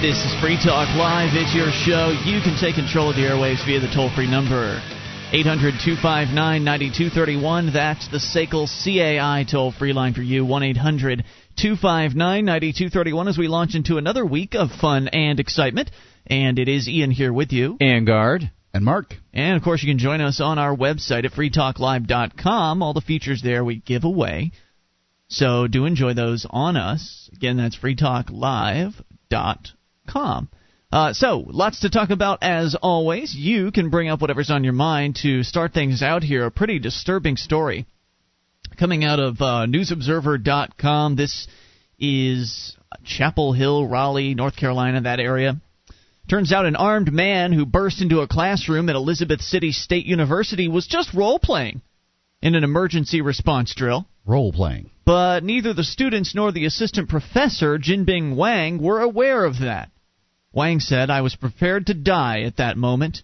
This is Free Talk Live. It's your show. You can take control of the airwaves via the toll free number 800 259 9231. That's the SACL CAI toll free line for you 1 800 259 9231 as we launch into another week of fun and excitement. And it is Ian here with you. And Guard. And Mark. And of course, you can join us on our website at freetalklive.com. All the features there we give away. So do enjoy those on us. Again, that's freetalklive.com com. Uh, so, lots to talk about as always. You can bring up whatever's on your mind to start things out here. A pretty disturbing story coming out of uh, newsobserver.com. This is Chapel Hill, Raleigh, North Carolina, that area. Turns out an armed man who burst into a classroom at Elizabeth City State University was just role playing in an emergency response drill. Role playing. But neither the students nor the assistant professor, Jinbing Wang, were aware of that. Wang said, I was prepared to die at that moment.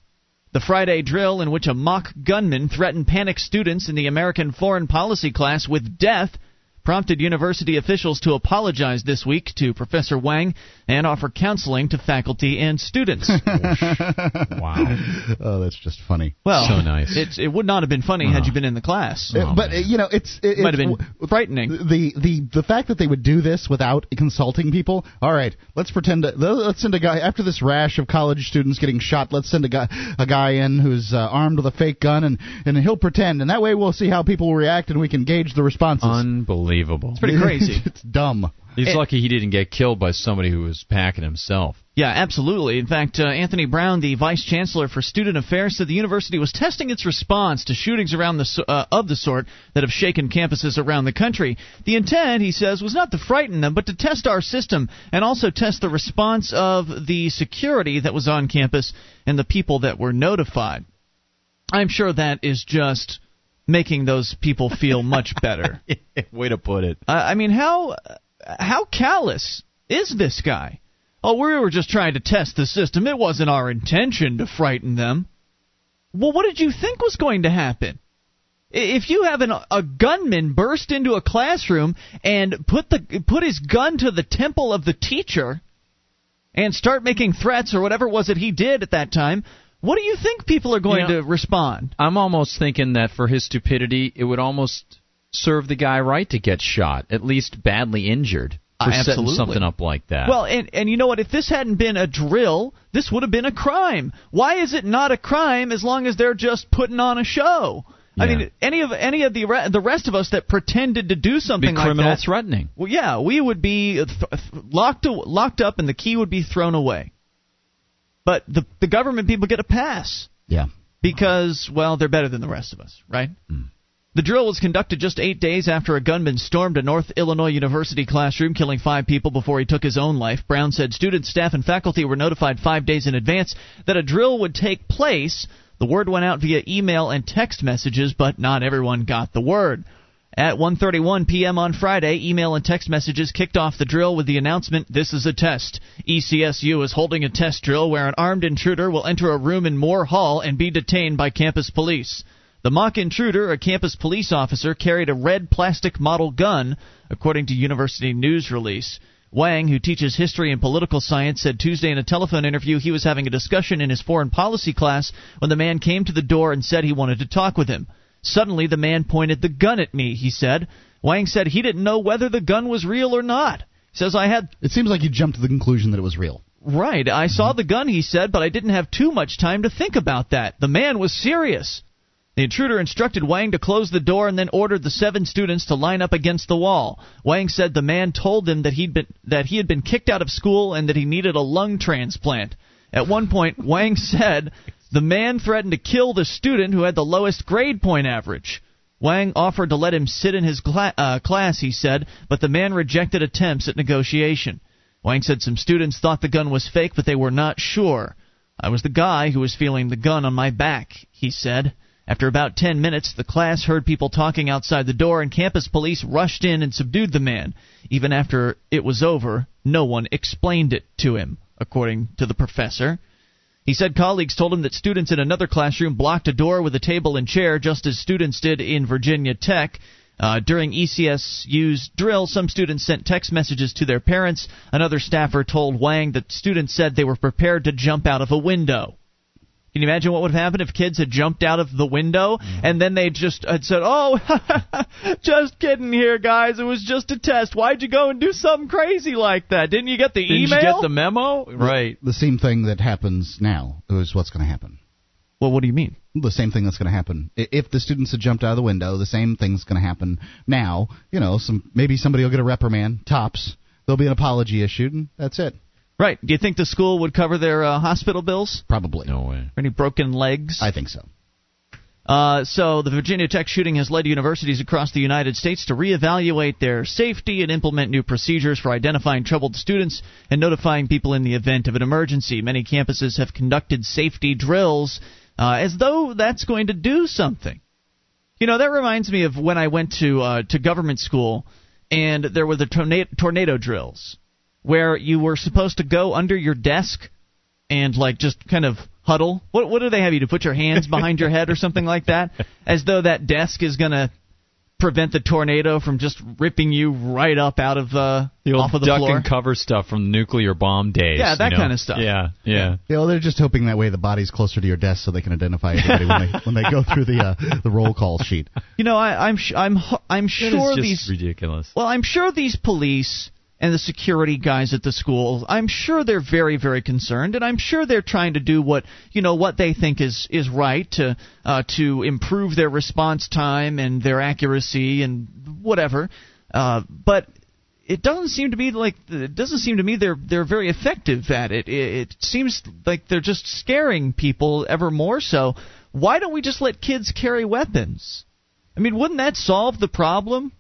The Friday drill, in which a mock gunman threatened panicked students in the American Foreign Policy class with death, prompted university officials to apologize this week to Professor Wang and offer counseling to faculty and students. wow. Oh, that's just funny. Well, so nice. It, it would not have been funny had you been in the class. Oh, but man. you know, it's it, might have been frightening. The the the fact that they would do this without consulting people. All right, let's pretend to, let's send a guy after this rash of college students getting shot. Let's send a guy a guy in who's uh, armed with a fake gun and and he'll pretend, and that way we'll see how people will react and we can gauge the responses. Unbelievable. It's pretty crazy. it's dumb. He's It- lucky he didn't get killed by somebody who was packing himself. Yeah, absolutely. In fact, uh, Anthony Brown, the vice chancellor for student affairs, said the university was testing its response to shootings around the uh, of the sort that have shaken campuses around the country. The intent, he says, was not to frighten them, but to test our system and also test the response of the security that was on campus and the people that were notified. I'm sure that is just making those people feel much better. Way to put it. Uh, I mean, how how callous is this guy? Oh, we were just trying to test the system. It wasn't our intention to frighten them. Well, what did you think was going to happen? If you have an, a gunman burst into a classroom and put the put his gun to the temple of the teacher and start making threats or whatever it was that he did at that time, what do you think people are going You know- to respond? I'm almost thinking that for his stupidity, it would almost serve the guy right to get shot, at least badly injured, for Uh, setting something up like that. Well, and and you know what? If this hadn't been a drill, this would have been a crime. Why is it not a crime as long as they're just putting on a show? I mean, any of any of the re- the rest of us that pretended to do be something like criminal that, threatening. well, yeah, we would be th- th- locked locked up, and the key would be thrown away. But the the government people get a pass Yeah. because well, they're better than the rest of us, right? Mm. The drill was conducted just eight days after a gunman stormed a North Illinois University classroom, killing five people before he took his own life. Brown said students, staff, and faculty were notified five days in advance that a drill would take place. The word went out via email and text messages, but not everyone got the word. At 1:31 p.m. on Friday, email and text messages kicked off the drill with the announcement, "This is a test. ECSU is holding a test drill where an armed intruder will enter a room in Moore Hall and be detained by campus police." The mock intruder, a campus police officer, carried a red plastic model gun, according to university news release. Wang, who teaches history and political science, said Tuesday in a telephone interview he was having a discussion in his foreign policy class when the man came to the door and said he wanted to talk with him. Suddenly, the man pointed the gun at me, he said. Wang said he didn't know whether the gun was real or not. He says, I had It seems like you jumped to the conclusion that it was real. Right. I saw the gun, he said, but I didn't have too much time to think about that. The man was serious. The intruder instructed Wang to close the door and then ordered the seven students to line up against the wall. Wang said the man told them that he'd been that he had been kicked out of school and that he needed a lung transplant. At one point, Wang said the man threatened to kill the student who had the lowest grade point average. Wang offered to let him sit in his cla- uh, class, he said, but the man rejected attempts at negotiation. Wang said some students thought the gun was fake, but they were not sure. I was the guy who was feeling the gun on my back, he said. After about ten minutes, the class heard people talking outside the door, and campus police rushed in and subdued the man. Even after it was over, no one explained it to him, according to the professor. He said colleagues told him that students in another classroom blocked a door with a table and chair, just as students did in Virginia Tech. Uh, during ECSU's drill, some students sent text messages to their parents. Another staffer told Wang that students said they were prepared to jump out of a window. Can you imagine what would have happened if kids had jumped out of the window mm-hmm. and then they just had said, "Oh, just kidding here, guys. It was just a test. Why'd you go and do something crazy like that? Didn't you get the Didn't email? you get the memo? Right. The same thing that happens now is what's going to happen. Well, what do you mean? The same thing that's going to happen. If the students had jumped out of the window, the same thing's going to happen now. You know, some maybe somebody will get a reprimand, tops. There'll be an apology issued, and that's it. Right. Do you think the school would cover their uh, hospital bills? Probably. No way. Any broken legs? I think so. Uh, so the Virginia Tech shooting has led universities across the United States to reevaluate their safety and implement new procedures for identifying troubled students and notifying people in the event of an emergency. Many campuses have conducted safety drills uh, as though that's going to do something. You know, that reminds me of when I went to uh, to government school and there were the tornado, tornado drills where you were supposed to go under your desk and like just kind of huddle. What what do they have you to put your hands behind your head or something like that, as though that desk is gonna prevent the tornado from just ripping you right up out of uh, the old off of the duck floor. and cover stuff from nuclear bomb days. Yeah, that you know? kind of stuff. Yeah, yeah. Yeah, well, they're just hoping that way the body's closer to your desk so they can identify everybody when they when they go through the uh, the roll call sheet. You know, I, I'm sh- I'm I'm sure these ridiculous. Well, I'm sure these police and the security guys at the school i'm sure they're very very concerned and i'm sure they're trying to do what you know what they think is is right to uh, to improve their response time and their accuracy and whatever uh, but it doesn't seem to be like it doesn't seem to me they're they're very effective at it. it. It seems like they're just scaring people ever more so. Why don't we just let kids carry weapons? I mean, wouldn't that solve the problem?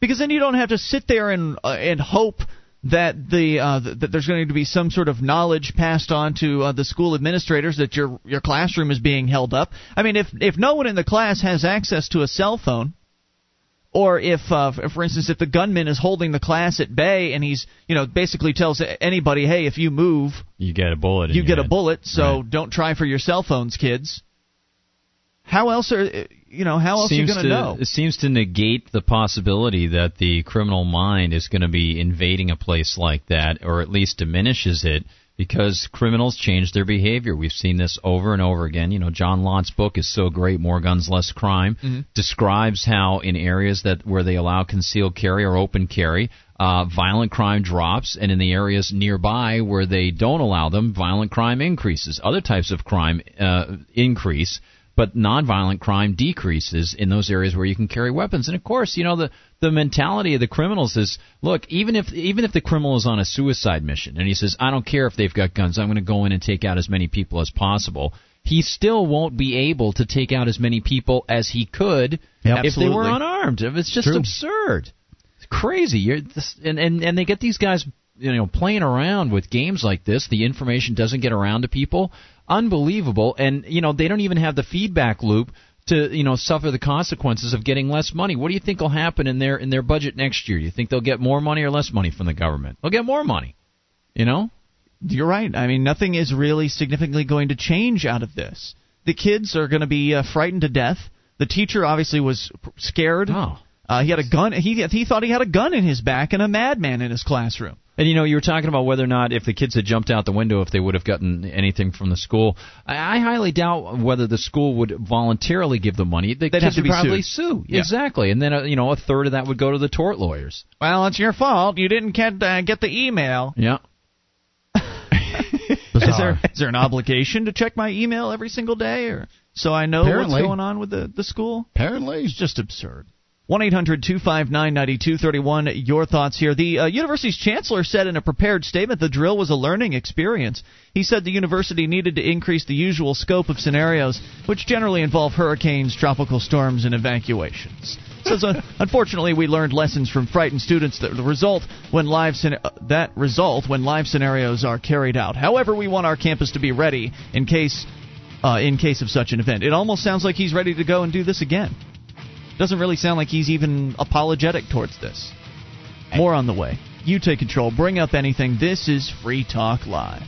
Because then you don't have to sit there and uh, and hope that the uh, that there's going to be some sort of knowledge passed on to uh, the school administrators that your your classroom is being held up. I mean, if if no one in the class has access to a cell phone, or if, uh, for instance, if the gunman is holding the class at bay and he's, you know, basically tells anybody, hey, if you move, you get a bullet. You get head. a bullet, so right. don't try for your cell phones, kids. How else are you know how else seems are you going to know? It seems to negate the possibility that the criminal mind is going to be invading a place like that, or at least diminishes it. Because criminals change their behavior. We've seen this over and over again. You know, John Lott's book is so great, More Guns, Less Crime, mm-hmm. describes how in areas that where they allow concealed carry or open carry, uh, violent crime drops, and in the areas nearby where they don't allow them, violent crime increases. Other types of crime uh, increase but nonviolent crime decreases in those areas where you can carry weapons. And of course, you know the the mentality of the criminals is, look, even if even if the criminal is on a suicide mission and he says, I don't care if they've got guns, I'm going to go in and take out as many people as possible. He still won't be able to take out as many people as he could yep, if they were unarmed. It's just True. absurd. It's crazy. You're this, and, and and they get these guys you know playing around with games like this the information doesn't get around to people unbelievable. And you know they don't even have the feedback loop to you know suffer the consequences of getting less money. What do you think will happen in their in their budget next year? Do you think they'll get more money or less money from the government? They'll get more money you know? You're right. I mean nothing is really significantly going to change out of this. The kids are going to be uh, frightened to death. The teacher obviously was scared. Oh. uh, he had a gun he he thought he had a gun in his back and a madman in his classroom and you know, you were talking about whether or not if the kids had jumped out the window, if they would have gotten anything from the school. I, I highly doubt whether the school would voluntarily give the money. The They'd kids have to would be probably sued. sue. Yeah. Exactly, and then uh, you know, a third of that would go to the tort lawyers. Well, it's your fault. You didn't get uh, get the email. Yeah. is there is there an obligation to check my email every single day, or so I know Apparently. what's going on with the the school? Apparently, It's just absurd. 1 800 259 9231. Your thoughts here. The uh, university's chancellor said in a prepared statement the drill was a learning experience. He said the university needed to increase the usual scope of scenarios, which generally involve hurricanes, tropical storms, and evacuations. Says, uh, unfortunately, we learned lessons from frightened students that result when live that result when live scenarios are carried out. However, we want our campus to be ready in case uh, in case of such an event. It almost sounds like he's ready to go and do this again. Doesn't really sound like he's even apologetic towards this. More on the way. You take control. Bring up anything. This is Free Talk Live.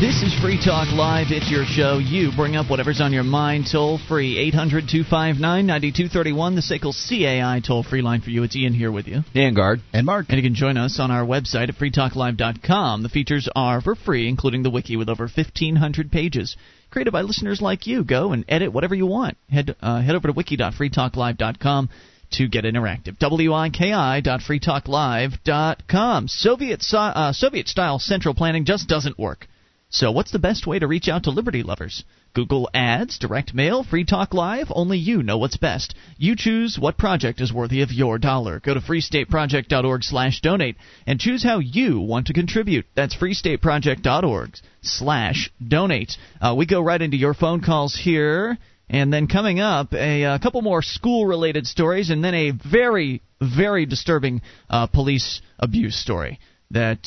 This is Free Talk Live. It's your show. You bring up whatever's on your mind. Toll free 800 259 9231, the SACL CAI toll free line for you. It's Ian here with you. Dan Guard. And Mark. And you can join us on our website at freetalklive.com. The features are for free, including the wiki with over 1,500 pages. Created by listeners like you. Go and edit whatever you want. Head, uh, head over to wiki.freetalklive.com to get interactive. wiki.freetalklive.com. Soviet, uh, Soviet style central planning just doesn't work. So, what's the best way to reach out to liberty lovers? Google Ads, direct mail, Free Talk Live, only you know what's best. You choose what project is worthy of your dollar. Go to freestateproject.org/donate and choose how you want to contribute. That's freestateproject.org/donate. Uh, we go right into your phone calls here. And then coming up, a, a couple more school related stories, and then a very, very disturbing uh, police abuse story that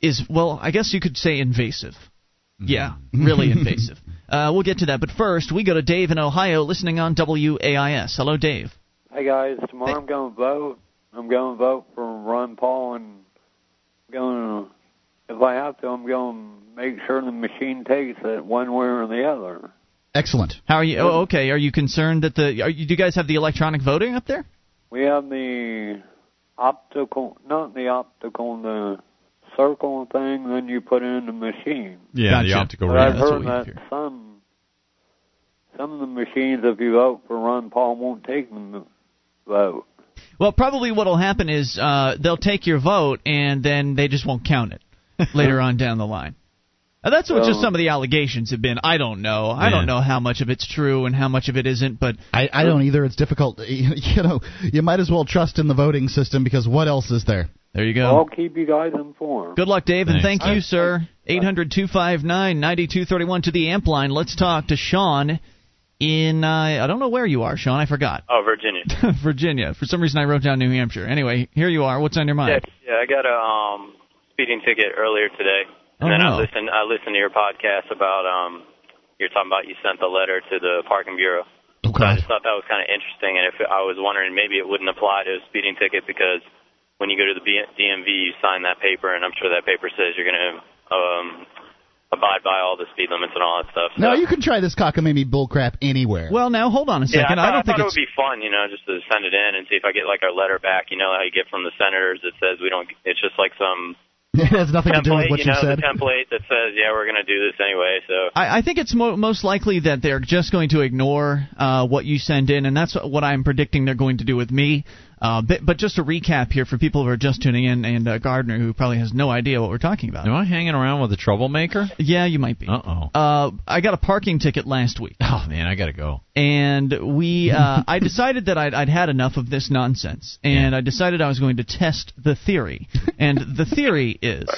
is, well, I guess you could say invasive. Yeah, really invasive. Uh, we'll get to that. But first, we go to Dave in Ohio listening on WAIS. Hello, Dave. Hey, guys. Tomorrow hey. I'm going to vote. I'm going to vote for Ron Paul, and I'm going to, if I have to, I'm going to make sure the machine takes it one way or the other. Excellent. How are you? Oh, okay. Are you concerned that the? Are you, do you guys have the electronic voting up there? We have the optical, not the optical, the circle thing, then you put in the machine. Yeah, gotcha. the optical reader. I've heard that some some of the machines, if you vote for Ron Paul, won't take the vote. Well, probably what'll happen is uh, they'll take your vote and then they just won't count it later on down the line. Now, that's what so, just some of the allegations have been. I don't know. I don't know how much of it's true and how much of it isn't. But I, I don't either. It's difficult. You know, you might as well trust in the voting system because what else is there? There you go. I'll keep you guys informed. Good luck, Dave, Thanks. and thank you, sir. 800 259 9231 to the amp line. Let's talk to Sean in, uh, I don't know where you are, Sean. I forgot. Oh, Virginia. Virginia. For some reason, I wrote down New Hampshire. Anyway, here you are. What's on your mind? Yeah, yeah I got a um, speeding ticket earlier today. And oh, then no. I listened, I listened to your podcast about, um, you're talking about you sent the letter to the parking bureau. Okay. So I just thought that was kind of interesting, and if I was wondering, maybe it wouldn't apply to a speeding ticket because when you go to the DMV, you sign that paper, and I'm sure that paper says you're going to um, abide by all the speed limits and all that stuff. So, no, you can try this cockamamie bullcrap anywhere. Well, now hold on a second. Yeah, I, thought, don't I think thought it's... it would be fun, you know, just to send it in and see if I get like a letter back. You know how you get from the senators that says we don't. It's just like some it has nothing template, to do with what you, know, said. The template that says, "Yeah, we're going to do this anyway." So I, I think it's mo- most likely that they're just going to ignore uh, what you send in, and that's what I'm predicting they're going to do with me. Uh, but, but just a recap here for people who are just tuning in, and uh, Gardner, who probably has no idea what we're talking about. Am I hanging around with a troublemaker? Yeah, you might be. Uh-oh. Uh I got a parking ticket last week. Oh man, I gotta go. And we, uh, I decided that I'd, I'd had enough of this nonsense, and Yeah. I decided I was going to test the theory. And the theory is.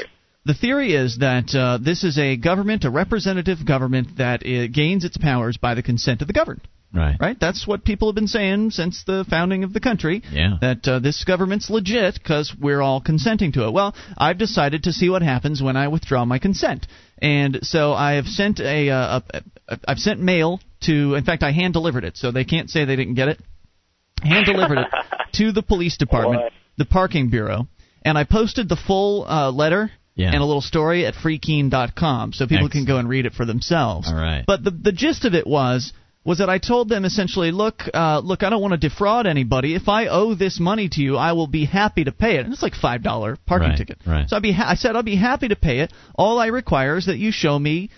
The theory is that uh, this is a government, a representative government that uh, gains its powers by the consent of the governed. Right. Right? That's what people have been saying since the founding of the country. Yeah. That uh, this government's legit because we're all consenting to it. Well, I've decided to see what happens when I withdraw my consent, and so I have sent a, uh, a, a I've sent mail to. In fact, I hand delivered it, so they can't say they didn't get it. Hand delivered it to the police department, What? the parking bureau, and I posted the full uh, letter Yeah. and a little story at freekeene.com so people can go and read it for themselves. All right. But the the gist of it was was that I told them essentially, look, uh, look, I don't want to defraud anybody. If I owe this money to you, I will be happy to pay it. And it's like five dollar parking Right, ticket. right. So I'd be ha- I said I'll be happy to pay it. All I require is that you show me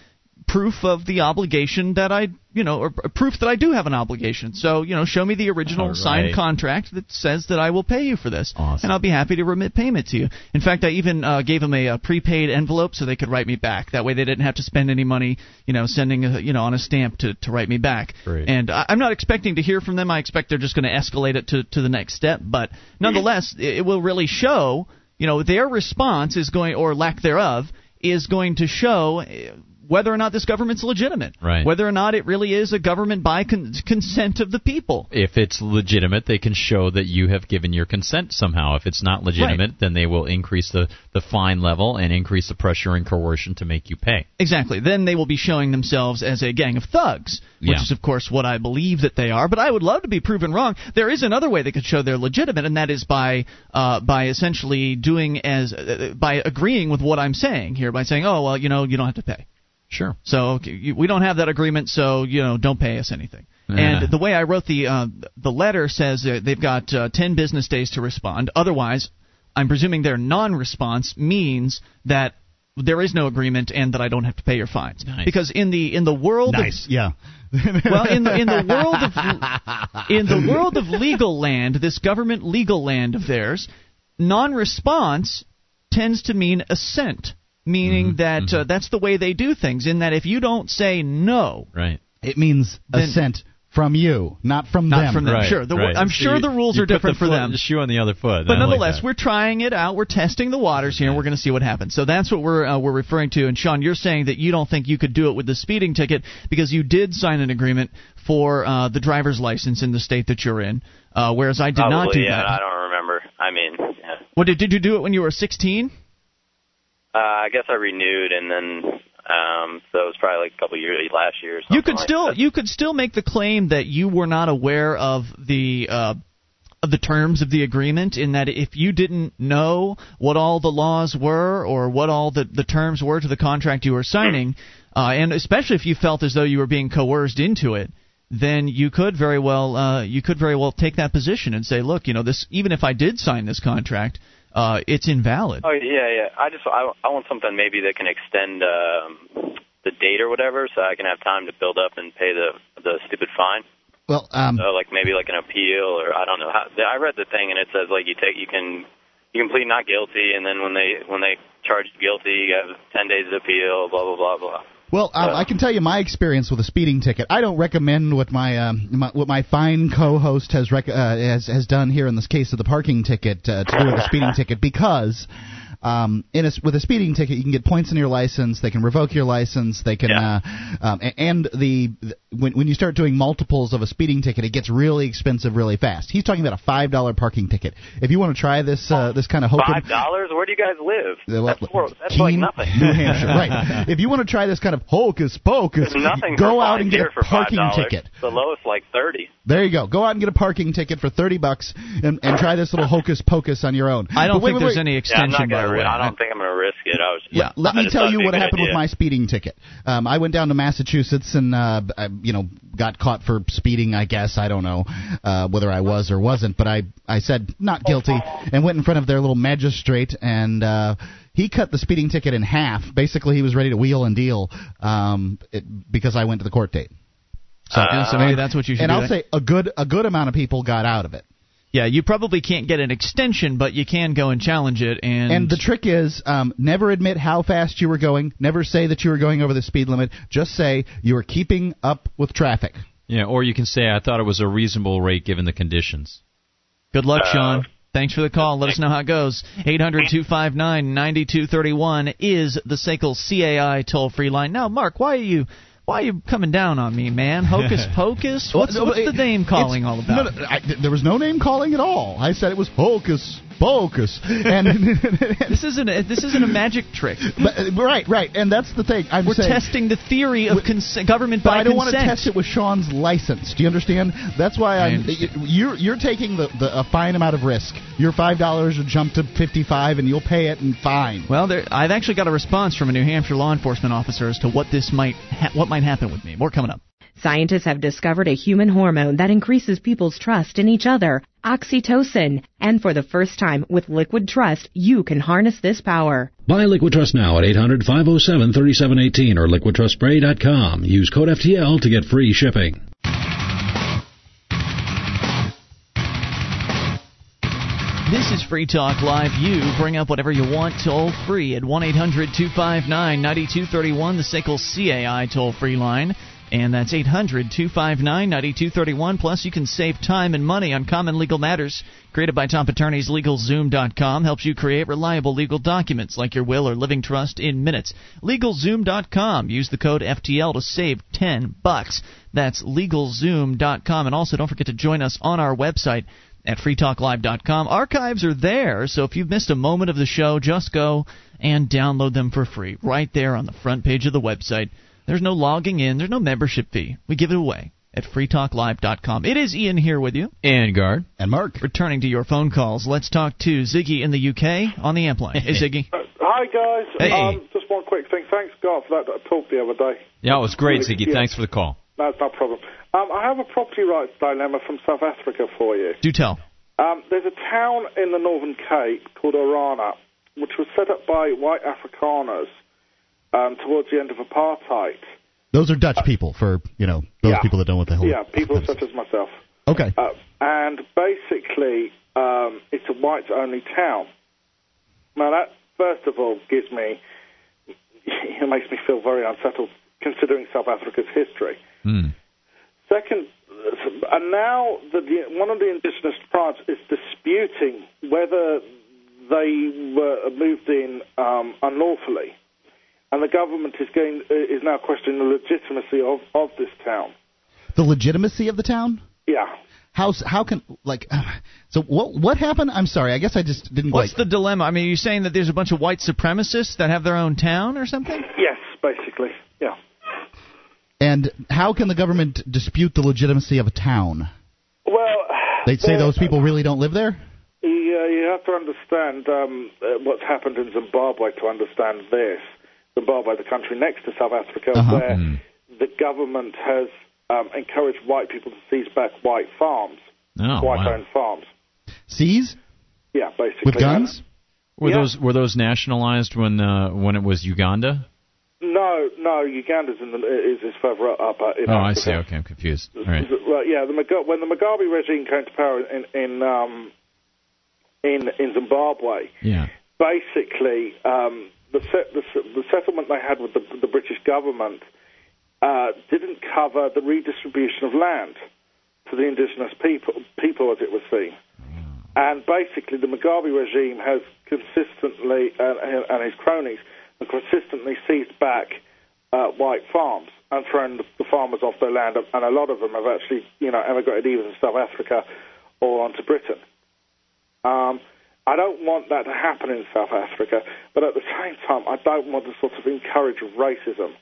proof of the obligation that I, you know, or proof that I do have an obligation. So, you know, show me the original right. signed contract that says that I will pay you for this, Awesome. and I'll be happy to remit payment to you. In fact, I even uh, gave them a, uh prepaid envelope so they could write me back. That way, they didn't have to spend any money, you know, sending, a, you know, on a stamp to, to write me back. Great. And I, I'm not expecting to hear from them. I expect they're just going to escalate it to to the next step. But nonetheless, it, it will really show, you know, their response is going or lack thereof is going to show uh, whether or not this government's legitimate, Right. Whether or not it really is a government by con- consent of the people. If it's legitimate, they can show that you have given your consent somehow. If it's not legitimate, then they will increase the, the fine level and increase the pressure and coercion to make you pay. Exactly. Then they will be showing themselves as a gang of thugs, which Yeah. is, of course, what I believe that they are. But I would love to be proven wrong. There is another way they could show they're legitimate, and that is by uh, by essentially doing as uh, by agreeing with what I'm saying here by saying, oh well, you know, you don't have to pay. Sure. So we don't have that agreement, so you know, don't pay us anything. Yeah. And the way I wrote the uh, the letter says they've got uh, ten business days to respond. Otherwise, I'm presuming their non-response means that there is no agreement and that I don't have to pay your fines. Nice. Because in the in the world Nice. Yeah. well in the in the world of in the world of legal land, this government legal land of theirs, non-response tends to mean assent, meaning that Uh, that's the way they do things. In that if you don't say no, Right. It means Then- assent from you, not from Not them. from them. Right, Sure, the- right. I'm So sure you- the rules you are put different the for foot- them. The shoe on the other foot. But I like nonetheless, that. we're trying it out. We're testing the waters here. and We're going to see what happens. So that's what we're uh, we're referring to. And Sean, you're saying that you don't think you could do it with the speeding ticket because you did sign an agreement for uh, the driver's license in the state that you're in, uh, whereas I did Probably, not do yeah. that. I don't remember. I mean, yeah. What did did you do it when you were 16? Uh, I guess I renewed, and then um, so it was probably like a couple years last year. Or something You could like still that. you could still make the claim that you were not aware of the uh, of the terms of the agreement in that if you didn't know what all the laws were or what all the, the terms were to the contract you were signing, uh, and especially if you felt as though you were being coerced into it, then you could very well uh, you could very well take that position and say, look, you know, this even if I did sign this contract, uh, it's invalid. Oh yeah, yeah. I just I, I want something maybe that can extend um, the date or whatever, so I can have time to build up and pay the the stupid fine. Well, um, So like maybe like an appeal or I don't know how. I read the thing and it says like you take you can you can plead not guilty and then when they when they charge you guilty you have ten days to appeal. Blah blah blah blah. Well, um, I can tell you my experience with a speeding ticket. I don't recommend what my, um, my what my fine co-host has rec- uh, has has done here in this case of the parking ticket uh, to do with a speeding ticket because. Um, in a, with a speeding ticket, you can get points in your license. They can revoke your license. They can, Yeah. uh, um, and the when when you start doing multiples of a speeding ticket, it gets really expensive really fast. He's talking about a five dollar parking ticket. If you want to try this uh, this kind of hokum, Five dollars? Where do you guys live? uh, That's, what- for, that's like nothing. New Hampshire, right? If you want to try this kind of hocus pocus, nothing go for out five and get a parking $5. ticket. The lowest like thirty. There you go. Go out and get a parking ticket for thirty bucks and, and try this little hocus pocus on your own. I don't wait, think wait, there's wait. any extension. not by the way. I don't think I'm gonna risk it. I was. Yeah. Let I me tell you what be a good happened with my speeding ticket. Um, I went down to Massachusetts and uh, I, you know got caught for speeding. I guess I don't know uh, whether I was or wasn't, but I I said not guilty and went in front of their little magistrate and. Uh, he cut the speeding ticket in half. Basically, he was ready to wheel and deal um, it, because I went to the court date. So, yeah, so maybe that's what you should do. and. I'll then. say a good a good amount of people got out of it. Yeah, you probably can't get an extension, but you can go and challenge it. And, And the trick is um, never admit how fast you were going. Never say that you were going over the speed limit. Just say you were keeping up with traffic. Yeah, or you can say I thought it was a reasonable rate given the conditions. good luck, Uh, Sean. Thanks for the call. Let us know how it goes. 800 259 9231 is the SACL CAI toll free line. Now, Mark, why are you. Why are you coming down on me, man? Hocus pocus? What's, what's the name calling all about? No, no, I, there was no name calling at all. I said it was hocus pocus. And This isn't a, this isn't a magic trick. but, uh, right, right, and that's the thing. I'm We're saying. testing the theory of cons- government But by I don't consent. want to test it with Sean's license. Do you understand? That's why I I'm. You're you're taking the, the a fine amount of risk. Your five dollars will jump to fifty five, and you'll pay it and fine. Well, there, I've actually got a response from a New Hampshire law enforcement officer as to what this might ha- what might happen with me. More coming up. Scientists have discovered a human hormone that increases people's trust in each other, oxytocin. And for the first time with Liquid Trust, you can harness this power. Buy Liquid Trust now at 800 507 3718 or liquidtrustspray.com. Use code FTL to get free shipping. This is Free Talk Live. You bring up whatever you want toll free at 1 800 259 9231, the SACL CAI toll free line. And that's 800 259 9231. Plus, you can save time and money on common legal matters. Created by top attorneys, LegalZoom.com helps you create reliable legal documents like your will or living trust in minutes. LegalZoom.com. Use the code FTL to save 10 bucks. That's LegalZoom.com. And also, don't forget to join us on our website at freetalklive.com. Archives are there, so if you've missed a moment of the show, just go and download them for free right there on the front page of the website. There's no logging in, there's no membership fee. We give it away at freetalklive.com. It is Ian here with you. And Guard. And Mark. Returning to your phone calls, let's talk to Ziggy in the UK on the amp line. Hey, Ziggy. Uh, hi, guys. Hey. Um, just one quick thing. Thanks, God, for that talk the other day. Yeah, it was great, Ziggy. yeah. Thanks for the call. No, it's no problem. Um, I have a property rights dilemma from South Africa for you. Do tell. Um, there's a town in the Northern Cape called Orania, which was set up by white Afrikaners um, towards the end of apartheid. Those are Dutch people, for you know those Yeah. people that don't want what the hell. Yeah, people such as myself. Okay. Uh, and basically, um, it's a whites-only town. Now, that first of all gives me, it makes me feel very unsettled, considering South Africa's history. Hmm. Second, and now the, the, one of the indigenous tribes is disputing whether they were moved in um, unlawfully, and the government is going is now questioning the legitimacy of, of this town. The legitimacy of the town. Yeah. How how can like so what what happened? I'm sorry. I guess I just didn't What's like. the dilemma? I mean, are you saying that there's a bunch of white supremacists that have their own town or something? Yes, basically. Yeah. and how can the government dispute the legitimacy of a town? Well, they'd say there- those people really don't live there. Yeah, you have to understand um, uh, what's happened in Zimbabwe to understand this. Zimbabwe, the country next to South Africa, Uh-huh. where the government has um, encouraged white people to seize back white farms, Oh, wow. white-owned farms. Seize Yeah, basically. with guns. Were Yeah. those were those nationalized when uh, when it was Uganda? No, no, Uganda's in the, is, is further up. Uh, Oh, I see. Okay, I'm confused. All right. Well, yeah, the when the Mugabe regime came to power in in um, in, in Zimbabwe, Yeah. basically um, the, set, the the settlement they had with the, the British government uh, didn't cover the redistribution of land to the indigenous people, people as it was seen. And basically, the Mugabe regime has consistently, and, and his cronies, have consistently seized back uh, white farms and thrown the, the farmers off their land, and a lot of them have actually, you know, emigrated either to South Africa or onto Britain. Um, I don't want that to happen in South Africa, but at the same time, I don't want to sort of encourage racism.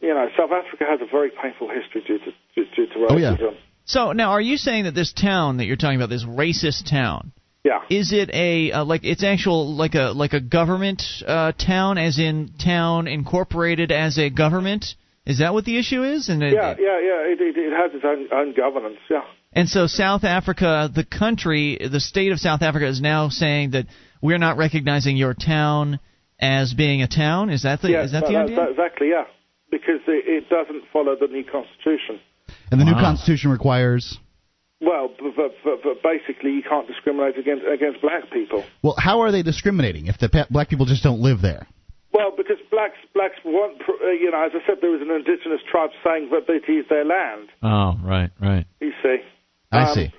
You know, South Africa has a very painful history due to due, due to Oh, yeah. racism. So now, are you saying that this town that you're talking about, this racist town, yeah. is it a uh, like it's actual like a like a government uh, town, as in town incorporated as a government? Is that what the issue is? And it, Yeah, yeah, yeah. It, it, it has its own, own governance. Yeah. And so South Africa, the country, the state of South Africa is now saying that we're not recognizing your town as being a town. Is that the yeah, is that the that- idea? that- exactly. Yeah, because it, it doesn't follow the new constitution. And the new constitution requires. Well, but, but, but, but basically, you can't discriminate against against black people. Well, how are they discriminating if the black people just don't live there? Well, because blacks blacks want, uh, you know, as I said, there was an indigenous tribe saying that it is their land. Oh, right, right. You see. I Um, see.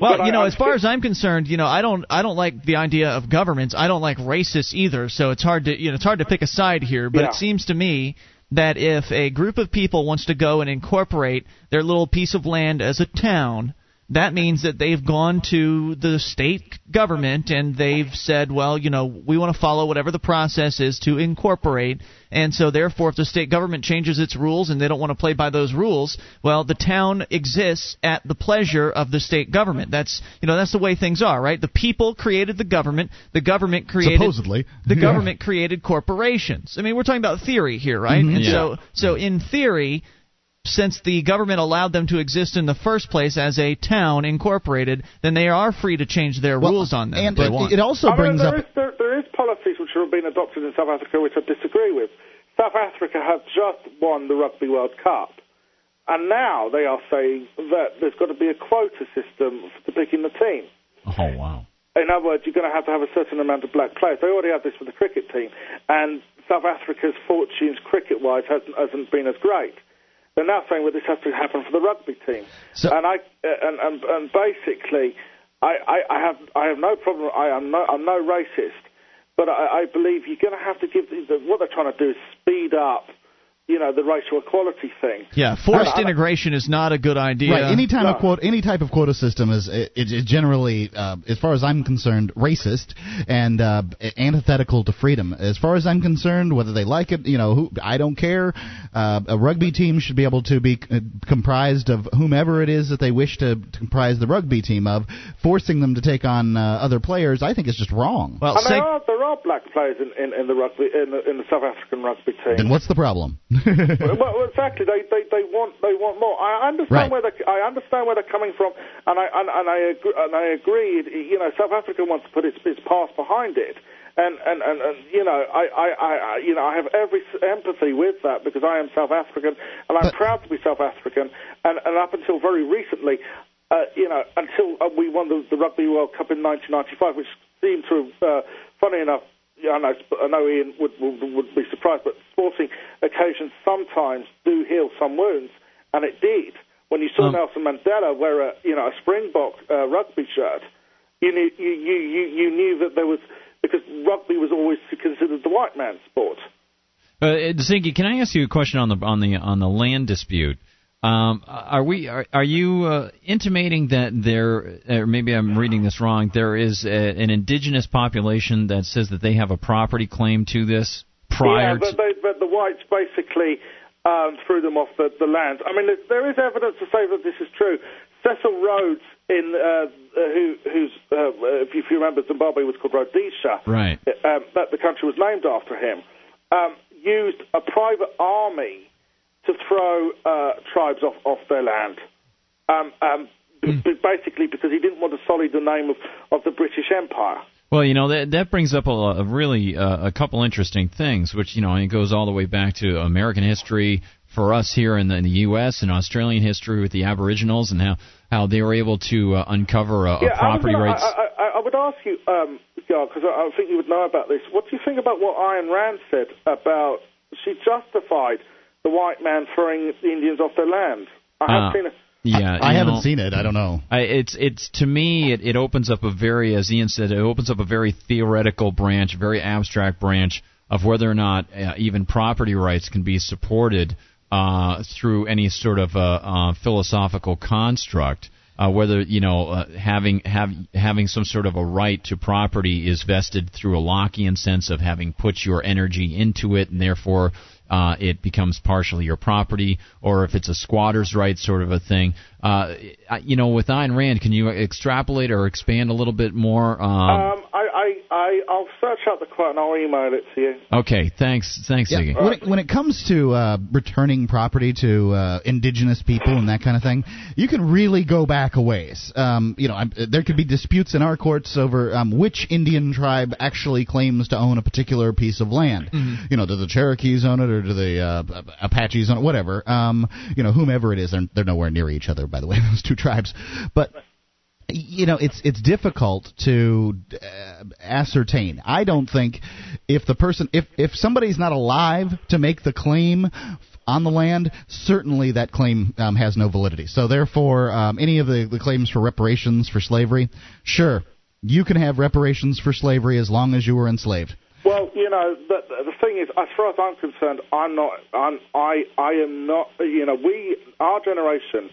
Well, But you know, I'm as far as I'm concerned, you know, I don't, I don't like the idea of governments. I don't like racists either. So it's hard to, you know, it's hard to pick a side here. But Yeah. it seems to me that if a group of people wants to go and incorporate their little piece of land as a town, that means that they've gone to the state government and they've said, well, you know, we want to follow whatever the process is to incorporate. And so, therefore, if the state government changes its rules and they don't want to play by those rules, well, the town exists at the pleasure of the state government. That's, you know, that's the way things are, right? The people created the government. The government created Supposedly. the Yeah. government created corporations. I mean, we're talking about theory here, right? Mhm. And Yeah. so, so in theory, since the government allowed them to exist in the first place as a town incorporated, then they are free to change their Well, rules on them. And if they it, want. it also I mean, brings there up. is- there, there is policies which have been adopted in South Africa which I disagree with. South Africa have just won the Rugby World Cup, and now they are saying that there's got to be a quota system for picking the team. Oh, wow. In other words, you're going to have to have a certain amount of black players. They already have this with the cricket team, and South Africa's fortunes cricket-wise hasn't, hasn't been as great. They're now saying that this has to happen for the rugby team. So- and I uh, and, and and basically, I, I, I have I have no problem. I am no I'm no racist, but I, I believe you're going to have to give the, what they're trying to do is speed up, you know, the racial equality thing. Yeah, forced I- I- integration is not a good idea. Right. Any time No. of quote, any type of quota system is it, it is generally, uh, as far as I'm concerned, racist and uh, antithetical to freedom. As far as I'm concerned, whether they like it, you know, who, I don't care. Uh, a rugby team should be able to be uh, comprised of whomever it is that they wish to comprise the rugby team of. Forcing them to take on uh, other players, I think, is just wrong. well, And say, there are there are black players in, in, in the rugby in the, in the South African rugby team. then what's the problem? well, well, exactly. They, they they want they want more. I understand Right. where they I understand where they're coming from, and I and, and I agree, and I agree. You know, South Africa wants to put its its past behind it, and and and, and you know, I, I, I you know I have every empathy with that because I am South African and I'm But- proud to be South African, and and up until very recently. Uh, you know, until uh, we won the, the Rugby World Cup in 1995, which seemed to have, uh, funny enough, yeah, I know, I know Ian would, would, would be surprised, but sporting occasions sometimes do heal some wounds, and it did. When you saw Um, Nelson Mandela wear a, you know, a Springbok uh, rugby shirt, you knew, you, you, you, you knew that there was, because rugby was always considered the white man's sport. Uh, Ziggy, can I ask you a question on the on the on the land dispute? Um, are we are, are you uh, intimating that there, or maybe I'm reading this wrong? There is a, an indigenous population that says that they have a property claim to this prior yeah, but, to. they, but the whites basically um, threw them off the, the land. I mean, there- is evidence to say that this is true. Cecil Rhodes, in uh, uh, who, who's uh, if you if you remember, Zimbabwe was called Rhodesia. Right. Um, that the country was named after him. Um, used a private army to throw uh, tribes off off their land. Um, um, b- b- basically, because he didn't want to sully the name of, of the British Empire. Well, you know that that brings up a, a really uh, a couple interesting things, which you know it goes all the way back to American history for us here in the, in the U.S. and Australian history with the Aboriginals and how how they were able to uh, uncover a, a Yeah, property I, rights. gonna, I, I, I would ask you, um, because I, I think you would know about this. What do you think about what Ayn Rand said about? She justified the white man throwing the Indians off their land. I have Uh, seen it. yeah, I you haven't know, seen it. I don't know. I, it's it's to me it, it opens up a very as Ian said it opens up a very theoretical branch, very abstract branch of whether or not uh, even property rights can be supported uh, through any sort of uh, uh, philosophical construct. Uh, whether you know uh, having have, having some sort of a right to property is vested through a Lockean sense of having put your energy into it and therefore uh, it becomes partially your property, or if it's a squatter's right sort of a thing. Uh, you know, with Ayn Rand, can you extrapolate or expand a little bit more? Um, Um, I, I, I, I'll search out the quote and I'll email it to you. okay, thanks, thanks, Ziggy. When it, when it comes to uh, returning property to uh, indigenous people and that kind of thing, you can really go back a ways. Um, you know, I'm, there could be disputes in our courts over um, which Indian tribe actually claims to own a particular piece of land. You know, do the Cherokees own it or do the uh, Apaches own it? Whatever. Um, you know, whomever it is, they're, they're nowhere near each other, by the way, those two tribes. But you know it's it's difficult to uh, ascertain. I don't think if the person if if somebody's not alive to make the claim on the land certainly that claim um, has no validity. So therefore um, any of the, the claims for reparations for slavery sure you can have reparations for slavery as long as you were enslaved. Well, you know, the, the thing is, as far as I'm concerned, I'm not, I'm, I, I am not, you know, we, our generation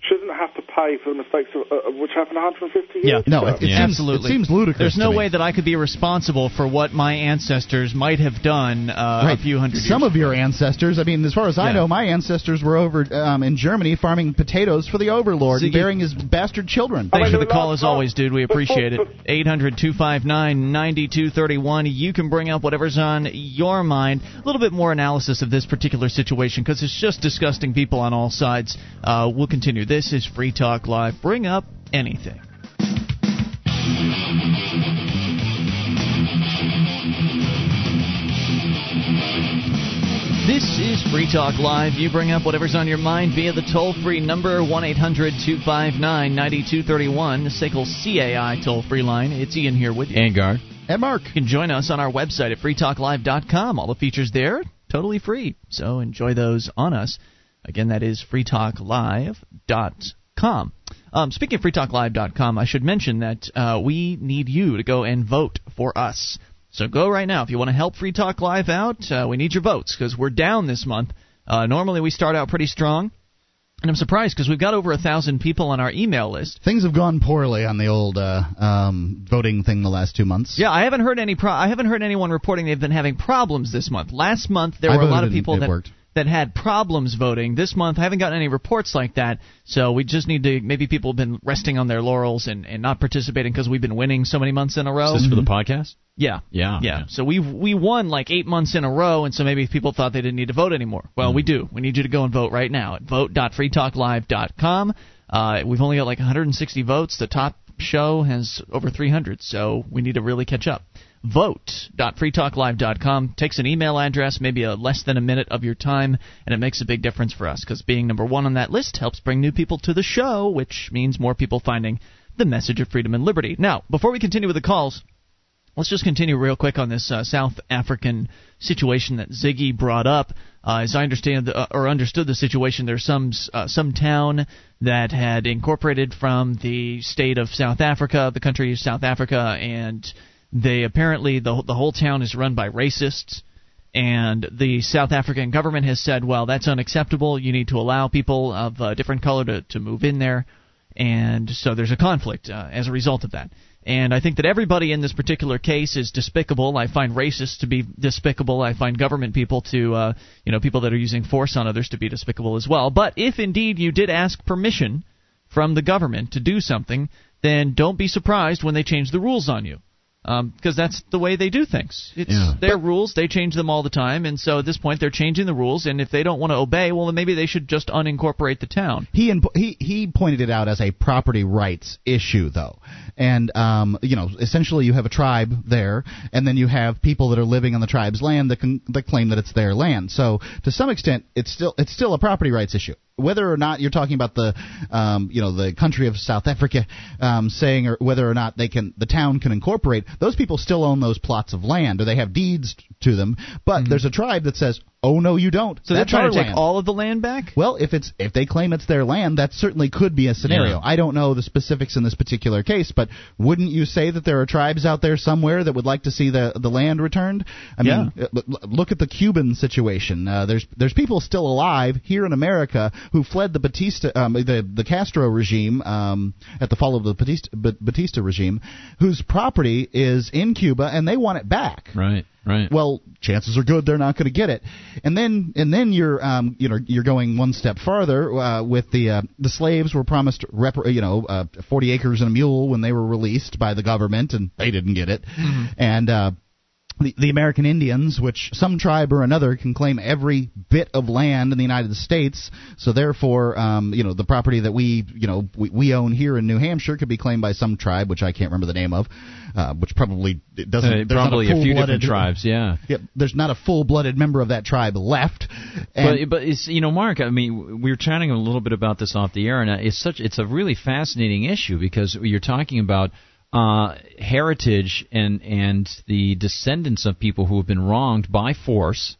shouldn't have to pay for the mistakes of, uh, which happened 150 years no ago. it, it Yeah. seems Absolutely. it seems ludicrous There's to no me. way that I could be responsible for what my ancestors might have done uh, Right. a few hundred Some years of your ancestors, I mean, as far as I know, my ancestors were over um, in Germany farming potatoes for the overlord and bearing his bastard children. Thanks I for the call as always, dude. We appreciate it. 800 259 9231. You can bring up whatever's on your mind. A little bit more analysis of this particular situation because it's just disgusting people on all sides. Uh, we'll continue. This is Free Talk Live. Bring up anything. This is Free Talk Live. You bring up whatever's on your mind via the toll free number 1 800 259 9231, the SACL CAI toll free line. It's Ian here with you. Angard. And Mark. You can join us on our website at freetalklive.com. All the features there, totally free. So enjoy those on us. Again, that is freetalklive.com. Um, speaking of freetalklive.com, I should mention that uh, we need you to go and vote for us. So go right now if you want to help Free Talk Live out. Uh, we need your votes because we're down this month. Uh, normally we start out pretty strong, and I'm surprised because we've got over a thousand people on our email list. Things have gone poorly on the old uh, um, voting thing the last two months. Yeah, I haven't heard any. Pro- I haven't heard anyone reporting they've been having problems this month. Last month there I were a lot of people that worked. That had problems voting. This month I haven't gotten any reports like that. So we just need to maybe people have been resting on their laurels and, and not participating because we've been winning so many months in a row. Is this for the podcast? Yeah. Yeah. Yeah. So we we won like eight months in a row, and so maybe people thought they didn't need to vote anymore. Well, we do. We need you to go and vote right now at vote.freetalklive.com. Uh, we've only got like 160 votes. The top show has over 300, so we need to really catch up. Vote.freetalklive.com takes an email address, maybe a less than a minute of your time, and it makes a big difference for us because being number one on that list helps bring new people to the show, which means more people finding the message of freedom and liberty. Now, before we continue with the calls, Let's just continue real quick on this uh, South African situation that Ziggy brought up. Uh, as I understand the, uh, or understood the situation, there's some uh, some town that had incorporated from the state of South Africa, the country of South Africa, and they apparently the the whole town is run by racists. And the South African government has said, well, that's unacceptable. You need to allow people of a different color to, to move in there. And so there's a conflict uh, as a result of that. And I think that everybody in this particular case is despicable. I find racists to be despicable. I find government people to, uh, you know, people that are using force on others to be despicable as well. But if indeed you did ask permission from the government to do something, then don't be surprised when they change the rules on you. Because that's the way they do things. It's Yeah. their rules; they change them all the time, and so at this point they're changing the rules. And if they don't want to obey, well, then maybe they should just unincorporate the town. He and he he pointed it out as a property rights issue, though, and um, you know, essentially you have a tribe there, and then you have people that are living on the tribe's land that can that claim that it's their land. So to some extent, it's still it's still a property rights issue. Whether or not you're talking about the, um, you know, the country of South Africa um, saying, or whether or not they can, the town can incorporate, those people still own those plots of land, or they have deeds to them. But there's a tribe that says, "Oh no, you don't." So That's they're trying to take land. all of the land back. Well, if it's if they claim it's their land, that certainly could be a scenario. Yeah. I don't know the specifics in this particular case, but wouldn't you say that there are tribes out there somewhere that would like to see the the land returned? I mean, l- l- look at the Cuban situation. Uh, there's there's people still alive here in America who fled the Batista um, the the Castro regime um, at the fall of the Batista, Batista regime, whose property is in Cuba and they want it back. Right. Right. Well, chances are good they're not going to get it. And then and then you're um, you know you're going one step farther uh, with the uh, the slaves were promised rep- you know uh, 40 acres and a mule when they were released by the government and they didn't get it. And uh, the, the American Indians, which some tribe or another can claim every bit of land in the United States, so therefore, um, you know, the property that we, you know, we, we own here in New Hampshire could be claimed by some tribe, which I can't remember the name of, uh, which probably doesn't. Uh, probably a few different tribes. Yeah. Yep, there's not a full-blooded member of that tribe left. But but it's you know Mark I mean we were chatting a little bit about this off the air and it's such it's a really fascinating issue because you're talking about uh, heritage and and the descendants of people who have been wronged by force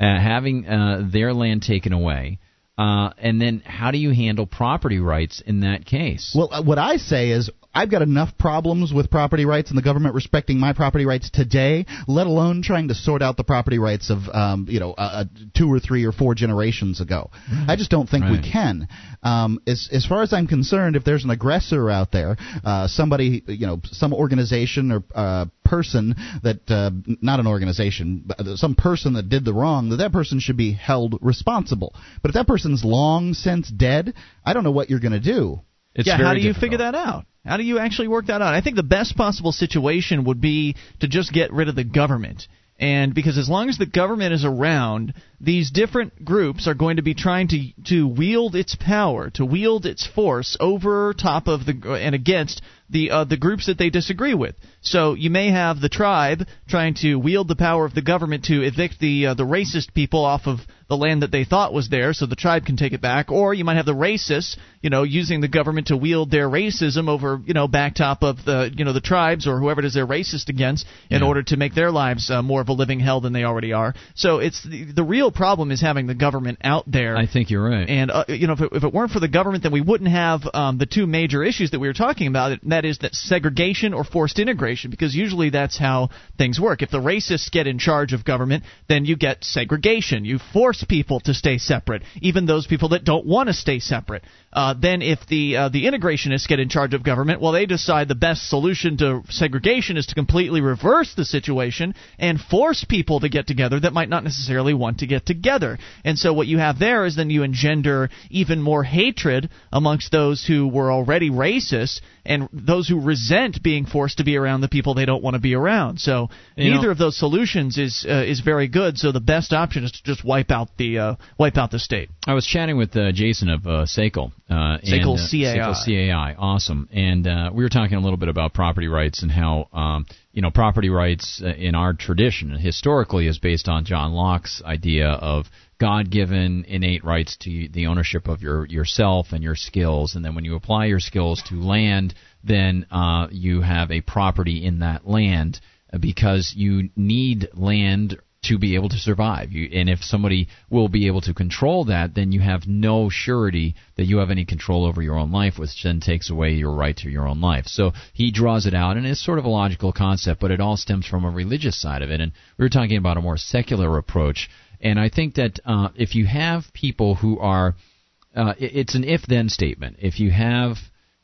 uh, having uh, their land taken away. Uh, and then how do you handle property rights in that case? Well, uh, what I say is I've got enough problems with property rights and the government respecting my property rights today, let alone trying to sort out the property rights of um, you know uh, two or three or four generations ago. I just don't think Right. we can. Um, as as far as I'm concerned, if there's an aggressor out there, uh, somebody you know some organization or uh, person that uh, not an organization, but some person that did the wrong, that that person should be held responsible. But if that person's long since dead, I don't know what you're going to do. it's yeah, how do you difficult. figure that out? How do you actually work that out? I think the best possible situation would be to just get rid of the government. And because as long as the government is around, these different groups are going to be trying to to wield its power, to wield its force over top of the and against the uh, the groups that they disagree with. So you may have the tribe trying to wield the power of the government to evict the uh, the racist people off of the land that they thought was there, so the tribe can take it back. Or you might have the racists, you know, using the government to wield their racism over, you know, back top of the, you know, the tribes or whoever it is they're racist against in Yeah. order to make their lives uh, more of a living hell than they already are. So it's the, the real problem is having the government out there. I think you're right. And uh, you know, if it, if it weren't for the government, then we wouldn't have um, the two major issues that we were talking about. And that is that segregation or forced integration, because usually that's how things work. If the racists get in charge of government, then you get segregation. You force people to stay separate, even those people that don't want to stay separate. Uh, then, if the uh, the integrationists get in charge of government, well, they decide the best solution to segregation is to completely reverse the situation and force people to get together that might not necessarily want to get together. And so, what you have there is then you engender even more hatred amongst those who were already racist and those who resent being forced to be around the people they don't want to be around. So, You neither know- of those solutions is uh, is very good. So, the best option is to just wipe out the uh, wipe out the state. I was chatting with uh, Jason of uh, SACL. Uh, SACL CAI. SACL CAI, awesome. And uh, we were talking a little bit about property rights and how um, you know property rights uh, in our tradition historically is based on John Locke's idea of God-given innate rights to the ownership of your yourself and your skills, and then when you apply your skills to land, then uh, you have a property in that land uh, because you need land to be able to survive. You, and if somebody will be able to control that, then you have no surety that you have any control over your own life, which then takes away your right to your own life. So he draws it out, and it's sort of a logical concept, but it all stems from a religious side of it. And we were talking about a more secular approach. And I think that uh, if you have people who are, uh, it's an if-then statement. If you have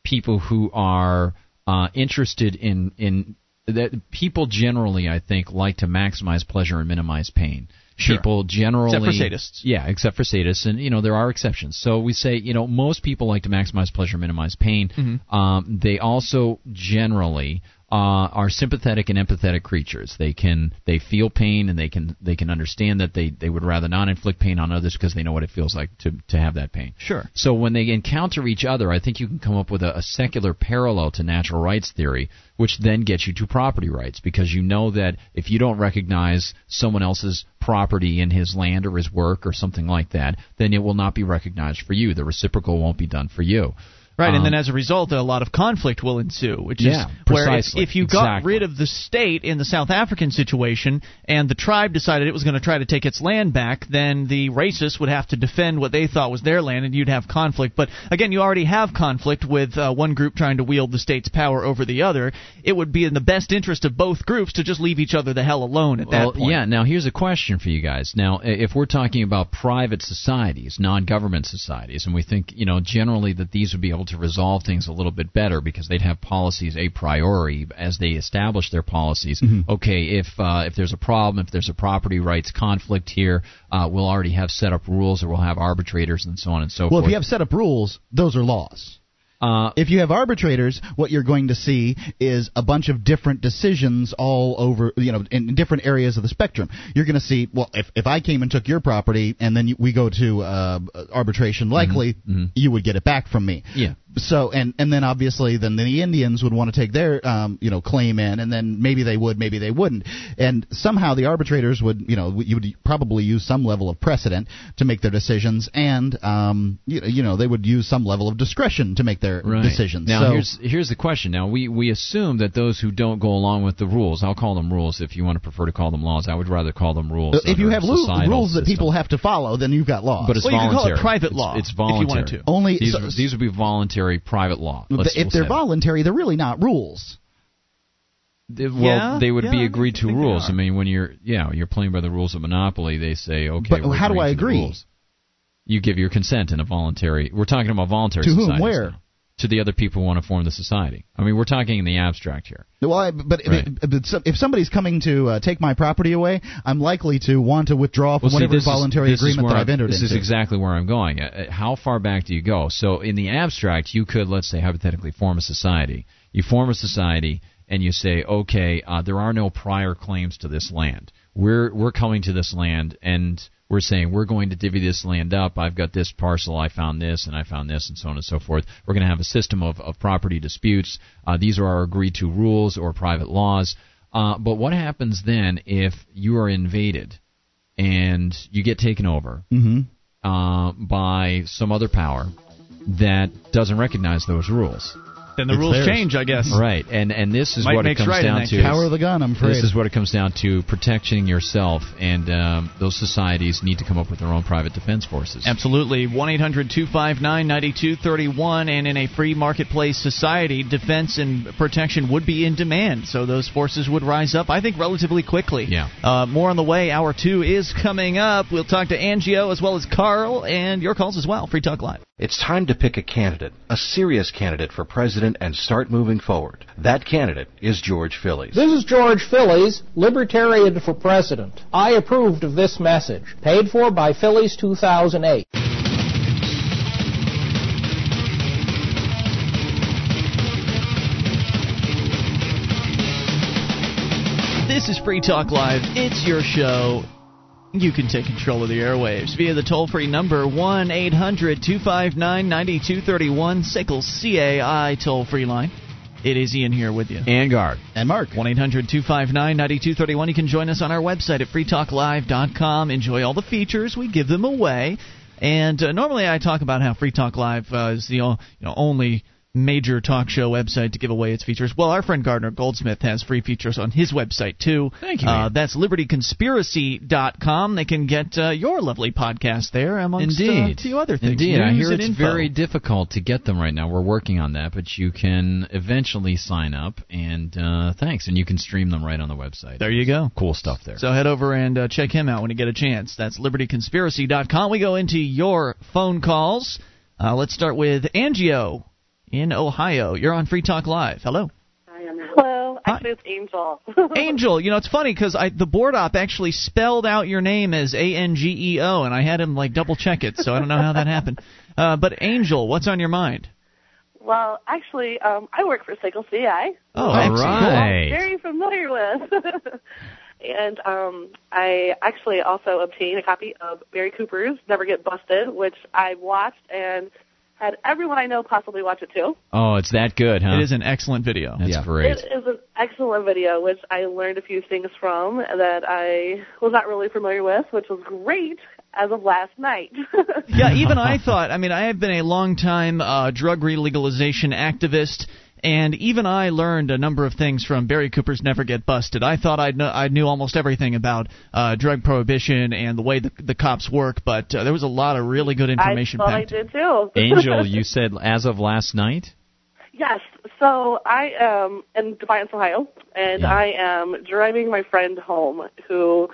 people who are uh, interested in in that people generally, I think, like to maximize pleasure and minimize pain. Sure. People generally, Except for sadists. yeah, except for sadists, and you know there are exceptions. So we say, you know, most people like to maximize pleasure, minimize pain. Mm-hmm. Um, they also generally uh, are sympathetic and empathetic creatures. They can they feel pain and they can they can understand that they they would rather not inflict pain on others because they know what it feels like to to have that pain. Sure. So when they encounter each other, I think you can come up with a, a secular parallel to natural rights theory, which then gets you to property rights because you know that if you don't recognize someone else's property in his land or his work or something like that, then it will not be recognized for you. The reciprocal won't be done for you. Right, and Um, then as a result, a lot of conflict will ensue, which Yeah, is where if, if you got rid of the state in the South African situation and the tribe decided it was going to try to take its land back, then the racists would have to defend what they thought was their land, and you'd have conflict. But again, you already have conflict with uh, one group trying to wield the state's power over the other. It would be in the best interest of both groups to just leave each other the hell alone at Well, that point. yeah. Now here's a question for you guys. Now, if we're talking about private societies, non-government societies, and we think, you know, generally that these would be able to resolve things a little bit better because they'd have policies a priori as they establish their policies. Mm-hmm. Okay, if uh, if there's a problem, if there's a property rights conflict here, uh, we'll already have set up rules, or we'll have arbitrators and so on and so Well, forth. Well, if you have set up rules, those are laws. Uh, If you have arbitrators, what you're going to see is a bunch of different decisions all over, you know, in different areas of the spectrum. You're going to see, well, if, if I came and took your property and then you, we go to uh, arbitration, likely you would get it back from me. Yeah. So and and then obviously then the Indians would want to take their um, you know claim in, and then maybe they would, maybe they wouldn't, and somehow the arbitrators would you know you would probably use some level of precedent to make their decisions, and um, you, you know they would use some level of discretion to make their right. decisions. Now so, here's here's the question. Now we we assume that those who don't go along with the rules, I'll call them rules. If you want to prefer to call them laws, I would rather call them rules. if you have lu- societal rules that system. people have to follow, then you've got laws. But it's Well, you could call it voluntary. private It's- law, It's, if you wanted voluntary. to. Only- these, so- these would be voluntary private law. Let's, if we'll they're say that. voluntary, they're really not rules. They- well, Yeah, they would yeah, be agreed to rules. I mean, when you're yeah, you're playing by the rules of monopoly, they say okay. But we're how do I agree? You give your consent in a voluntary. We're talking about voluntary. To whom? Where? now. To the other people who want to form the society. I mean, we're talking in the abstract here. Well, I, but Right. if, if somebody's coming to uh, take my property away, I'm likely to want to withdraw from Well, whatever this voluntary is agreement that I've entered This into. is exactly where I'm going. Uh, uh, How far back do you go? So, in the abstract, you could, let's say, hypothetically, form a society. You form a society, and you say, okay, uh, there are no prior claims to this land. We're we're coming to this land, and we're saying we're going to divvy this land up. I've got this parcel, I found this, and I found this, and so on and so forth. We're going to have a system of, of property disputes. Uh, these are our agreed to rules or private laws. Uh, but what happens then if you are invaded and you get taken over Mm-hmm. uh, by some other power that doesn't recognize those rules? Then the It's rules theirs. change, I guess. Right, and and this is Might what it comes right down to. case. Power of the gun, I'm afraid. This is what it comes down to: protecting yourself, and um, those societies need to come up with their own private defense forces. Absolutely. 1 800 259 9231. And in a free marketplace society, defense and protection would be in demand. So those forces would rise up, I think, relatively quickly. Yeah. Uh, more on the way. Hour two is coming up. We'll talk to Angio as well as Carl and your calls as well. Free Talk Live. It's time to pick a candidate, a serious candidate for president, and start moving forward. That candidate is George Phillies. This is George Phillies, Libertarian for President. I approved of this message. Paid for by Phillies 2008. This is Free Talk Live. It's your show. You can take control of the airwaves via the toll free number 1 800 259 9231, SACL CAI toll free line. It is Ian here with you. and Gard. and Mark. 1 800 259 9231. You can join us on our website at freetalklive.com. Enjoy all the features. We give them away. And uh, normally I talk about how Free Talk Live uh, is the o- you know, only major talk show website to give away its features. Well, our friend Gardner Goldsmith has free features on his website, too. Thank you, Uh, that's libertyconspiracy.com. They can get uh, your lovely podcast there, amongst uh, Indeed. a few other things. Indeed. I News hear and it's info. very difficult to get them right now. We're working on that, but you can eventually sign up, and uh, thanks. And you can stream them right on the website. There you go. Cool stuff there. So head over and uh, check him out when you get a chance. That's libertyconspiracy.com. We go into your phone calls. Uh, let's start with Angio in Ohio. You're on Free Talk Live. Hello. Hello, actually it's Angel. Angel, you know it's funny because I the board op actually spelled out your name as A N G E O, and I had him like double check it, so I don't know how that happened. Uh, but Angel, what's on your mind? well, actually, um, I work for Cycle CI. Oh, All excellent. right. Very familiar with. and um, I actually also obtained a copy of Barry Cooper's Never Get Busted, which I watched and had everyone I know possibly watch it too. Oh, it's that good, huh? It is an excellent video. That's Yeah. great. It is an excellent video, which I learned a few things from that I was not really familiar with, which was great as of last night. yeah, even I thought. I mean, I have been a long time uh, drug relegalization activist, and even I learned a number of things from Barry Cooper's Never Get Busted. I thought I know I knew almost everything about uh, drug prohibition and the way the, the cops work, but uh, there was a lot of really good information I thought I did too. Angel, you said as of last night? Yes. So I am in Defiance, Ohio, and Yeah. I am driving my friend home, who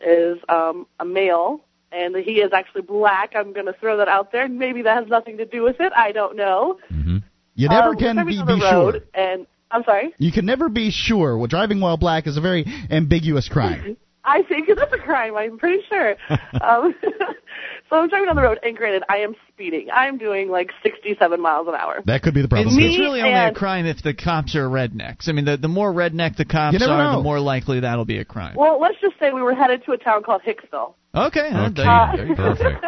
is um, a male, and he is actually black. I'm going to throw that out there. Maybe that has nothing to do with it. I don't know. Mm-hmm. You never Um, can be, be on the road, sure. And I'm sorry. You can never be sure. Well, driving while black is a very ambiguous crime. I think it is a crime. I'm pretty sure. um, so I'm driving on the road, and granted, I am speeding. I'm doing like 67 miles an hour. That could be the problem. It's, it's really only a crime if the cops are rednecks. I mean, the the more redneck the cops are, know. the more likely that'll be a crime. Well, let's just say we were headed to a town called Hicksville. Okay, uh, Okay. there you- there you go. Perfect.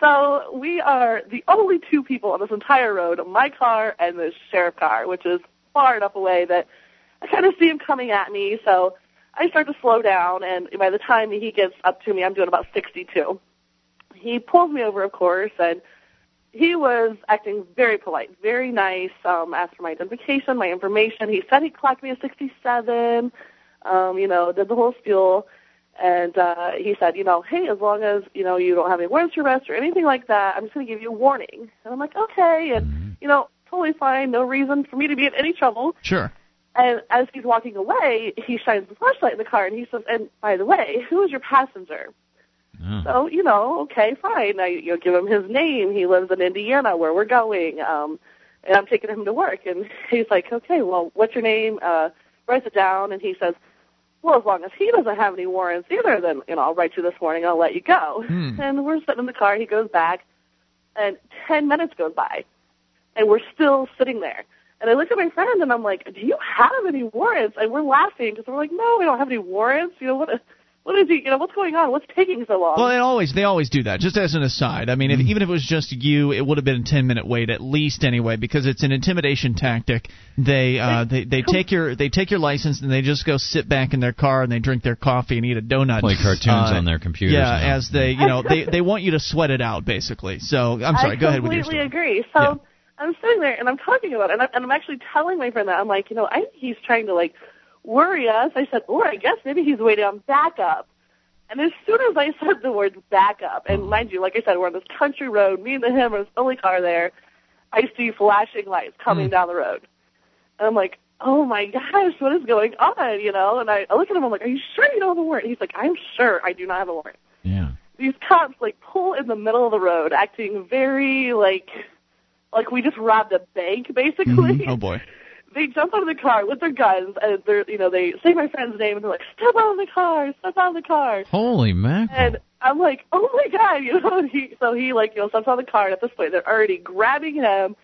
So we are the only two people on this entire road, my car and the sheriff car, which is far enough away that I kind of see him coming at me. So I start to slow down, and by the time he gets up to me, I'm doing about 62. He pulls me over, of course, and he was acting very polite, very nice. Um, asked for my identification, my information. He said he clocked me at 67. Um, you know, did the whole spiel. And uh, he said, you know, hey, as long as you know you don't have any warrants for arrest or anything like that, I'm just going to give you a warning. And I'm like, okay, and you know, totally fine, no reason for me to be in any trouble. Sure. And as he's walking away, he shines the flashlight in the car, and he says, and by the way, who is your passenger? Oh. So you know, okay, fine. I you know, give him his name. He lives in Indiana, where we're going. Um, and I'm taking him to work. And he's like, okay, well, what's your name? Uh, writes it down, and he says, well, as long as he doesn't have any warrants either, then you know, I'll write you this morning. I'll let you go. Hmm. And we're sitting in the car. He goes back, and ten minutes goes by, and we're still sitting there. And I look at my friend, and I'm like, "Do you have any warrants?" And we're laughing because we're like, "No, we don't have any warrants." You know what? What is he? You know, what's going on? What's taking so long? Well, they always they always do that. Just as an aside, I mean, if, even if it was just you, it would have been a ten minute wait at least anyway, because it's an intimidation tactic. They uh, they they take your they take your license and they just go sit back in their car and they drink their coffee and eat a donut. Play cartoons Uh, on their computers. Yeah, now. as they you know they they want you to sweat it out basically. So I'm sorry. I go ahead with your completely agree. So I'm sitting there and I'm talking about it, and, I, and I'm actually telling my friend that I'm like, you know, I think he's trying to like worry us. I said, or I guess maybe he's waiting on backup. And as soon as I said the word backup, and mm. mind you, like I said, we're on this country road, me and the him are the only car there. I see flashing lights coming mm. down the road, and I'm like, oh my gosh, what is going on? You know, and I, I look at him, I'm like, are you sure you don't have a warrant? He's like, I'm sure I do not have a warrant. Yeah. These cops like pull in the middle of the road, acting very like like we just robbed a bank mm-hmm. basically. Oh boy. They jump out of the car with their guns and they're you know, they say my friend's name and they're like, Step out of the car, step out of the car Holy mackerel. and I'm like, Oh my god, you know, he so he like, you know, steps out of the car and at this point they're already grabbing him,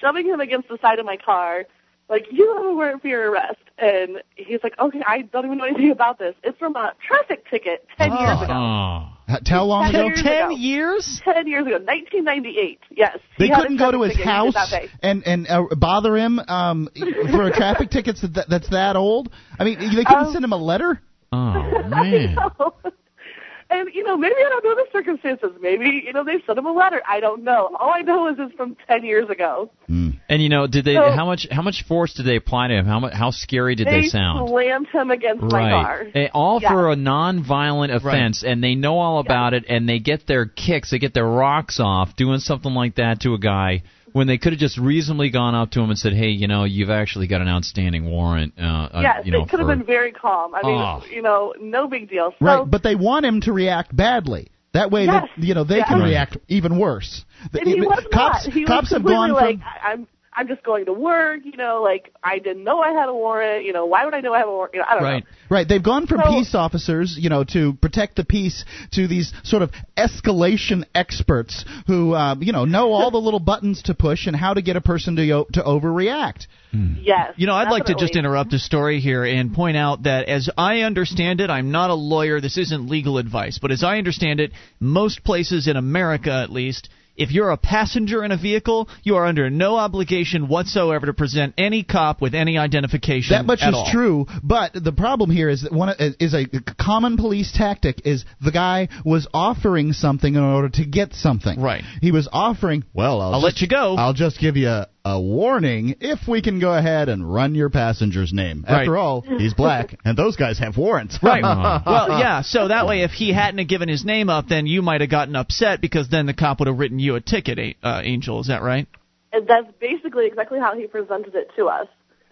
shoving him against the side of my car, like, you have a warrant for your arrest and he's like, Okay, I don't even know anything about this. It's from a traffic ticket ten years ago. Oh. H- How long Ten ago? years Ten ago. years? Ten years ago, 1998. Yes. They He had a couldn't go to his ticket he did house and and uh, bother him um, for a traffic ticket that, that's that old. I mean, they couldn't Um, send him a letter. Oh I man. Know. And you know, maybe I don't know the circumstances. Maybe you know they sent him a letter. I don't know. All I know is it's from ten years ago. Hmm. And you know, did they? So- how much? How much force did they apply to him? How much? How scary did they, sound? slammed him against my car. Right. All Yeah. for a non-violent offense, and they know all about it, and they get their kicks, they get their rocks off doing something like that to a guy when they could have just reasonably gone up to him and said, "Hey, you know, you've actually got an outstanding warrant." Uh, uh, Yes, you know, it could have for- been very calm. I mean, Oh. you know, no big deal. So, Right, but they want him to react badly. That way, Yes. that, you know, they Yeah. can Right. react even worse. The- and he the- was cops, not. He cops was have completely gone like, from I'm, I'm just going to work. You know, like I didn't know I had a warrant. You know, why would I know I have a warrant? You know, I don't know. Right, they've gone from So- peace officers, you know, to protect the peace, to these sort of escalation experts who, uh, you know, know all the little buttons to push and how to get a person to to overreact. Yes. You know, I'd like to just interrupt the story here and point out that as I understand it, I'm not a lawyer, this isn't legal advice, but as I understand it, most places in America at least, if you're a passenger in a vehicle, you are under no obligation whatsoever to present any cop with any identification. That much is all. true, but the problem here is that one uh, is a common police tactic is the guy was offering something in order to get something. Right. He was offering. Well, I'll, I'll just- let you go. I'll just give you a, a warning if we can go ahead and run your passenger's name. Right. After all, he's black, and those guys have warrants. Right. well, yeah. So that way, if he hadn't have given his name up, then you might have gotten upset because then the cop would have written you a ticket, uh, Angel. Is that right? And that's basically exactly how he presented it to us,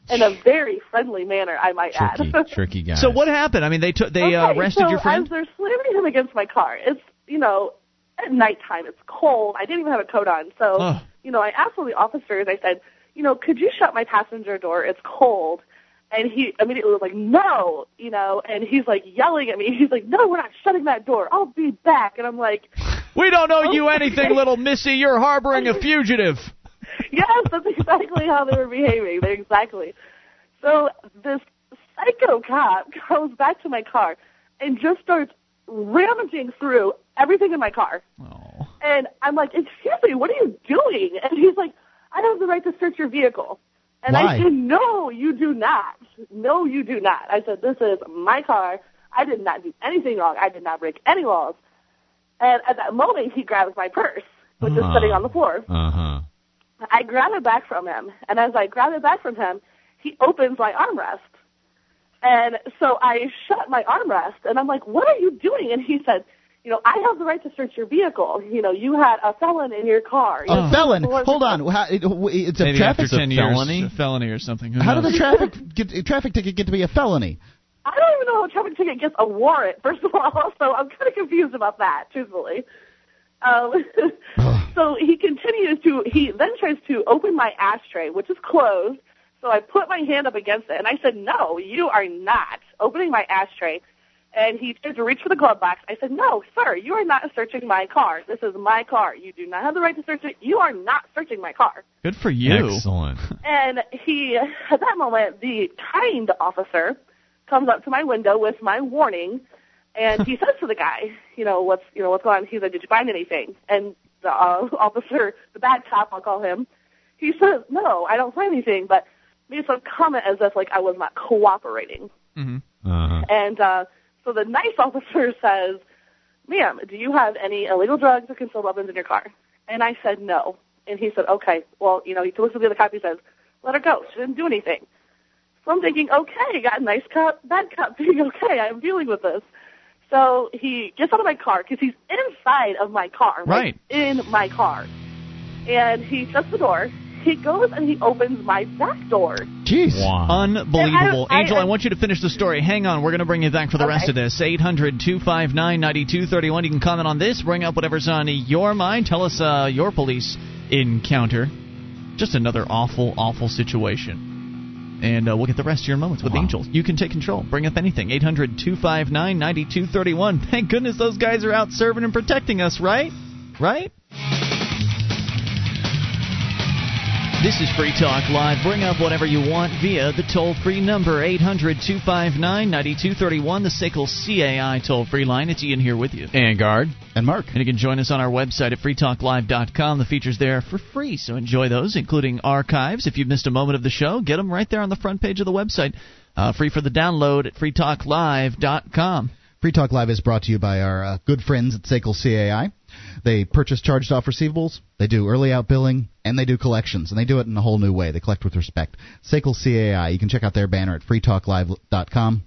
in a very friendly manner, I might tricky, add. tricky guy. So what happened? I mean, they took they okay, uh, arrested so your friend. As they're slamming him against my car, it's you know at nighttime. It's cold. I didn't even have a coat on, so you know I asked one of the officers. I said, you know, could you shut my passenger door? It's cold. And he immediately was like, no, you know, and he's like yelling at me. He's like, no, we're not shutting that door. I'll be back. And I'm like, We don't know you anything, little missy. You're harboring a fugitive. yes, that's exactly how they were behaving. They exactly. So this psycho cop goes back to my car and just starts rummaging through everything in my car. Oh. And I'm like, excuse me, what are you doing? And he's like, I have the right to search your vehicle. And Why? I said, no, you do not. No, you do not. I said, this is my car. I did not do anything wrong. I did not break any laws. And at that moment, he grabs my purse, which is Uh-huh. sitting on the floor. Uh huh. I grab it back from him, and as I grab it back from him, he opens my armrest. And so I shut my armrest, and I'm like, "What are you doing?" And he said, "You know, I have the right to search your vehicle. You know, you had a felon in your car." You A know, felon. Hold on. How, it, it's a Maybe traffic after ten years, felony? a felony or something. Who How did knows? the traffic get, a traffic ticket get to be a felony? I don't even know how a traffic ticket gets a warrant. First of all, so I'm kind of confused about that, truthfully. Um, so he continues to. He then tries to open my ashtray, which is closed. So I put my hand up against it, and I said, "No, you are not opening my ashtray." And he tried to reach for the glove box. I said, "No, sir, you are not searching my car. This is my car. You do not have the right to search it. You are not searching my car." Good for you. Excellent. And he, at that moment, the kind officer comes up to my window with my warning And he says to the guy, you know, what's you know what's going on? He said, did you find anything? And the uh, officer, the bad cop, I'll call him, he says, no, I don't find anything, but made some comment as if like I was not cooperating. Mm-hmm. Uh-huh. And uh, so the nice officer says, ma'am, do you have any illegal drugs or concealed weapons in your car? And I said no. And he said, okay, well, you know, he looks at the other cop, he says, let her go. She didn't do anything. So I'm thinking, okay, got a nice cop, bad cop being okay. I'm dealing with this. So he gets out of my car because he's inside of my car, Right. in my car, and he shuts the door. He goes and he opens my back door. Jeez. Unbelievable. I- I- Angel, I, want you to finish the story. Hang on. We're going to bring you back for the rest of this. 800 259 9231. You can comment on this, bring up whatever's on your mind. Tell us uh, your police encounter. Just another awful, awful situation. And uh, we'll get the rest of your moments with Wow. Angel. You can take control. Bring up anything. 800 259 9231. Thank goodness those guys are out serving and protecting us, right? Right? This is Free Talk Live. Bring up whatever you want via the toll free number 800 259 9231, the SACL CAI toll free line. It's Ian here with you. And Gard. And Mark. And you can join us on our website at freetalklive.com. The features there are for free, so enjoy those, including archives. If you've missed a moment of the show, get them right there on the front page of the website. Uh, free for the download at freetalklive.com. Free Talk Live is brought to you by our uh, good friends at SACL CAI. They purchase charged off receivables, they do early out billing, and they do collections, and they do it in a whole new way. They collect with respect. SACL CAI, you can check out their banner at freetalklive.com.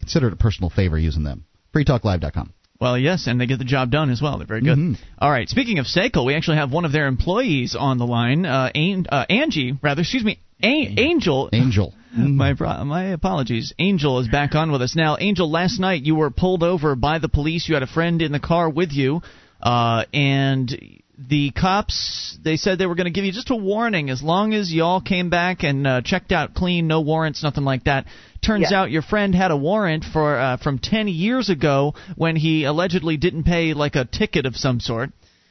Consider it a personal favor using them. freetalklive.com. Well, yes, and they get the job done as well. They're very good. Mhm. All right. Speaking of Seiko, we actually have one of their employees on the line. Uh, An- uh, Angie, rather, excuse me, A- Angel. Angel. my pro- my apologies. Angel is back on with us now. Angel, last night you were pulled over by the police. You had a friend in the car with you, uh, and the cops they said they were going to give you just a warning as long as y'all came back and uh, checked out clean, no warrants, nothing like that. Turns Yeah. out your friend had a warrant for uh, from 10 years ago when he allegedly didn't pay like a ticket of some sort.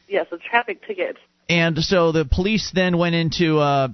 Yes, a traffic ticket. And so the police then went into uh,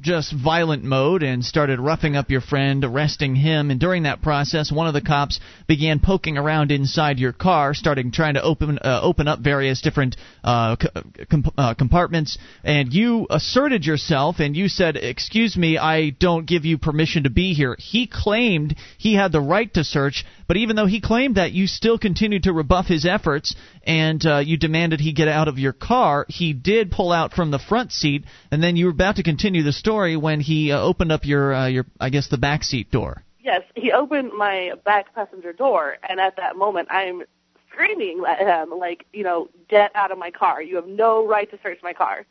just violent mode and started roughing up your friend, arresting him. And during that process, one of the cops began poking around inside your car, starting trying to open uh, open up various different uh, c- com- uh, compartments. And you asserted yourself, and you said, "Excuse me, I don't give you permission to be here." He claimed he had the right to search, but even though he claimed that, you still continued to rebuff his efforts, and uh, you demanded he get out of your car. He did pull out from the front seat, and then you were about to continue the story when he uh, opened up your uh, your I guess the back seat door. Yes, he opened my back passenger door, and at that moment, I'm screaming at him, like, you know, get out of my car. You have no right to search my car.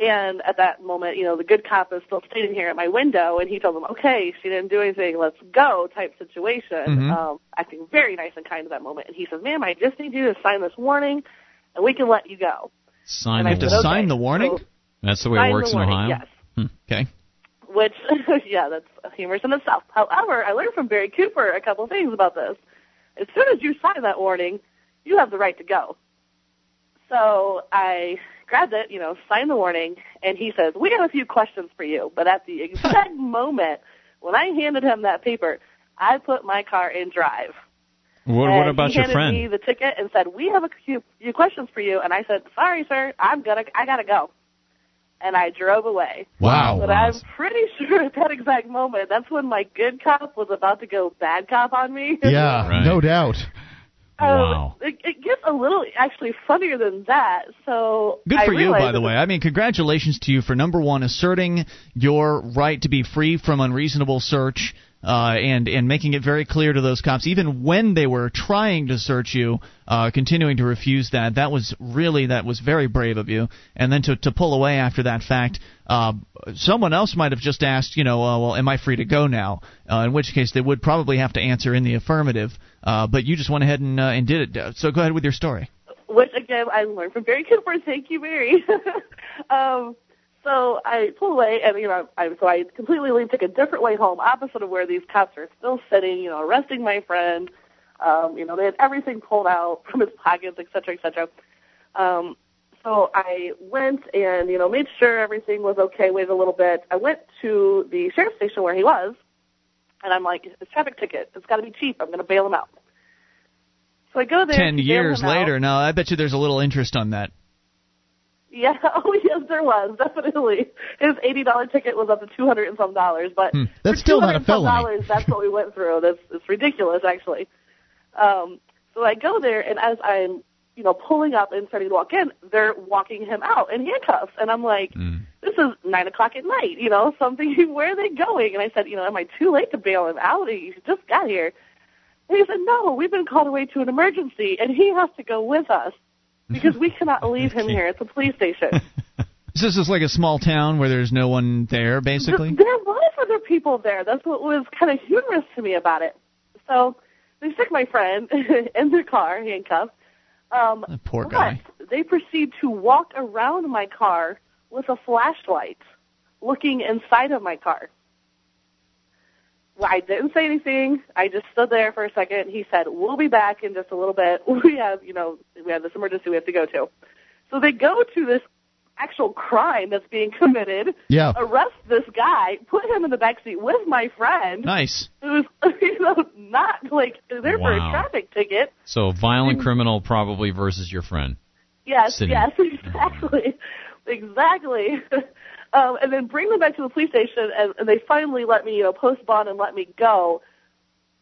And at that moment, you know, the good cop is still standing here at my window, and he told him, okay, she didn't do anything, let's go, type situation, Mhm. um, acting very nice and kind at that moment. And he says, ma'am, I just need you to sign this warning, and we can let you go. Sign I have to said, sign the warning. So- That's the way it works in warning, Ohio. Yes. Okay. which yeah, that's humorous in itself. However, I learned from Barry Cooper a couple things about this. As soon as you sign that warning, you have the right to go. So I grabbed it, you know, signed the warning, and he says, "We have a few questions for you." But at the exact moment when I handed him that paper, I put my car in drive. What, and what about he your handed friend? me the ticket and said, "We have a few, few questions for you." And I said, "Sorry, sir, I'm gonna, I gotta go." And I drove away. Wow. But I'm pretty sure at that exact moment, that's when my good cop was about to go bad cop on me. Yeah, Right. no doubt. Um, Wow. It, it gets a little actually funnier than that. So Good I for you, by the way. I mean, congratulations to you for number one, asserting your right to be free from unreasonable search, uh, and and making it very clear to those cops, even when they were trying to search you, uh, continuing to refuse that. That was really that was very brave of you. And then to to pull away after that fact. Uh, someone else might have just asked, you know, uh, well, am I free to go now? Uh, in which case they would probably have to answer in the affirmative. Uh, but you just went ahead and and did it. So go ahead with your story. which again I learned from Barry Cooper. Thank you, Barry. um, so I pull away, and you know, I so I completely leave, took a different way home, opposite of where these cops are still sitting. You know, arresting my friend. Um, you know, they had everything pulled out from his pockets, et cetera, et cetera. Um, so I went and you know made sure everything was okay. Waited a little bit. I went to the sheriff's station where he was, and I'm like, "It's a traffic ticket. It's got to be cheap. I'm going to bail him out." So I go there. Ten years him out. later, now I bet you there's a little interest on that. Yeah, oh yes, there was definitely. His eighty dollar ticket was up to two hundred and some dollars, but Hmm. That's still not a 200 and some felony. Dollars, that's what we went through. That's it's ridiculous, actually. Um, so I go there, and as I'm, you know, pulling up and starting to walk in, they're walking him out in handcuffs, and I'm like, this is nine o'clock at night, you know, something. Where are they going? And I said, you know, am I too late to bail him out? He just got here. And he said, no, we've been called away to an emergency, and he has to go with us because we cannot leave him here at the police station. Is this is like a small town where there's no one there, basically? Th- There was other people there. That's what was kind of humorous to me about it. So they stick my friend in their car, handcuffed. Um, the Poor guy. they proceed to walk around my car with a flashlight, looking inside of my car. I didn't say anything. I just stood there for a second. He said, "We'll be back in just a little bit. We have, you know, we have this emergency we have to go to." So they go to this actual crime that's being committed. Yeah. Arrest this guy, put him in the back seat with my friend. Nice. Who's, you know, not like there for a traffic ticket. So violent criminal probably versus your friend. Yes, Sitting. yes, exactly, exactly. Um, and then bring them back to the police station, and, and they finally let me, you know, post bond and let me go.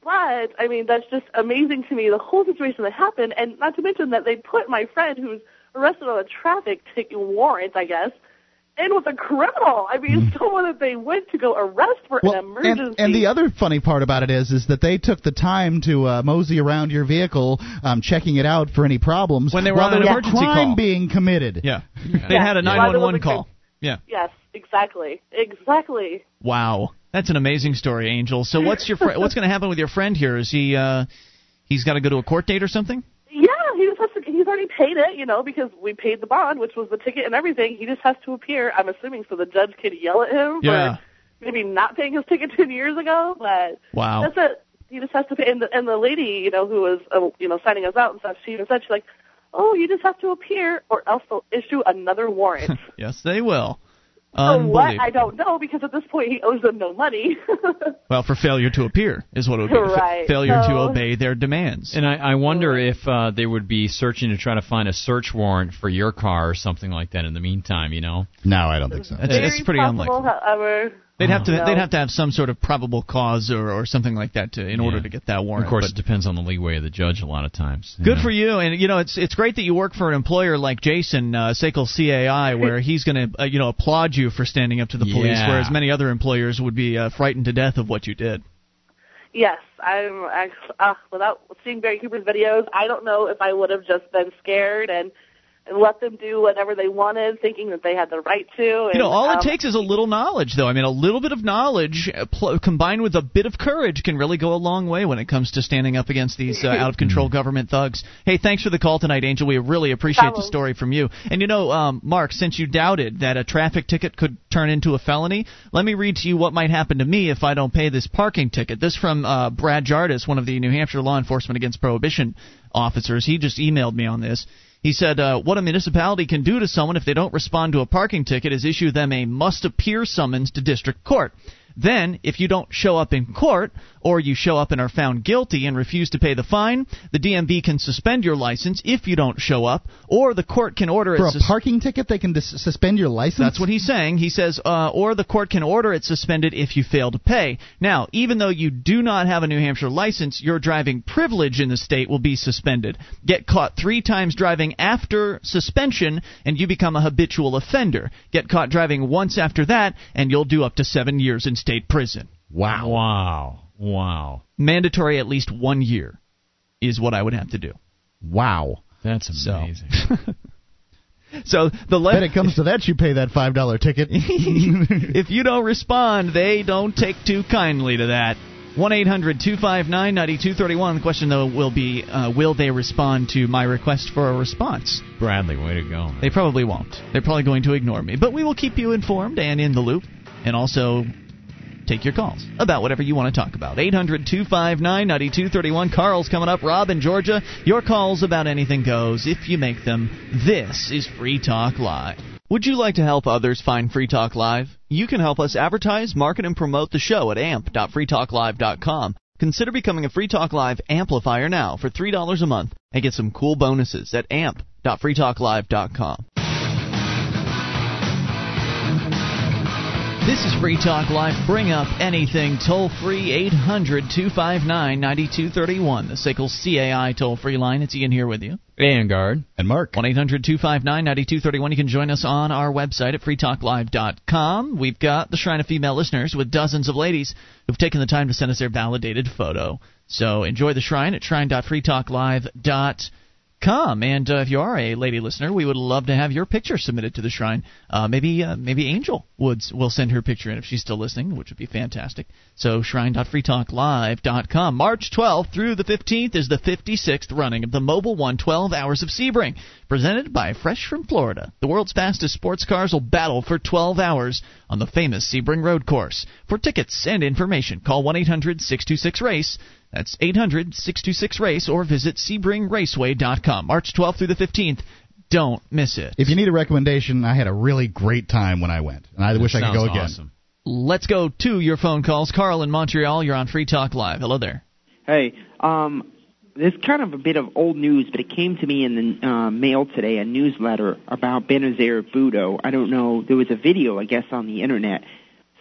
But I mean, that's just amazing to me. The whole situation that happened, and not to mention that they put my friend, who's arrested on a traffic ticket warrant, I guess, in with a criminal. I mean, someone that they went to go arrest for Well, an emergency. and, and the other funny part about it is, is that they took the time to uh, mosey around your vehicle, um, checking it out for any problems When they were while on an emergency crime call. being committed. Yeah. They Yeah. had a Yeah. While 911 a call. Yeah. yes, exactly, exactly. Wow. That's an amazing story, Angel. So what's your fr- what's going to happen with your friend here? Is he uh he's got to go to a court date or something? Yeah, he just has to. He's already paid it, you know, because we paid the bond, which was the ticket and everything. He just has to appear. I'm assuming so the judge could yell at him Yeah. for maybe not paying his ticket ten years ago. But Wow. that's it. He just has to pay. And the, and the lady, you know, who was uh, you know signing us out and stuff, she even said she's like, "Oh, you just have to appear, or else they'll issue another warrant." Yes, they will. For what? I don't know because at this point he owes them no money. Well, for failure to appear is what it would be. Fa- Right. failure to obey their demands. And I, I wonder if uh, they would be searching to try to find a search warrant for your car or something like that in the meantime, you know? No, I don't think so. That's, Very that's pretty possible, unlikely. However, They'd have to No. they'd have to have some sort of probable cause or, or something like that to in order to get that warrant. of course, but- it depends on the leeway of the judge a lot of times. Good know? for you, and you know it's it's great that you work for an employer like Jason uh, Sakel CAI, where he's going to uh, you know applaud you for standing up to the police, Yeah. whereas many other employers would be uh, frightened to death of what you did. Yes, I'm actually, uh, without seeing Barry Cooper's videos, I don't know if I would have just been scared and and let them do whatever they wanted, thinking that they had the right to. And, You know, all um, it takes is a little knowledge, though. I mean, a little bit of knowledge uh, pl- combined with a bit of courage can really go a long way when it comes to standing up against these uh, out of control government thugs. Hey, thanks for the call tonight, Angel. We really appreciate the story from you. And you know, um, Mark, since you doubted that a traffic ticket could turn into a felony, let me read to you what might happen to me if I don't pay this parking ticket. This from uh, Brad Jardis, one of the New Hampshire law enforcement against prohibition officers. He just emailed me on this. He said, uh, What a municipality can do to someone if they don't respond to a parking ticket is issue them a must appear summons to district court. Then, if you don't show up in court, or you show up and are found guilty and refuse to pay the fine, the DMV can suspend your license if you don't show up, or the court can order it For a sus- parking ticket, they can dis- suspend your license. that's what he's saying. He says, uh, or the court can order it suspended if you fail to pay. Now, even though you do not have a New Hampshire license, your driving privilege in the state will be suspended. Get caught three times driving after suspension, and you become a habitual offender. Get caught driving once after that, and you'll do up to seven years in state prison. Wow. Wow. Wow. Mandatory at least one year is what I would have to do. Wow. That's amazing. So the Bet left. it comes to that, you pay that five dollar ticket. if you don't respond, they don't take too kindly to that. 1 800 259 9231. The question, though, will be uh, will they respond to my request for a response? Bradley, way to go. They probably won't. They're probably going to ignore me. But we will keep you informed and in the loop, and also take your calls about whatever you want to talk about. 800 259 9231. Carl's coming up. Rob in Georgia. Your calls about anything goes if you make them. This is Free Talk Live. Would you like to help others find Free Talk Live? You can help us advertise, market, and promote the show at amp.freetalklive.com. Consider becoming a Free Talk Live amplifier now for $3 a month and get some cool bonuses at amp.freetalklive.com. This is Free Talk Live. Bring up anything toll free 800 259 9231. The SACL CAI toll free line. It's Ian here with you. Vanguard. And Mark. 1 800 259 9231. You can join us on our website at freetalklive.com. We've got the Shrine of Female Listeners with dozens of ladies who've taken the time to send us their validated photo. So enjoy the shrine at shrine.freetalklive.com come. And uh, if you are a lady listener, we would love to have your picture submitted to the shrine. Uh, maybe uh, maybe Angel would will send her picture in if she's still listening, which would be fantastic. So shrine.freetalklive.com. March 12th through the 15th is the 56th running of the Mobil One 12 Hours of Sebring, presented by Fresh from Florida. The world's fastest sports cars will battle for 12 hours on the famous Sebring Road Course. For tickets and information, call 1-800-626-RACE. That's 800 626 RACE or visit SebringRaceway.com. March 12th through the 15th. Don't miss it. If you need a recommendation, I had a really great time when I went, and I That wish I could go sounds again. awesome. Let's go to your phone calls. Carl in Montreal, you're on Free Talk Live. Hello there. Hey, um, this is kind of a bit of old news, but it came to me in the uh, mail today, a newsletter about Benazir Bhutto. I don't know. There was a video, I guess, on the internet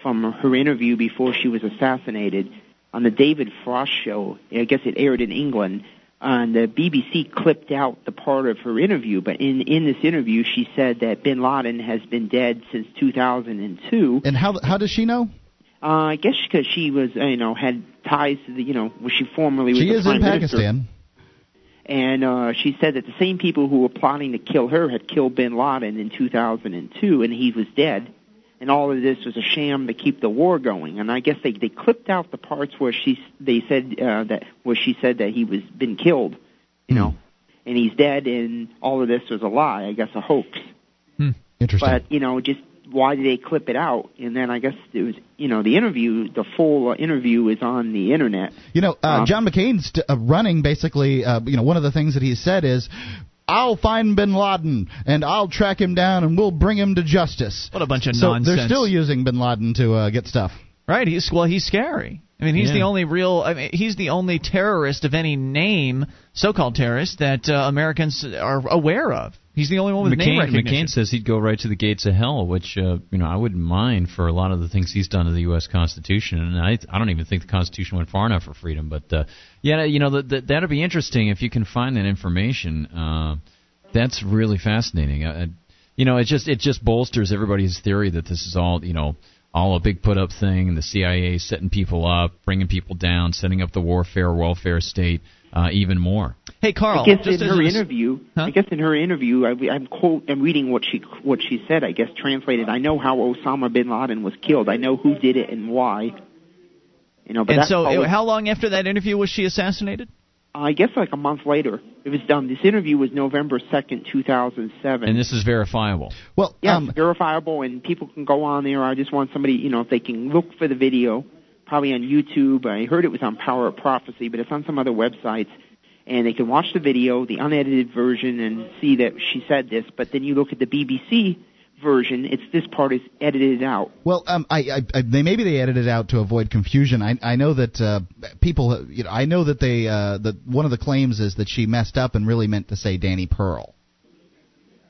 from her interview before she was assassinated on the David Frost show. I guess it aired in England. And the BBC clipped out the part of her interview, but in in this interview, she said that Bin Laden has been dead since 2002. And how how does she know? Uh, I guess because she was, uh, you know, had ties to the, you know, was she formerly was She the is in minister. Pakistan. And uh, she said that the same people who were plotting to kill her had killed Bin Laden in 2002, and he was dead. And all of this was a sham to keep the war going. And I guess they they clipped out the parts where she they said uh, that where she said that he was been killed, you know, and he's dead, and all of this was a lie. I guess a hoax. Interesting. But you know, just why did they clip it out? And then I guess it was you know the interview, the full uh, interview is on the internet. You know, uh, Um, John McCain's t- uh, running basically. Uh, you know, one of the things that he said is, "I'll find Bin Laden and I'll track him down and we'll bring him to justice." What a bunch of so nonsense. they're still using Bin Laden to uh, get stuff. Right? He's well, he's scary. I mean, he's Yeah. the only real. I mean, he's the only terrorist of any name, so-called terrorist, that uh, Americans are aware of. He's the only one with name McCain, recognition. McCain says he'd go right to the gates of hell, which uh, you know I wouldn't mind for a lot of the things he's done to the U.S. Constitution, and I I don't even think the Constitution went far enough for freedom. But uh, yeah, you know that that that'd be interesting if you can find that information. Uh, that's really fascinating. Uh, you know, it just it just bolsters everybody's theory that this is all you know all a big put up thing, and the CIA setting people up, bringing people down, setting up the warfare welfare state uh, even more. Hey, Carl. I guess just in her a- interview, I guess in her interview, I, I'm quote, I'm reading what she what she said. I guess translated. I know how Osama bin Laden was killed. I know who did it and why. You know, but and so, always- how long after that interview was she assassinated? I guess like a month later, it was done. This interview was November second, two thousand seven. And this is verifiable. Well, yeah, um, verifiable, and people can go on there. I just want somebody, you know, if they can look for the video, probably on YouTube. I heard it was on Power of Prophecy, but it's on some other websites, and they can watch the video, the unedited version, and see that she said this. But then you look at the BBC version; it's this part is edited out. Well, um, I, I, I, they maybe they edited it out to avoid confusion. I, I know that uh, people, you know, I know that they, uh, that one of the claims is that she messed up and really meant to say Danny Pearl.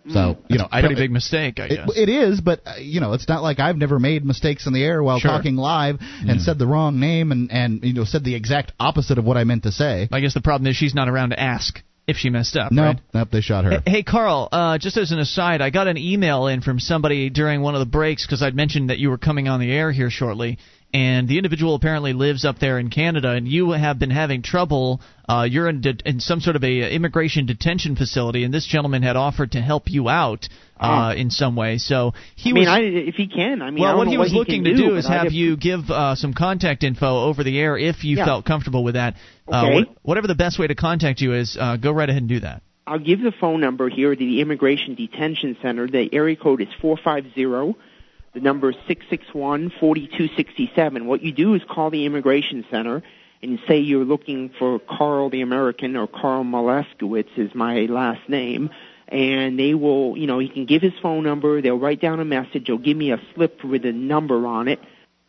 So you know, I pretty big mistake, I It, guess. it is, but uh, you know, it's not like I've never made mistakes in the air while Sure. talking live and said the wrong name and and you know said the exact opposite of what I meant to say. I guess the problem is she's not around to ask if she messed up. No, right? nope, they shot her. Hey, hey, Carl, uh, just as an aside, I got an email in from somebody during one of the breaks because I'd mentioned that you were coming on the air here shortly. And the individual apparently lives up there in Canada, and you have been having trouble. Uh, you're in, de- in some sort of a uh, immigration detention facility, and this gentleman had offered to help you out uh, in some way. So he I mean, was. I, if he can, I mean, I well, don't what he what was he looking can to do but is have have- you give uh, some contact info over the air if you Yeah. felt comfortable with that. Uh, Okay. what, whatever the best way to contact you is, uh, go right ahead and do that. I'll give the phone number here to the Immigration Detention Center. The area code is 450. The number is 661-4267. What you do is call the Immigration Center and say you're looking for Carl the American or Carl Moleskowitz is my last name. And they will, you know, he can give his phone number. They'll write down a message. They'll give me a slip with a number on it.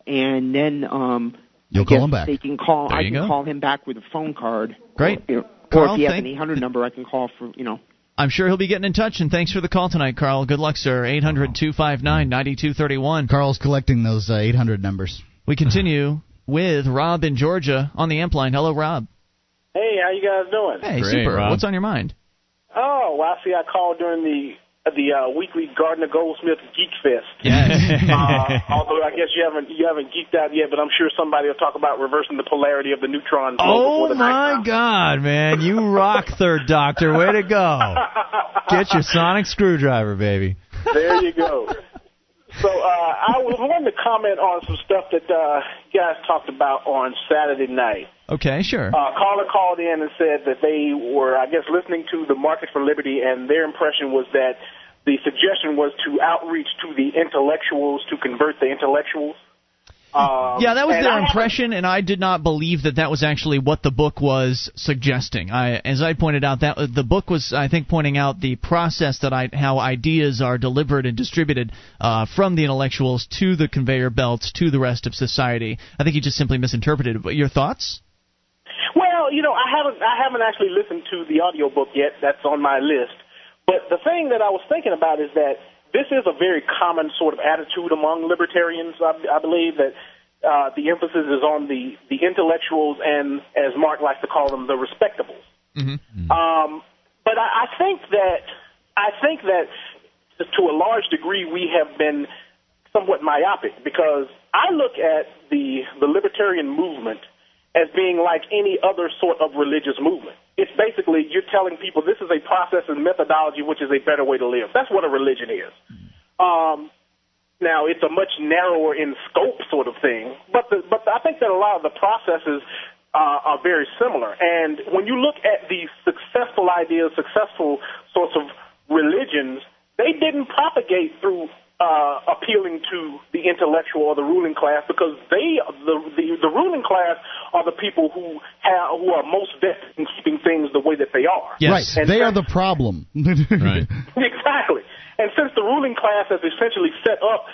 And then, um, You'll call him back. They can call. There I can go. call him back with a phone card. Great. Or, you know, Carl, or if you have thank- an 800 number, I can call for you know. I'm sure he'll be getting in touch, and thanks for the call tonight, Carl. Good luck, sir. 800 259 9231. Carl's collecting those uh, 800 numbers. We continue with Rob in Georgia on the amp line. Hello, Rob. Hey, how you guys doing? Hey, Great, super. Rob. What's on your mind? Oh, well, I see. I called during the the uh, weekly Gardner Goldsmith Geek Fest. Yes. uh, although I guess you haven't you haven't geeked out yet, but I'm sure somebody will talk about reversing the polarity of the neutron. Oh before the night my God, man! You rock, Third Doctor. Way to go! Get your sonic screwdriver, baby. there you go. So uh, I was wanting to comment on some stuff that uh, you guys talked about on Saturday night. Okay, sure. Uh, caller called in and said that they were, I guess, listening to the Market for Liberty, and their impression was that the suggestion was to outreach to the intellectuals to convert the intellectuals. Um, yeah, that was their I impression, and I did not believe that that was actually what the book was suggesting. I, as I pointed out, that the book was, I think, pointing out the process that I, how ideas are delivered and distributed uh, from the intellectuals to the conveyor belts to the rest of society. I think he just simply misinterpreted it. But your thoughts? Well, you know, I haven't I haven't actually listened to the audio book yet. That's on my list. But the thing that I was thinking about is that this is a very common sort of attitude among libertarians. I, I believe that uh, the emphasis is on the the intellectuals and, as Mark likes to call them, the respectables. Mm-hmm. Um, but I, I think that I think that to a large degree we have been somewhat myopic because I look at the the libertarian movement as being like any other sort of religious movement. It's basically you're telling people this is a process and methodology which is a better way to live. That's what a religion is. Um, now it's a much narrower in scope sort of thing, but the, but I think that a lot of the processes uh, are very similar. And when you look at the successful ideas, successful sorts of religions, they didn't propagate through uh, appealing to the intellectual or the ruling class because they, the, the the ruling class, are the people who have who are most vested in keeping things the way that they are. Right. And they are the problem. Right. Exactly. And since the ruling class has essentially set up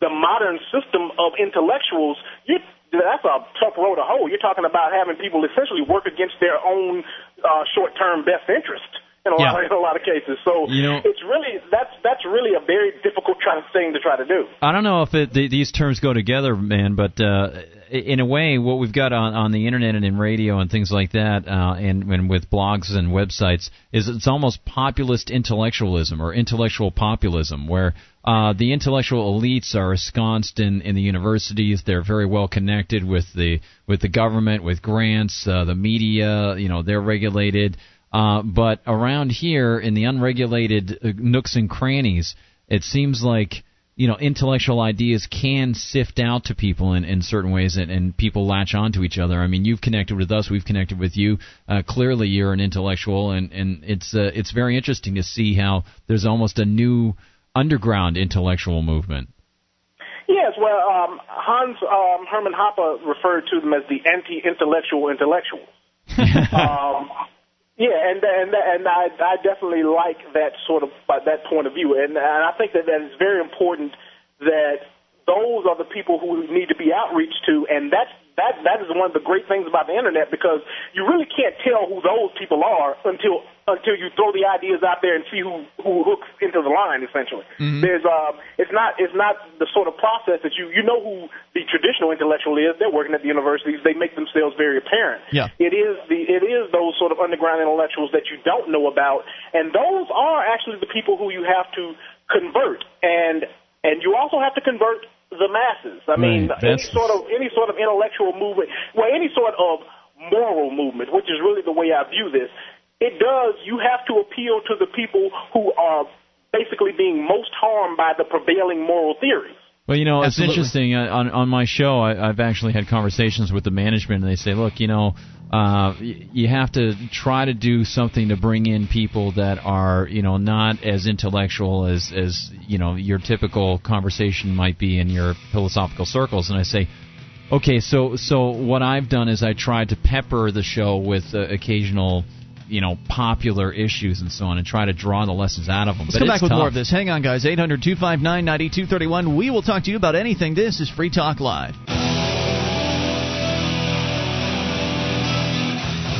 the modern system of intellectuals, you that's a tough road to hoe. You're talking about having people essentially work against their own uh, short-term best interest in a, lot, Yeah. in a lot of cases. So You know- it's really that's that's really a very difficult try, thing to try to do. I don't know if it, th- these terms go together, man, but uh, in a way, what we've got on, on the internet and in radio and things like that, uh, and, and with blogs and websites, is it's almost populist intellectualism or intellectual populism, where uh, the intellectual elites are ensconced in, in the universities. They're very well connected with the with the government, with grants, uh, the media. You know, they're regulated. Uh, but around here, in the unregulated uh, nooks and crannies, it seems like you know intellectual ideas can sift out to people in, in certain ways and, and people latch onto each other. I mean you've connected with us we've connected with you. Uh, clearly you're an intellectual and and it's uh, it's very interesting to see how there's almost a new underground intellectual movement. Yes, well, um, Hans um, Hermann Hoppe referred to them as the anti-intellectual intellectuals. um, yeah, and and and I I definitely like that sort of uh, that point of view, and, and I think that that is very important that those are the people who need to be outreached to, and that's that that is one of the great things about the internet because you really can't tell who those people are until until you throw the ideas out there and see who who hooks into the line. Essentially, Mhm. there's uh, it's not it's not the sort of process that you you know who the traditional intellectual is. They're working at the universities. They make themselves very apparent. Yeah. It is the it is those sort of underground intellectuals that you don't know about, and those are actually the people who you have to convert, and and you also have to convert the masses. I mean, Right, any sort of any sort of intellectual movement, well, any sort of moral movement, which is really the way I view this. It does. You have to appeal to the people who are basically being most harmed by the prevailing moral theories. Well, you know, Absolutely. it's interesting. Uh, on on my show, I, I've actually had conversations with the management, and they say, look, you know, uh, you have to try to do something to bring in people that are, you know, not as intellectual as as you know your typical conversation might be in your philosophical circles. And I say, okay, so so what I've done is I tried to pepper the show with uh, occasional you know popular issues and so on, and try to draw the lessons out of them. Let's but come back with more of this. Hang on, guys. 800-259-9231. We will talk to you about anything. This is Free Talk Live.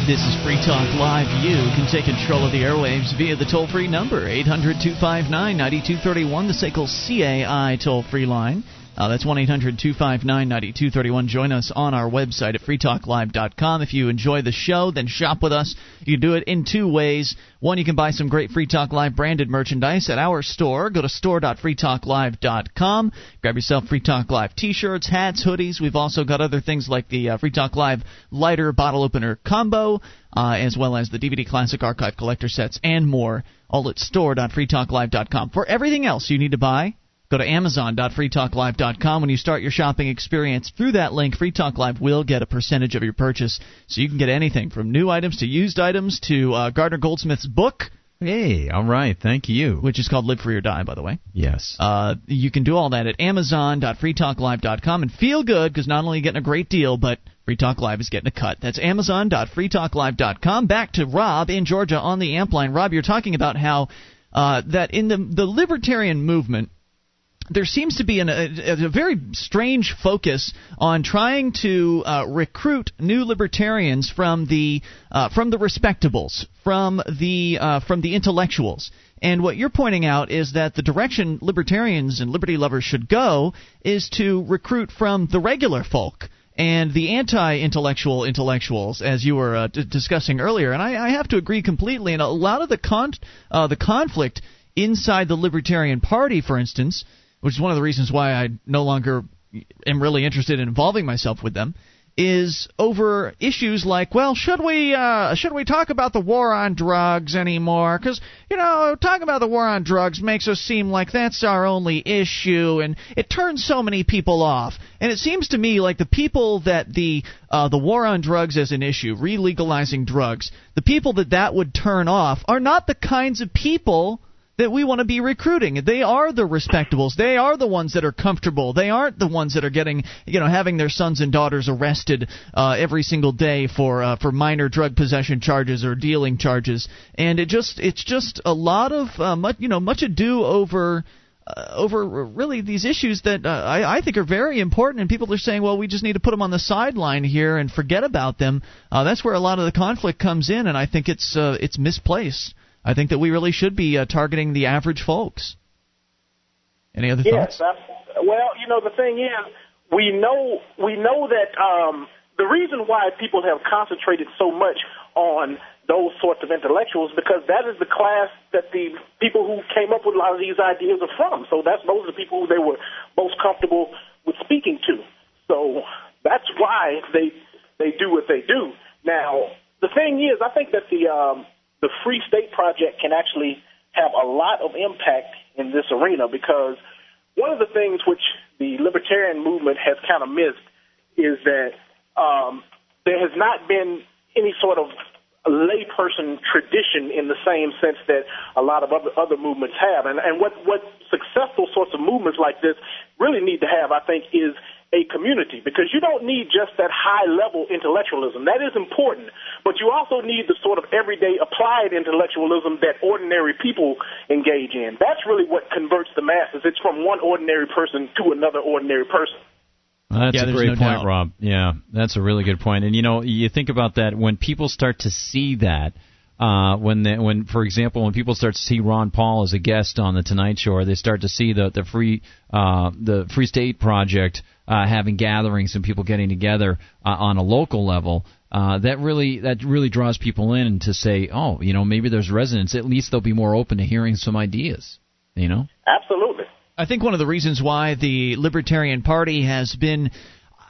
This is Free Talk Live. You can take control of the airwaves via the toll free number, 800 259 9231, the SACL CAI toll free line. Uh, that's 1 800 259 9231. Join us on our website at freetalklive.com. If you enjoy the show, then shop with us. You can do it in two ways. One, you can buy some great Free Talk Live branded merchandise at our store. Go to store.freetalklive.com. Grab yourself Free Talk Live t shirts, hats, hoodies. We've also got other things like the uh, Free Talk Live lighter bottle opener combo, uh, as well as the DVD Classic Archive collector sets and more. All at store.freetalklive.com. For everything else you need to buy, Go to amazon.freetalklive.com. When you start your shopping experience through that link, Free Talk Live will get a percentage of your purchase. So you can get anything from new items to used items to uh, Gardner Goldsmith's book. Hey, all right, thank you. Which is called Live Free or Die, by the way. Yes. Uh, you can do all that at amazon.freetalklive.com and feel good because not only are you getting a great deal, but Free Talk Live is getting a cut. That's amazon.freetalklive.com. Back to Rob in Georgia on the amp line. Rob, you're talking about how uh, that in the the libertarian movement there seems to be an, a, a, very strange focus on trying to uh, recruit new libertarians from the uh, from the respectables, from the uh, from the intellectuals. And what you're pointing out is that the direction libertarians and liberty lovers should go is to recruit from the regular folk and the anti-intellectual intellectuals, as you were uh, d- discussing earlier. And I, I, have to agree completely. And a lot of the con- uh, the conflict inside the Libertarian Party, for instance which is one of the reasons why I no longer am really interested in involving myself with them, is over issues like, well, should we uh, should we talk about the war on drugs anymore? Because you know, talking about the war on drugs makes us seem like that's our only issue, and it turns so many people off. And it seems to me like the people that the uh, the war on drugs as an issue, re-legalizing drugs, the people that that would turn off are not the kinds of people that we want to be recruiting. They are the respectables. They are the ones that are comfortable. They aren't the ones that are getting, you know, having their sons and daughters arrested uh, every single day for uh, for minor drug possession charges or dealing charges. And it just it's just a lot of uh, much you know much ado over. Uh, over really these issues that uh, I, I think are very important, and people are saying, well, we just need to put them on the sideline here and forget about them. Uh, that's where a lot of the conflict comes in, and I think it's uh, it's misplaced. I think that we really should be uh, targeting the average folks. Any other yes, thoughts? Yes. Well, you know, the thing is, we know we know that um, the reason why people have concentrated so much on those sorts of intellectuals because that is the class that the people who came up with a lot of these ideas are from. So that's those are the people who they were most comfortable with speaking to. So that's why they they do what they do. Now, the thing is, I think that the um, the Free State Project can actually have a lot of impact in this arena because one of the things which the libertarian movement has kind of missed is that um, there has not been any sort of layperson tradition in the same sense that a lot of other, other movements have. And, and what, what successful sorts of movements like this really need to have, I think, is a community because you don't need just that high level intellectualism. That is important, but you also need the sort of everyday applied intellectualism that ordinary people engage in. That's really what converts the masses. It's from one ordinary person to another ordinary person. That's yeah, a great no point, doubt. Rob. Yeah, that's a really good point. And you know, you think about that when people start to see that. Uh, when they, when for example when people start to see Ron Paul as a guest on the Tonight Show, or they start to see the the free uh, the Free State Project uh, having gatherings and people getting together uh, on a local level, uh, that really that really draws people in to say, oh, you know, maybe there's resonance. At least they'll be more open to hearing some ideas. You know. Absolutely. I think one of the reasons why the Libertarian Party has been,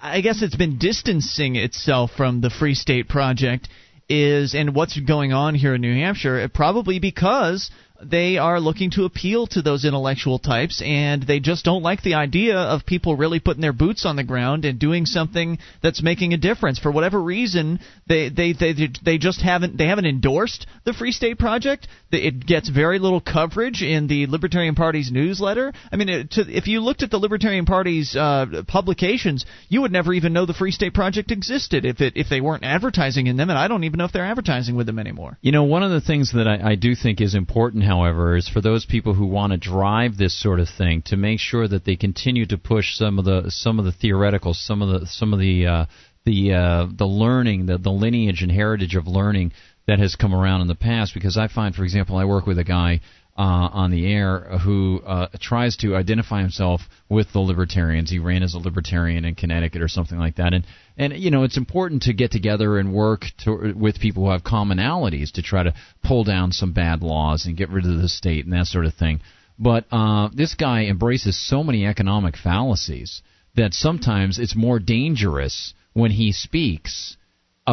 I guess it's been distancing itself from the Free State Project is, and what's going on here in New Hampshire, probably because they are looking to appeal to those intellectual types, and they just don't like the idea of people really putting their boots on the ground and doing something that's making a difference. For whatever reason, they they they they just haven't they haven't endorsed the Free State Project. It gets very little coverage in the Libertarian Party's newsletter. I mean, to, if you looked at the Libertarian Party's uh, publications, you would never even know the Free State Project existed if it if they weren't advertising in them, and I don't even know if they're advertising with them anymore. You know, one of the things that I, I do think is important, however, is for those people who want to drive this sort of thing to make sure that they continue to push some of the some of the theoretical, some of the some of the uh, the uh, the learning, the the lineage and heritage of learning that has come around in the past. Because I find, for example, I work with a guy uh, on the air who uh, tries to identify himself with the libertarians. He ran as a libertarian in Connecticut or something like that, and and you know it's important to get together and work to, with people who have commonalities to try to pull down some bad laws and get rid of the state and that sort of thing. But uh, this guy embraces so many economic fallacies that sometimes it's more dangerous when he speaks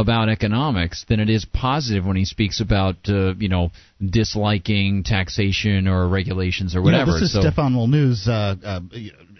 about economics than it is positive when he speaks about uh, you know disliking taxation or regulations or whatever. You know, this is so, Stefan Molyneux's uh, uh,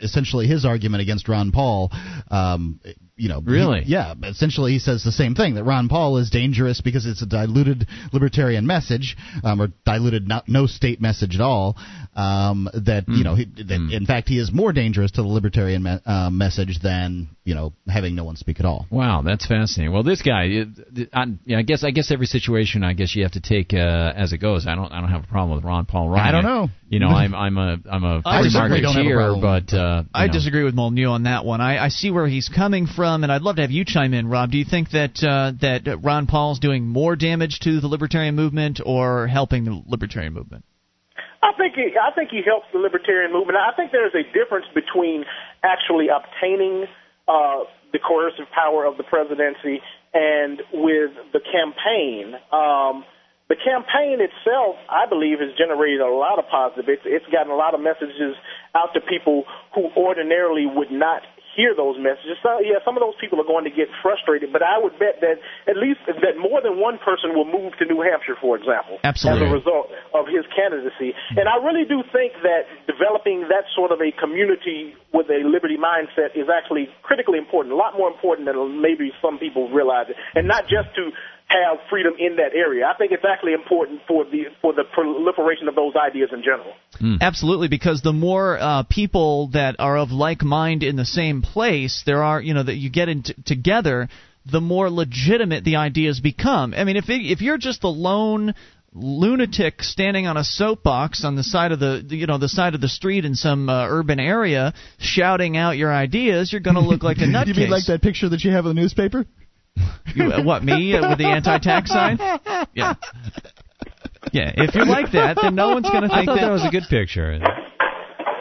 essentially his argument against Ron Paul. Um, you know, really, he, yeah. Essentially, he says the same thing that Ron Paul is dangerous because it's a diluted libertarian message, um, or diluted not, no state message at all. Um, that Mm. you know, he, that Mm. in fact, he is more dangerous to the libertarian me- uh, message than you know having no one speak at all. Wow, that's fascinating. Well, this guy, it- I, yeah, I guess, I guess every situation, I guess you have to take uh, as it goes. I don't, I don't have a problem with Ron Paul running. I don't know. You know, I'm, I'm a, I'm a I free certainly don't have a marketeer, problem. but uh, I know. disagree with Molyneux on that one. I, I see where he's coming from, and I'd love to have you chime in, Rob. Do you think that uh, that Ron Paul's doing more damage to the libertarian movement or helping the libertarian movement? I think he, I think he helps the libertarian movement. I think there's a difference between actually obtaining uh, the coercive power of the presidency and with the campaign. Um, the campaign itself, I believe, has generated a lot of positive. It's, it's gotten a lot of messages out to people who ordinarily would not hear those messages. So, yeah, some of those people are going to get frustrated, but I would bet that at least that more than one person will move to New Hampshire, for example, Absolutely. as a result of his candidacy. And I really do think that developing that sort of a community with a liberty mindset is actually critically important, a lot more important than maybe some people realize, and not just to have freedom in that area. I think it's actually important for the for the proliferation of those ideas in general. Absolutely, because the more uh, people that are of like mind in the same place there are, you know, that you get in t- together, the more legitimate the ideas become. I mean, if it, if you're just the lone lunatic standing on a soapbox on the side of the you know the side of the street in some uh, urban area shouting out your ideas, you're going to look like a nutcase. you mean like that picture that you have in the newspaper? You, uh, what me uh, with the anti-tax sign? Yeah. Yeah, if you're like that, then no one's going to I think thought that was a good picture.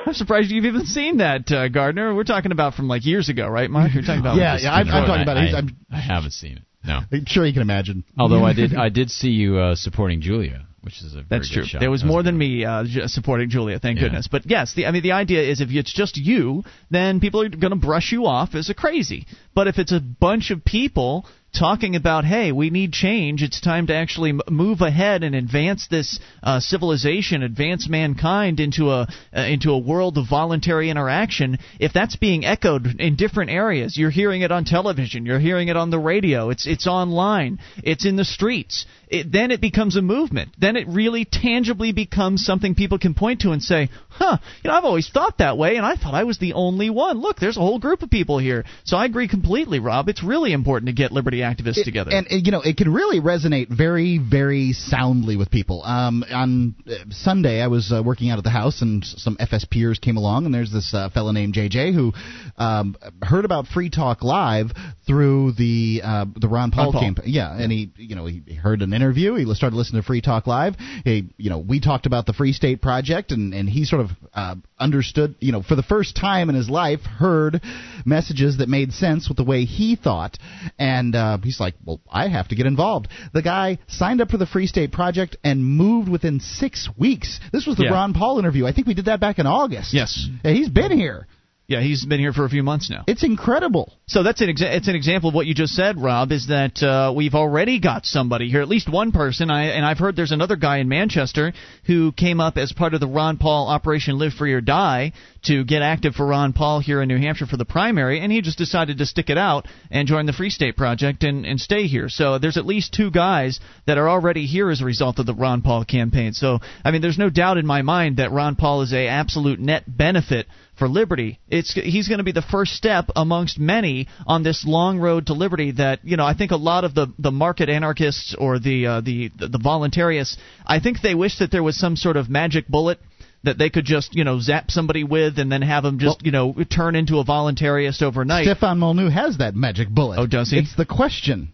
I'm surprised you've even seen that, uh, Gardner. We're talking about from like years ago, right, Mike? You're talking about Yeah, yeah, I'm, I'm talking about. it. I, I'm, I haven't seen it. No. I'm sure you can imagine. Although I did, I did see you uh, supporting Julia, which is a very That's true. shot. There was more than me uh, supporting Julia, thank Yeah. goodness. But yes, the, I mean the idea is if it's just you, then people are going to brush you off as a crazy. But if it's a bunch of people talking about, hey, we need change, it's time to actually move ahead and advance this uh, civilization, advance mankind into a uh, into a world of voluntary interaction. If that's being echoed in different areas, you're hearing it on television, you're hearing it on the radio, it's it's online, it's in the streets. It, then it becomes a movement. Then it really tangibly becomes something people can point to and say, "Huh, you know, I've always thought that way, and I thought I was the only one. Look, there's a whole group of people here." So I agree completely, Rob. It's really important to get liberty activists It- together. And, you know, it can really resonate very, very soundly with people. Um, on uh, Sunday, I was uh, working out at the house, and some FSPers came along, and there's this uh, fellow named JJ who um, heard about Free Talk Live through the uh, the Ron Paul, Ron Paul. campaign. Yeah, and he, you know, he heard an interview. He started listening to Free Talk Live. He, you know, we talked about the Free State Project, and and he sort of uh, understood, you know, for the first time in his life, heard messages that made sense with the way he thought, and uh, he's like, well, I have to get involved. The guy signed up for the Free State Project and moved within six weeks. This was the Yeah. Ron Paul interview. I think we did that back in August. Yes. He's been here. yeah, he's been here for a few months now. It's incredible. So that's an exa- it's an example of what you just said, Rob. Is that uh, we've already got somebody here, at least one person. I and I've heard there's another guy in Manchester who came up as part of the Ron Paul Operation Live Free or Die to get active for Ron Paul here in New Hampshire for the primary, and he just decided to stick it out and join the Free State Project and and stay here. So there's at least two guys that are already here as a result of the Ron Paul campaign. So I mean, there's no doubt in my mind that Ron Paul is a absolute net benefit for liberty. It's he's going to be the first step amongst many on this long road to liberty. That you know, I think a lot of the the market anarchists or the uh, the the voluntarists, I think they wish that there was some sort of magic bullet that they could just you know zap somebody with and then have them just you know turn into a voluntarist overnight. Stefan Molyneux has that magic bullet. Oh, does he? It's the question: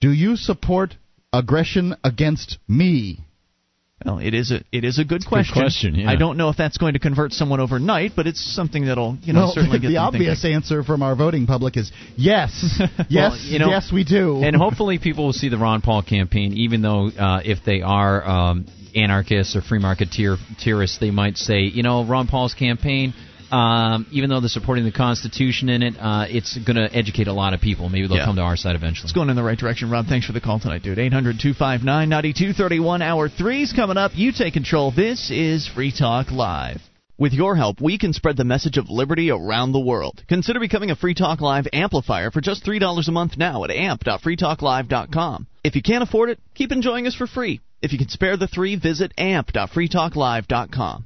Do you support aggression against me? Well, it is a it is a good question. question, yeah. I don't know if that's going to convert someone overnight, but it's something that'll you know well, certainly get the them obvious thinking. answer from our voting public is yes, yes, Well, you know, yes, we do. and hopefully people will see the Ron Paul campaign, even though uh, if they are um, anarchists or free marketeerists, they might say, you know, Ron Paul's campaign. Um, even though they're supporting the Constitution in it, uh, it's going to educate a lot of people. Maybe they'll Yeah. come to our side eventually. It's going in the right direction, Rob. Thanks for the call tonight, dude. 800 259 9231. Hour three's coming up. You take control. This is Free Talk Live. With your help, we can spread the message of liberty around the world. Consider becoming a Free Talk Live amplifier for just $3 a month now at amp.freetalklive.com. If you can't afford it, keep enjoying us for free. If you can spare the three, visit amp.freetalklive.com.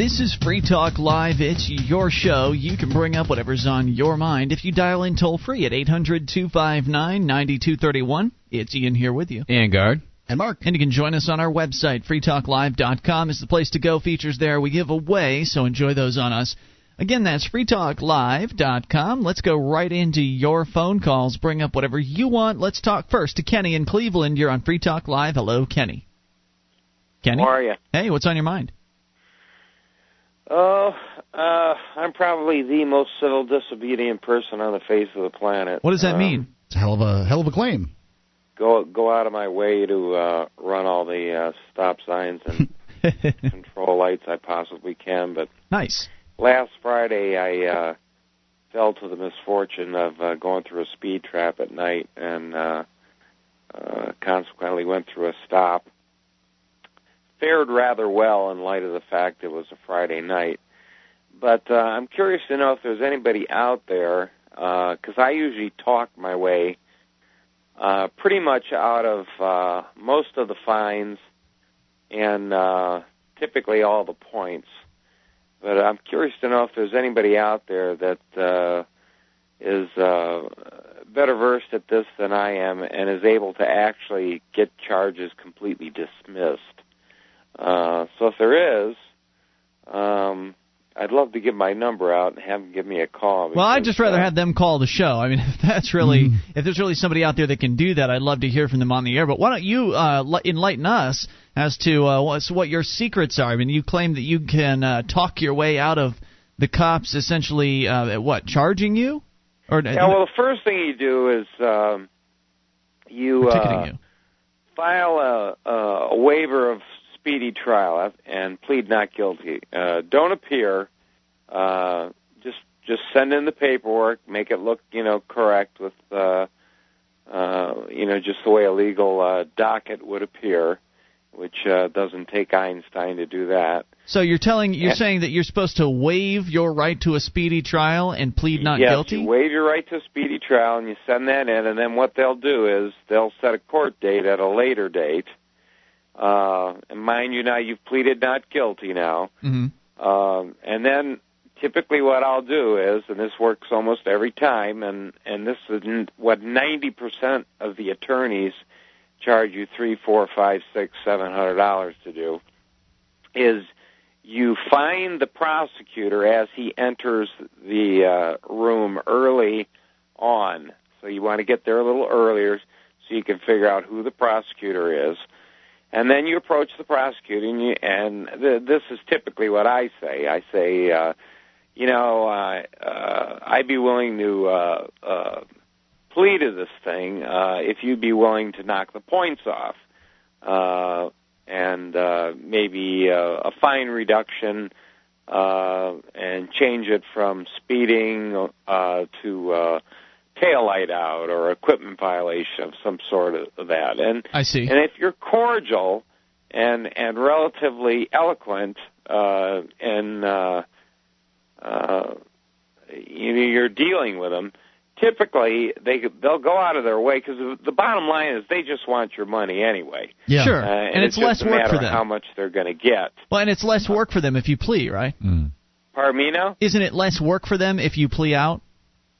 This is Free Talk Live. It's your show. You can bring up whatever's on your mind if you dial in toll free at 800 259 9231. It's Ian here with you. And Gard. and Mark, And you can join us on our website. freetalklive.com is the place to go. Features there we give away, so enjoy those on us. Again, that's freetalklive.com. Let's go right into your phone calls. Bring up whatever you want. Let's talk first to Kenny in Cleveland. You're on Free Talk Live. Hello, Kenny. Kenny? How are you? Hey, what's on your mind? Oh, uh, I'm probably the most civil disobedient person on the face of the planet. What does that Um, mean? it's a hell of a hell of a claim. Go go out of my way to uh, run all the uh, stop signs and control lights I possibly can. But Nice. last Friday, I uh, fell to the misfortune of uh, going through a speed trap at night, and uh, uh, consequently went through a stop. Fared rather well in light of the fact it was a Friday night. But uh, I'm curious to know if there's anybody out there, because I usually talk my way uh, pretty much out of uh, most of the fines and uh, typically all the points. But I'm curious to know if there's anybody out there that uh, is uh, better versed at this than I am and is able to actually get charges completely dismissed. Uh, so if there is, um, I'd love to give my number out and have them give me a call. Well, I'd just rather uh, have them call the show. I mean, if that's really, Mm. if there's really somebody out there that can do that, I'd love to hear from them on the air. But why don't you uh, enlighten us as to uh, what's, what your secrets are? I mean, you claim that you can uh, talk your way out of the cops essentially, uh, what, charging you? Or Yeah, well, the first thing you do is um, you, uh, you. file a, a waiver of speedy trial and plead not guilty. Uh, don't appear. Uh, just just send in the paperwork. Make it look you know correct with uh, uh, you know just the way a legal uh, docket would appear, which uh, doesn't take Einstein to do that. So you're telling, you're Yeah. saying that you're supposed to waive your right to a speedy trial and plead not yes, guilty? you waive your right to a speedy trial and you send that in, and then what they'll do is they'll set a court date at a later date. Uh, and mind you, now you've pleaded not guilty now. hmm Um, and then typically what I'll do is, and this works almost every time, and, and this is what 90% of the attorneys charge you three, four, five, six, seven hundred dollars to do, is you find the prosecutor as he enters the uh, room early on. So you want to get there a little earlier so you can figure out who the prosecutor is. And then you approach the prosecutor, and, you, and th- this is typically what I say. I say, uh, you know, uh, uh, I'd be willing to uh, uh, plead to this thing uh, if you'd be willing to knock the points off, uh, and uh, maybe uh, a fine reduction, uh, and change it from speeding uh, to uh, tail light out or equipment violation of some sort of that. And I see. and if you're cordial and and relatively eloquent uh, and uh, uh, you know, you're dealing with them, typically they they'll go out of their way because the bottom line is they just want your money anyway. Yeah. Sure. Uh, and, and it's, just less work for them. how much they're going to get. Well, and it's less work for them if you plea, right? Pardon me now? Isn't it less work for them if you plea out?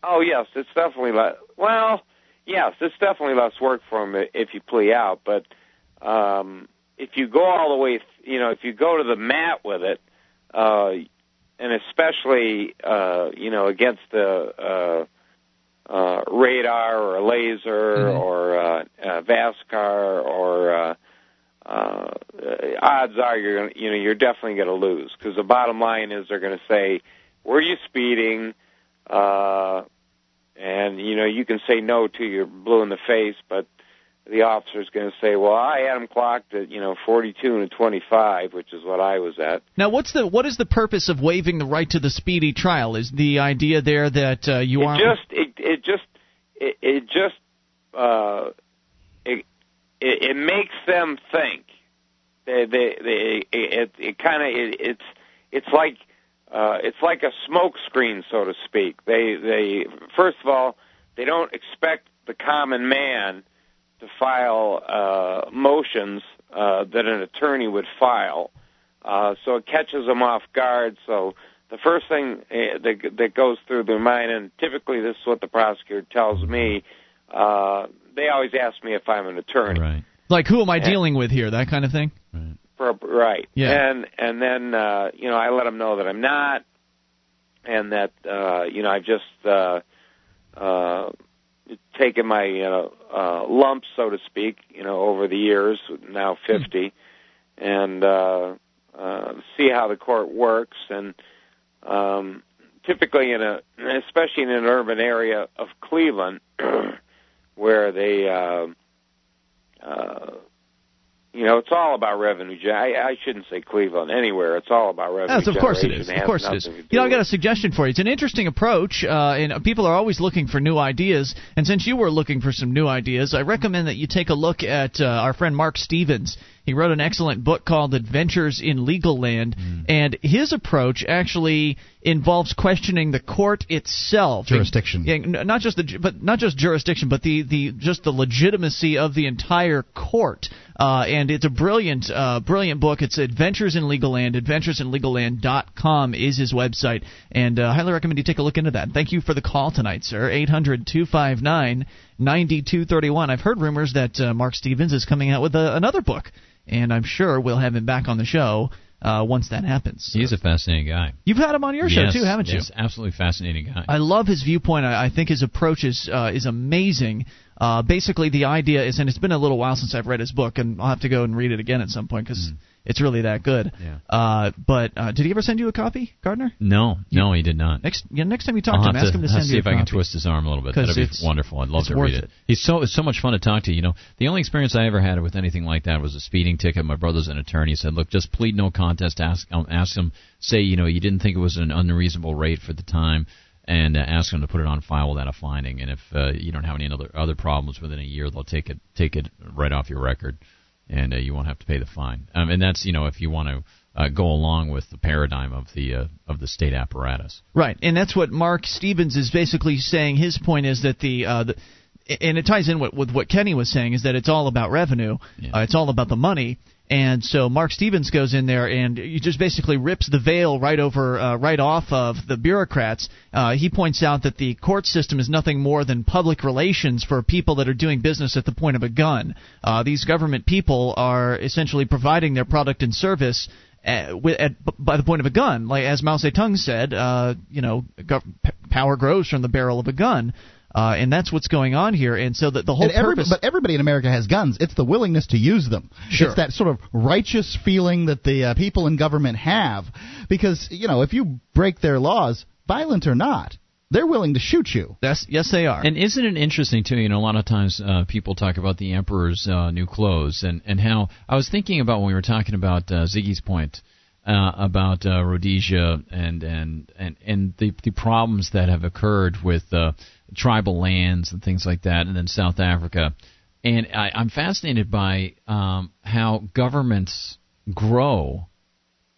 Oh yes, it's definitely less. Well, yes, it's definitely less work for them if you plea out. But um, if you go all the way, you know, if you go to the mat with it, uh, and especially, uh, you know, against the uh, uh, radar or a laser Mm-hmm. or uh, uh, VASCAR or uh, uh, odds are you're gonna, you know you're definitely going to lose because the bottom line is they're going to say were you speeding uh and you know you can say no to you're blue in the face but the officer's going to say well I had him clocked at you know 42 and 25 which is what I was at Now, what's the what is the purpose of waiving the right to the speedy trial? Is the idea there that uh, you are just it it just it, it just uh it, it it makes them think they they they it it kind of it, it's it's like uh it's like a smoke screen so to speak they they first of all they don't expect the common man to file uh motions uh that an attorney would file uh so it catches them off guard so the first thing uh, that that goes through their mind and typically this is what the prosecutor tells me uh they always ask me if I'm an attorney Right. like who am I Yeah. dealing with here? That kind of thing. For, right. Yeah. And and then uh, you know I let them know that I'm not, and that uh, you know I've just uh, uh, taken my you know uh, lumps, so to speak, you know over the years, now 50, and uh, uh, see how the court works. And um, typically in a, especially in an urban area of Cleveland, where they. Uh, uh, you know, it's all about revenue. I, I shouldn't say Cleveland. Anywhere, it's all about revenue. Yes, of course it generation. is. It Of course it is. nothing to do You know, I with- got a suggestion for you. It's an interesting approach, uh, and people are always looking for new ideas. And since you were looking for some new ideas, I recommend that you take a look at uh, our friend Marc Stevens. He wrote an excellent book called Adventures in Legal Land, and his approach actually involves questioning the court itself, Jurisdiction. Yeah, n- not just the but not just jurisdiction, but the, the just the legitimacy of the entire court. Uh, and it's a brilliant uh, brilliant book. It's Adventures in Legal Land. AdventuresinLegalLand.com is his website, and uh, I highly recommend you take a look into that. Thank you for the call tonight, sir. 800-259-9231. I've heard rumors that uh, Marc Stevens is coming out with a, another book, and I'm sure we'll have him back on the show uh, once that happens. He's a fascinating guy. You've had him on your show too, haven't you? Yes, absolutely fascinating guy. I love his viewpoint. I, I think his approach is uh, is amazing. Uh, basically, the idea is, and it's been a little while since I've read his book, and I'll have to go and read it again at some point because it's really that good. Yeah. Uh, but uh, did he ever send you a copy, Gardner? No, no, he did not. Next, yeah, next time you talk I'll to him, ask to, him to I'll send see you if a I can twist his arm a little bit. That'd be wonderful. I'd love to read it. it. He's so it's so much fun to talk to. You know, the only experience I ever had with anything like that was a speeding ticket. My brother's an attorney. He said, "Look, just plead no contest. Ask um, ask him. Say you know you didn't think it was an unreasonable rate for the time." And uh, ask them to put it on file without a finding, and if uh, you don't have any other other problems within a year, they'll take it take it right off your record, and uh, you won't have to pay the fine. Um, and that's you know if you want to uh, go along with the paradigm of the uh, of the state apparatus. Right, and that's what Marc Stevens is basically saying. His point is that the, uh, the and it ties in with, with what Kenny was saying is that it's all about revenue. Uh, it's all about the money. And so Marc Stevens goes in there and he just basically rips the veil right over, uh, right off of the bureaucrats. Uh, he points out that the court system is nothing more than public relations for people that are doing business at the point of a gun. Uh, these government people are essentially providing their product and service at, at, by the point of a gun. Like as Mao Zedong said, uh, you know, power grows from the barrel of a gun, uh, and that's what's going on here. And so that the whole every- purpose. but everybody in America has guns. It's the willingness to use them. Sure. It's that sort of righteous feeling that the uh, people in government have, because you know if you break their laws, violent or not, they're willing to shoot you. Yes, yes, they are. And isn't it interesting too? You know, a lot of times uh, people talk about the emperor's uh, new clothes, and and how I was thinking about when we were talking about uh, Ziggy's point uh, about uh, Rhodesia and and and and the the problems that have occurred with uh, tribal lands and things like that, and then South Africa. And I, I'm fascinated by um, how governments grow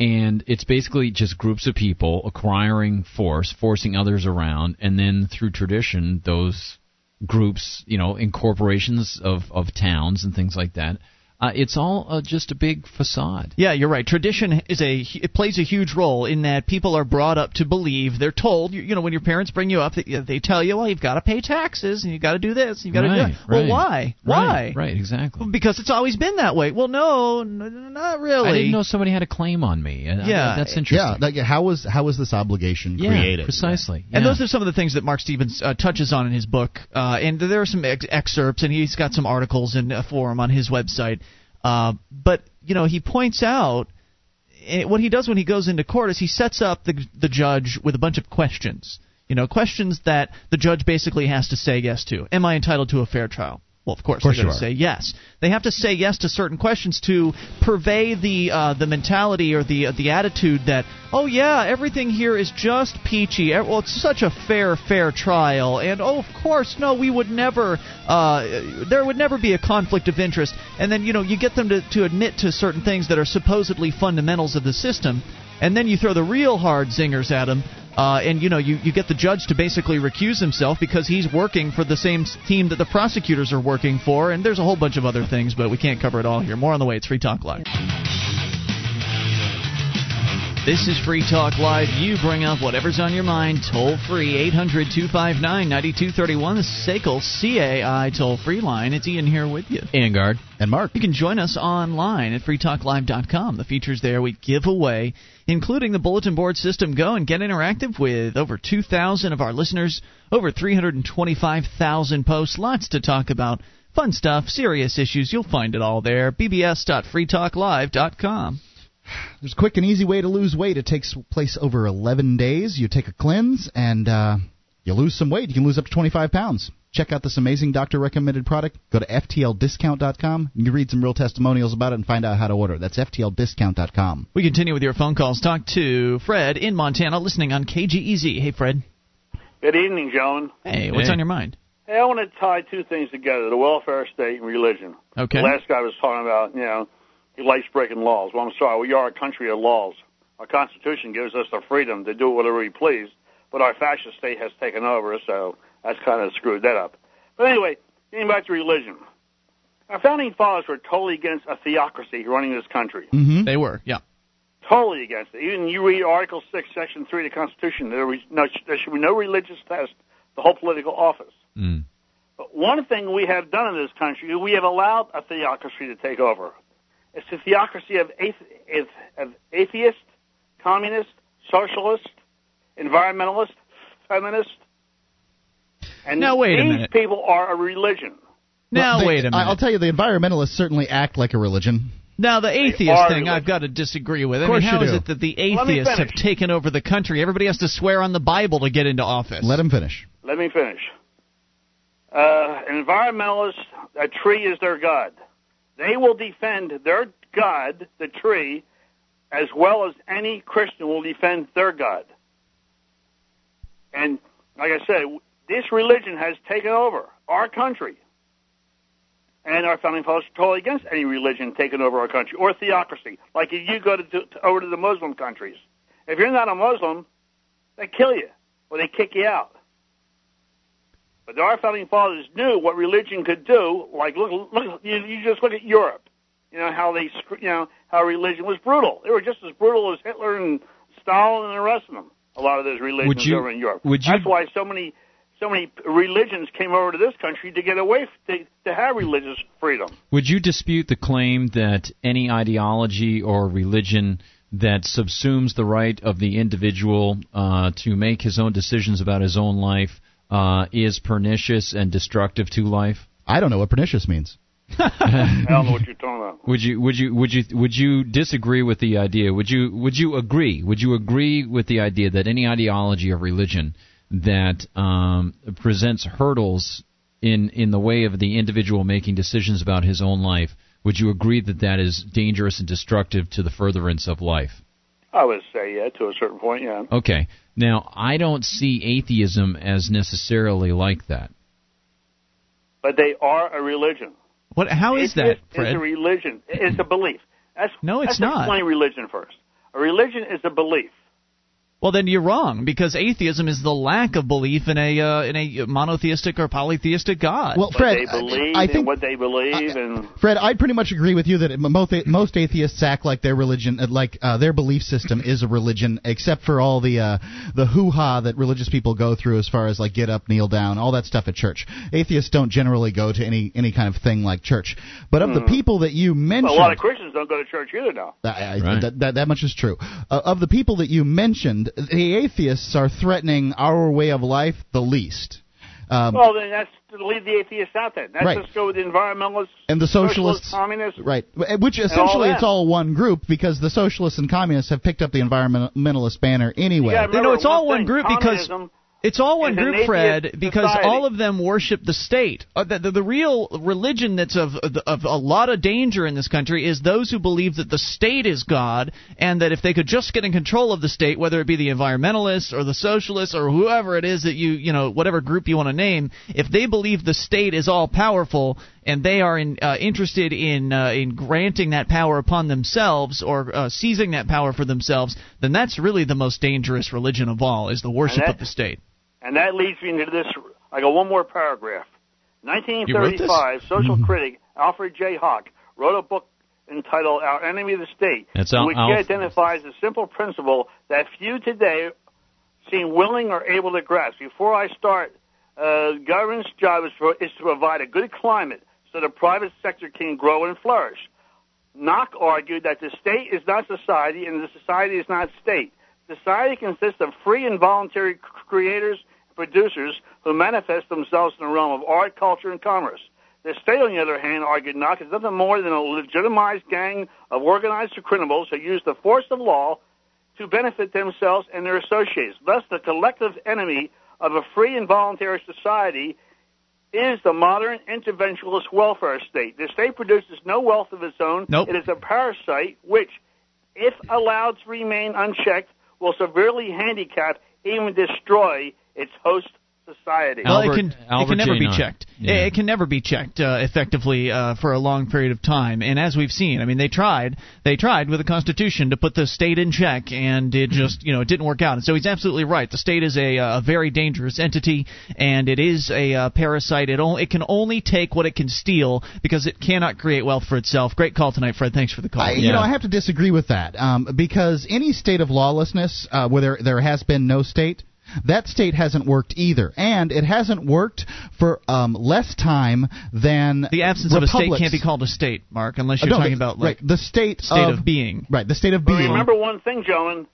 and it's basically just groups of people acquiring force, forcing others around, and then through tradition, those groups, you know, in corporations of of towns and things like that, uh, it's all uh, just a big facade. Yeah, you're right. Tradition is a it plays a huge role in that people are brought up to believe they're told. You, you know, when your parents bring you up, they, they tell you, well, you've got to pay taxes and you've got to do this, and you've got to right, do that. Well, right, why? Why? Right, right, exactly. Because it's always been that way. Well, no, n- not really. I didn't know somebody had a claim on me. Uh, Yeah. that's interesting. Yeah, like, how was how was this obligation Yeah, created? precisely. And those are some of the things that Marc Stevens uh, touches on in his book. Uh, and there are some ex- excerpts, and he's got some articles in a forum on his website. Uh, but you know, he points out eh, what he does when he goes into court is he sets up the the judge with a bunch of questions. You know, questions that the judge basically has to say yes to. Am I entitled to a fair trial? Well, of course, course they're going to say yes. They have to say yes to certain questions to purvey the uh, the mentality or the the attitude that oh yeah, everything here is just peachy. Well, it's such a fair fair trial, and oh of course no, we would never uh, there would never be a conflict of interest. And then you know you get them to to admit to certain things that are supposedly fundamentals of the system, and then you throw the real hard zingers at them. Uh, and you know you, you get the judge to basically recuse himself because he's working for the same team that the prosecutors are working for, and there's a whole bunch of other things, but we can't cover it all here. More on the way. It's Free Talk Live. This is Free Talk Live. You bring up whatever's on your mind. Toll free 800 259 9231. The SACL CAI toll free line. It's Ian here with you. Angard. And Mark. You can join us online at freetalklive.com. The features there we give away, including the bulletin board system Go and get interactive with over 2,000 of our listeners, over 325,000 posts, lots to talk about. Fun stuff, serious issues, you'll find it all there. bbs.freetalklive.com. There's a quick and easy way to lose weight. It takes place over 11 days. You take a cleanse and uh, you lose some weight. You can lose up to 25 pounds. Check out this amazing doctor recommended product. Go to FTLDiscount.com. You can read some real testimonials about it and find out how to order. That's FTLDiscount.com. We continue with your phone calls. Talk to Fred in Montana, listening on KGEZ. Hey, Fred. Good evening, gentlemen. Hey, what's Hey. on your mind? Hey, I want to tie two things together: the welfare state and religion. Okay. The last guy was talking about, you know, he likes breaking laws. Well, I'm sorry, we are a country of laws. Our Constitution gives us the freedom to do whatever we please, but our fascist state has taken over, so that's kind of screwed that up. But anyway, getting back to religion. Our founding fathers were totally against a theocracy running this country. Mm-hmm. They were, yeah. Totally against it. Even you read Article 6, Section 3 of the Constitution, there, was no, there should be no religious test to hold political office. Mm. But one thing we have done in this country, we have allowed a theocracy to take over. It's a theocracy of, athe- of, of atheist, communist, socialist, environmentalist, feminist. And Now, wait a these minute. people are a religion. Now, Well, they- wait a minute. I'll tell you, the environmentalists certainly act like a religion. Now, the atheist thing, religion. I've got to disagree with. I Of course mean, how you is do. it that the atheists have taken over the country? Everybody has to swear on the Bible to get into office. Let him finish. Let me finish. Uh, an environmentalist, a tree is their god. They will defend their god, the tree, as well as any Christian will defend their God. And like I said, this religion has taken over our country. And our founding fathers were totally against any religion taking over our country or theocracy. Like if you go to, to over to the Muslim countries, if you're not a Muslim, they kill you or they kick you out. But our founding fathers knew what religion could do. Like look, look, you, you just look at Europe. You know how they, you know how religion was brutal. They were just as brutal as Hitler and Stalin and the rest of them. A lot of those religions Would you- over in Europe. would you- That's why so many, so many religions came over to this country to get away to, to have religious freedom. Would you dispute the claim that any ideology or religion that subsumes the right of the individual uh, to make his own decisions about his own life uh, is pernicious and destructive to life? I don't know what pernicious means. I don't know what you're talking about. Would you would you would you would you disagree with the idea? Would you would you agree? Would you agree with the idea that any ideology or religion that um, presents hurdles in in the way of the individual making decisions about his own life? Would you agree that that is dangerous and destructive to the furtherance of life? I would say yeah, to a certain point, yeah. Okay. Now, I don't see atheism as necessarily like that. But they are a religion. What? How is that, Fred? Is a religion. It's a belief. That's, No, it's let's not. Explain religion first. A religion is a belief. Well, then you're wrong because atheism is the lack of belief in a uh, in a monotheistic or polytheistic God. Well, What Fred, they believe I and think what they believe, and Fred, I'd pretty much agree with you that most most atheists act like their religion, uh, like uh, their belief system is a religion, except for all the uh, the hoo ha that religious people go through as far as like get up, kneel down, all that stuff at church. Atheists don't generally go to any any kind of thing like church. But of the Hmm. people that you mentioned, well, a lot of Christians don't go to church either now. I, I, that, that, that much is true. Uh, of the people that you mentioned, the atheists are threatening our way of life the least. Um, well, then that's to leave the atheists out. Then let's Right. just go with the environmentalists and the socialists, communists. right? Which essentially that. it's all one group because the socialists and communists have picked up the environmentalist banner anyway. Yeah, you know, it's all one one thing, group because communism it's all one group, Fred, because society. all of them worship the state. Uh, the, the, the real religion that's of, of a lot of danger in this country is those who believe that the state is God, and that if they could just get in control of the state, whether it be the environmentalists or the socialists or whoever it is that you, you know, whatever group you want to name, if they believe the state is all powerful and they are in, uh, interested in uh, in granting that power upon themselves or uh, seizing that power for themselves, then that's really the most dangerous religion of all: is the worship of the state. And that leads me into this. I got one more paragraph. You wrote this? 1935, social Mm-hmm. critic Albert J. Nock wrote a book entitled "Our Enemy of the State," That's in Al- which Alf- he identifies a simple principle that few today seem willing or able to grasp. Before I start, uh, government's job is, for, is to provide a good climate so the private sector can grow and flourish. Nock argued that the state is not society and the society is not state. Society consists of free and voluntary creators producers who manifest themselves in the realm of art, culture, and commerce. The state, on the other hand, argued Nock, is nothing more than a legitimized gang of organized criminals who use the force of law to benefit themselves and their associates. Thus, the collective enemy of a free and voluntary society is the modern interventionist welfare state. The state produces no wealth of its own. Nope. It is a parasite which, if allowed to remain unchecked, will severely handicap, even destroy its host society. Well, Albert- it can it can never J. be checked. Yeah. It, it can never be checked uh, effectively uh, for a long period of time. And as we've seen, I mean, they tried. They tried with the Constitution to put the state in check, and it just you know it didn't work out. And so he's absolutely right. The state is a, uh, a very dangerous entity, and it is a uh, parasite. It only it can only take what it can steal because it cannot create wealth for itself. Great call tonight, Fred. Thanks for the call. I, you know, I have to disagree with that um, because any state of lawlessness uh, where there, there has been no state, that state hasn't worked either, and it hasn't worked for um, less time than the absence of a state can't be called a state, Mark, unless Uh, you're no, talking about like right, the state state of, of being. Right, the state of But being. remember one thing, gentlemen.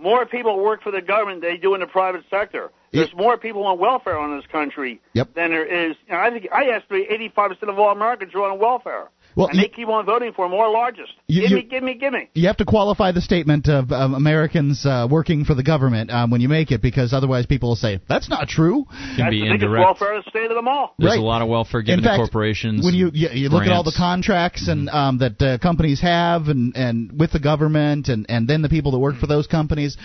More people work for the government than they do in the private sector. There's more people on welfare in this country Yep. than there is. You know, I think I estimate 85% of all Americans are on welfare, Well, and you- they keep on voting for more largest. You- give you- me, give me, give me. You have to qualify the statement of um, Americans uh, working for the government um, when you make it, because otherwise people will say that's not true. Can That's be the biggest indirect. welfare state of them all. There's Right. a lot of welfare given In fact, to corporations. when you you, you look at all the grants. contracts and um, that uh, companies have and and with the government and and then the people that work for those companies,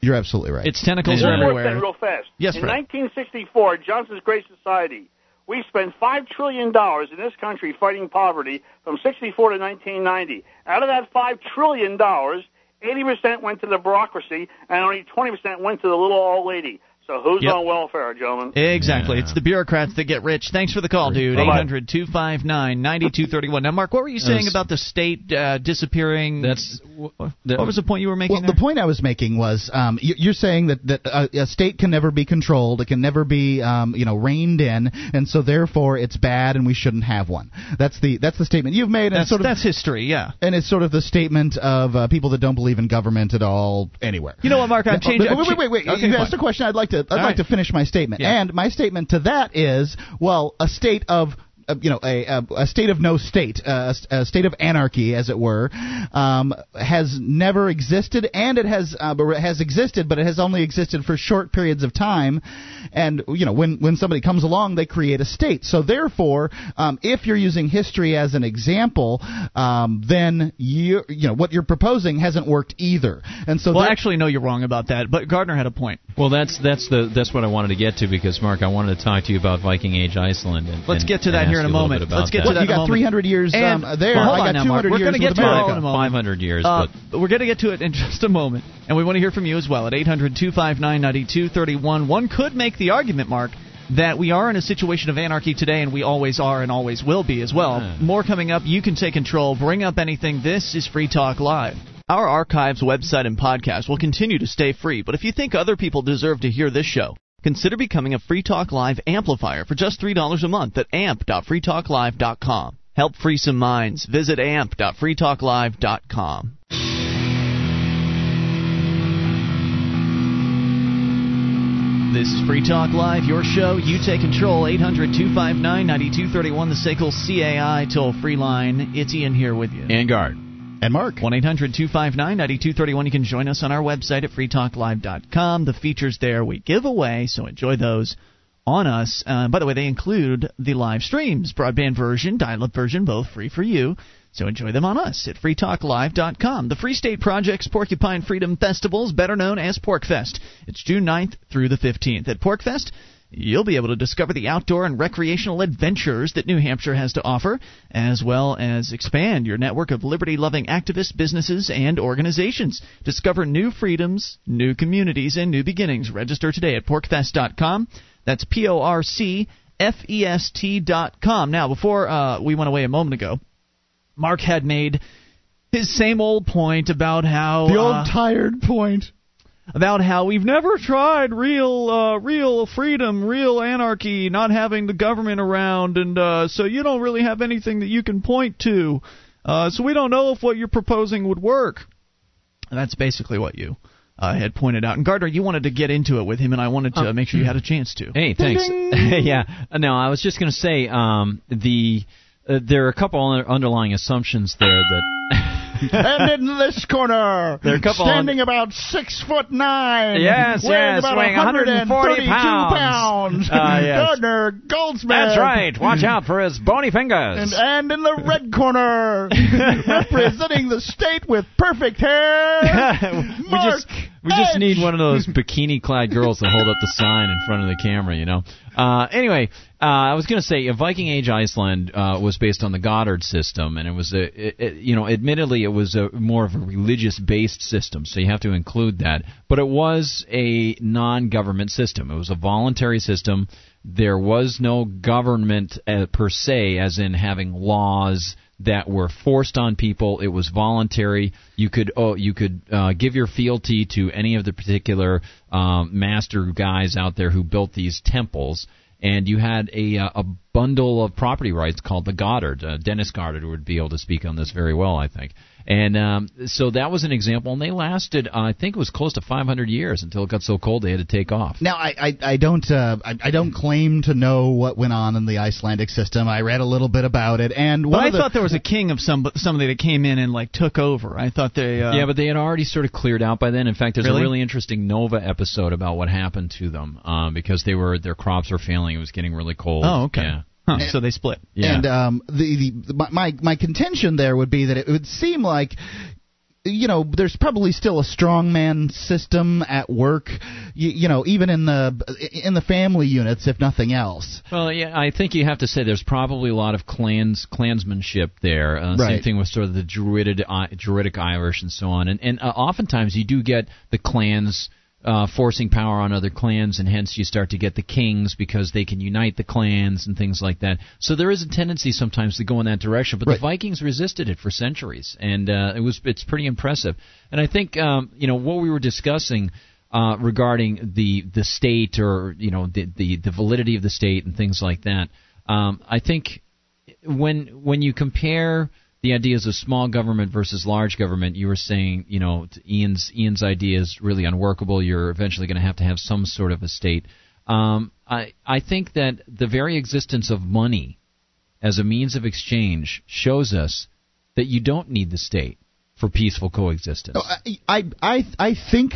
you're absolutely right. Its tentacles are everywhere. real fast. Yes, in Fred. 1964, Johnson's Great Society, we spent five trillion dollars in this country fighting poverty from 64 to 1990. Out of that five trillion dollars, 80% went to the bureaucracy, and only 20% went to the little old lady. So who's Yep. on welfare, gentlemen? Exactly. It's the bureaucrats that get rich. Thanks for the call, dude. Bye-bye. 800 259 9231. Now, Mark, what were you saying That's- about the state uh, disappearing? That's what was the point you were making Well, there? the point I was making was, um, you- you're saying that that a, a state can never be controlled, it can never be, um, you know, reined in, and so therefore it's bad, and we shouldn't have one. That's the that's the statement you've made, and that's, sort of that's history, yeah. and it's sort of the statement of uh, people that don't believe in government at all anywhere. You know what, Mark? I've changed. Wait, wait, wait, wait. Okay, you fine. asked a question. I'd like to. I'd All like right. to finish my statement. Yeah. And my statement to that is, well, a state of. Uh, you know, a, a, a state of no state, uh, a, a state of anarchy, as it were, um, has never existed, and it has uh, but it has existed, but it has only existed for short periods of time. And you know, when when somebody comes along, they create a state. So therefore, um, if you're using history as an example, um, then you you know what you're proposing hasn't worked either. And so well, there- actually, no, you're wrong about that. But Gardner had a point. Well, that's that's the that's what I wanted to get to because Mark, I wanted to talk to you about Viking Age Iceland. And, Let's and get to that ask- here in a moment. bit about Let's get that. to that you got 300 years And- um, there. Well, hold I on got now, 200 Mark. We're years gonna get to it in a moment. 500 years, Uh, but we're going to get to it in just a moment, and we want to hear from you as well at 800-259-9231. One could make the argument, Mark, that we are in a situation of anarchy today, and we always are and always will be as well. Yeah. More coming up. You can take control. Bring up anything. This is Free Talk Live. Our archives, website, and podcast will continue to stay free, but if you think other people deserve to hear this show, consider becoming a Free Talk Live amplifier for just $3 a month at amp.freetalklive.com. Help free some minds. Visit amp.freetalklive.com. This is Free Talk Live, your show. You take control. 800 259 9231, the SACL CAI toll free line. It's Ian here with you. and Gard. And Mark. 1 800 259 9231. You can join us on our website at freetalklive.com. The features there we give away, so enjoy those on us. Uh, by the way, they include the live streams, broadband version, dial up version, both free for you. So enjoy them on us at freetalklive.com. The Free State Project's Porcupine Freedom Festival is better known as PorcFest. It's June 9th through the 15th. At PorcFest, You'll be able to discover the outdoor and recreational adventures that New Hampshire has to offer, as well as expand your network of liberty loving activists, businesses, and organizations. Discover new freedoms, new communities, and new beginnings. Register today at porcfest.com. That's P O R C F E S T dot com. Now, before uh, we went away a moment ago, Mark had made his same old point about how. The old uh, tired point. About how we've never tried real uh, real freedom, real anarchy, not having the government around, and uh, so you don't really have anything that you can point to. Uh, so we don't know if what you're proposing would work. And that's basically what you uh, had pointed out. And Gardner, you wanted to get into it with him, and I wanted to Uh, make sure you had a chance to. Hey, thanks. yeah. No, I was just going to say um, the uh, there are a couple underlying assumptions there that. and in this corner, There are a couple standing about six foot nine, Yes, weighing yes, about weighing 140 142 pounds. pounds. Ah, yes. Gardner Goldsmith. That's right. Watch out for his bony fingers. And, and in the red corner, representing the state with perfect hair, we Mark just we just need one of those bikini clad girls to hold up the sign in front of the camera, you know. Uh, anyway, uh, I was going to say uh, Viking Age Iceland uh, was based on the Goddard system, and it was a it, it, you know admittedly it was a more of a religious based system, so you have to include that. But it was a non government system. It was a voluntary system. There was no government uh, per se, as in having laws that were forced on people. It was voluntary. You could oh you could uh, give your fealty to any of the particular um, master guys out there who built these temples, and you had a uh, a bundle of property rights called the Goddard. Uh, Dennis Goddard would be able to speak on this very well, I think. And um, so that was an example, and they lasted. Uh, I think it was close to 500 years until it got so cold they had to take off. Now, I, I, I don't uh, I, I don't claim to know what went on in the Icelandic system. I read a little bit about it, and But I the, thought there was a king of some somebody that came in and like took over. I thought they. Uh, yeah, but they had already sort of cleared out by then. In fact, there's Really? a really interesting Nova episode about what happened to them um, because they were their crops were failing. It was getting really cold. Oh, okay. Yeah. Huh, so they split. Yeah. And um, the, the my, my contention there would be that it would seem like you know there's probably still a strongman system at work you, you know even in the in the family units if nothing else Well, yeah, I think you have to say there's probably a lot of clans clansmanship there. Uh, Same thing with sort of the Druid, uh, Druidic Irish and so on. And, and uh, oftentimes you do get the clans uh, forcing power on other clans, and hence you start to get the kings because they can unite the clans and things like that. So there is a tendency sometimes to go in that direction. But the Vikings resisted it for centuries, and uh, it was it's pretty impressive. And I think um, you know what we were discussing uh, regarding the the state or you know the, the the validity of the state and things like that. Um, I think when when you compare the ideas of small government versus large government, you were saying you know Ian's Ian's idea is really unworkable. You're eventually going to have to have some sort of a state. Um, I I think that the very existence of money as a means of exchange shows us that you don't need the state for peaceful coexistence. I I I think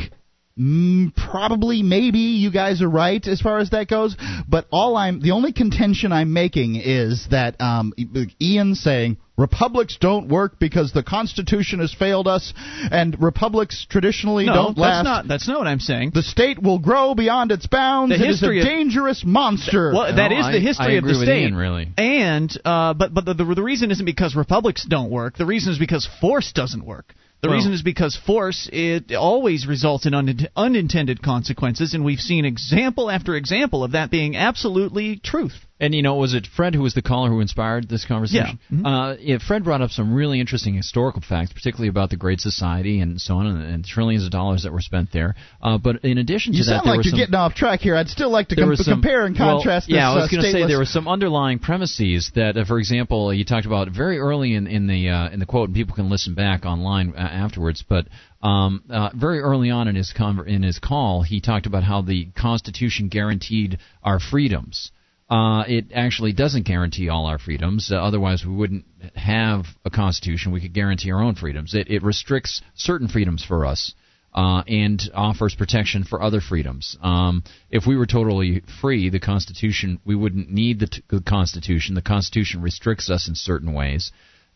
Mm, probably, maybe you guys are right as far as that goes. But all I'm, the only contention I'm making is that um, Ian saying republics don't work because the Constitution has failed us, and republics traditionally no, don't last. that's. Not, that's not what I'm saying. The state will grow beyond its bounds. The it is a history of- dangerous monster. Well, that No, is I- the history I of the agree with state. Ian, really. And uh, but but the, the the reason isn't because republics don't work. The reason is because force doesn't work. The Well- reason is because force it always results in un- unintended consequences, and we've seen example after example of that being absolutely truth. And you know, was it Fred who was the caller who inspired this conversation? Yeah. Mhm. Uh, yeah. Fred brought up some really interesting historical facts, particularly about the Great Society and so on, and, and trillions of dollars that were spent there. Uh, but in addition to that, you that, sound there like were you're some, getting off track here. I'd still like to com- some- compare and well, contrast yeah, I was uh, going to say there were some underlying premises that, uh, for example, you talked about very early in, in the uh, in the quote, and people can listen back online uh, afterwards. But um, uh, very early on in his conver- in his call, he talked about how the Constitution guaranteed our freedoms. Uh, it actually doesn't guarantee all our freedoms. Uh, otherwise, we wouldn't have a constitution. We could guarantee our own freedoms. It, it restricts certain freedoms for us uh, and offers protection for other freedoms. Um, if we were totally free, the Constitution, we wouldn't need the, t- the Constitution. The Constitution restricts us in certain ways.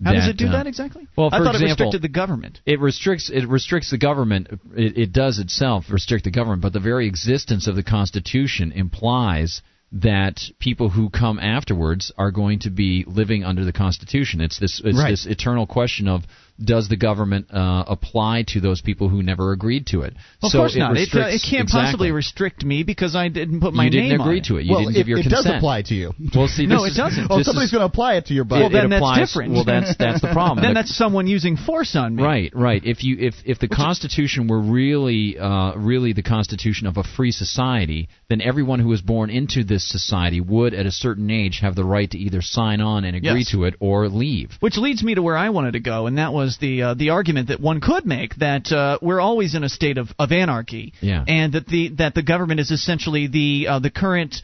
How does it do uh, that exactly? Well, I thought example, it restricted the government. it restricts it restricts the government. It, it does itself restrict the government, but the very existence of the Constitution implies that people who come afterwards are going to be living under the Constitution. It's this it's Right. this eternal question of does the government uh, apply to those people who never agreed to it? Of so course it not. It, uh, it can't exactly. possibly restrict me because I didn't put my you didn't name agree it. to it. You well, didn't it, give your it consent. does apply to you. Well, see, No, it doesn't. This somebody's going to apply it to your butt. Well, then it that's different. Well, that's that's the problem. then The- that's someone using force on me. Right, right. If you if if the Constitution were really uh, really the Constitution of a free society, then everyone who was born into this society would, at a certain age, have the right to either sign on and agree Yes. to it or leave. Which leads me to where I wanted to go, and that was the uh, the argument that one could make that uh, we're always in a state of, of anarchy, Yeah. and that the that the government is essentially the uh, the current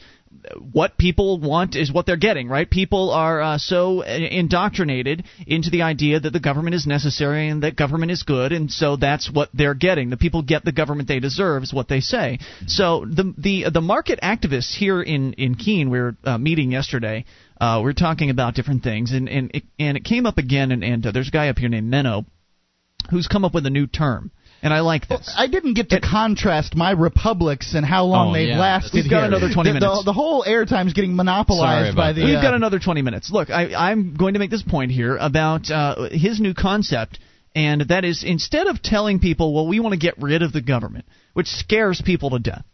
what people want is what they're getting, right? People are uh, so indoctrinated into the idea that the government is necessary and that government is good, and so that's what they're getting. The people get the government they deserve, is what they say. So the the the market activists here in in Keene, we were uh, meeting yesterday. Uh, we are talking about different things, and and it, and it came up again. And, and uh, there's a guy up here named Menno, who's come up with a new term, and I like this. I didn't get to contrast my republics and how long Oh, they've yeah. lasted We've got here. another 20 the, minutes. The, the whole airtime's getting monopolized by the. We've uh, got another 20 minutes. Look, I, I'm going to make this point here about uh, his new concept, and that is instead of telling people, well, we want to get rid of the government, which scares people to death,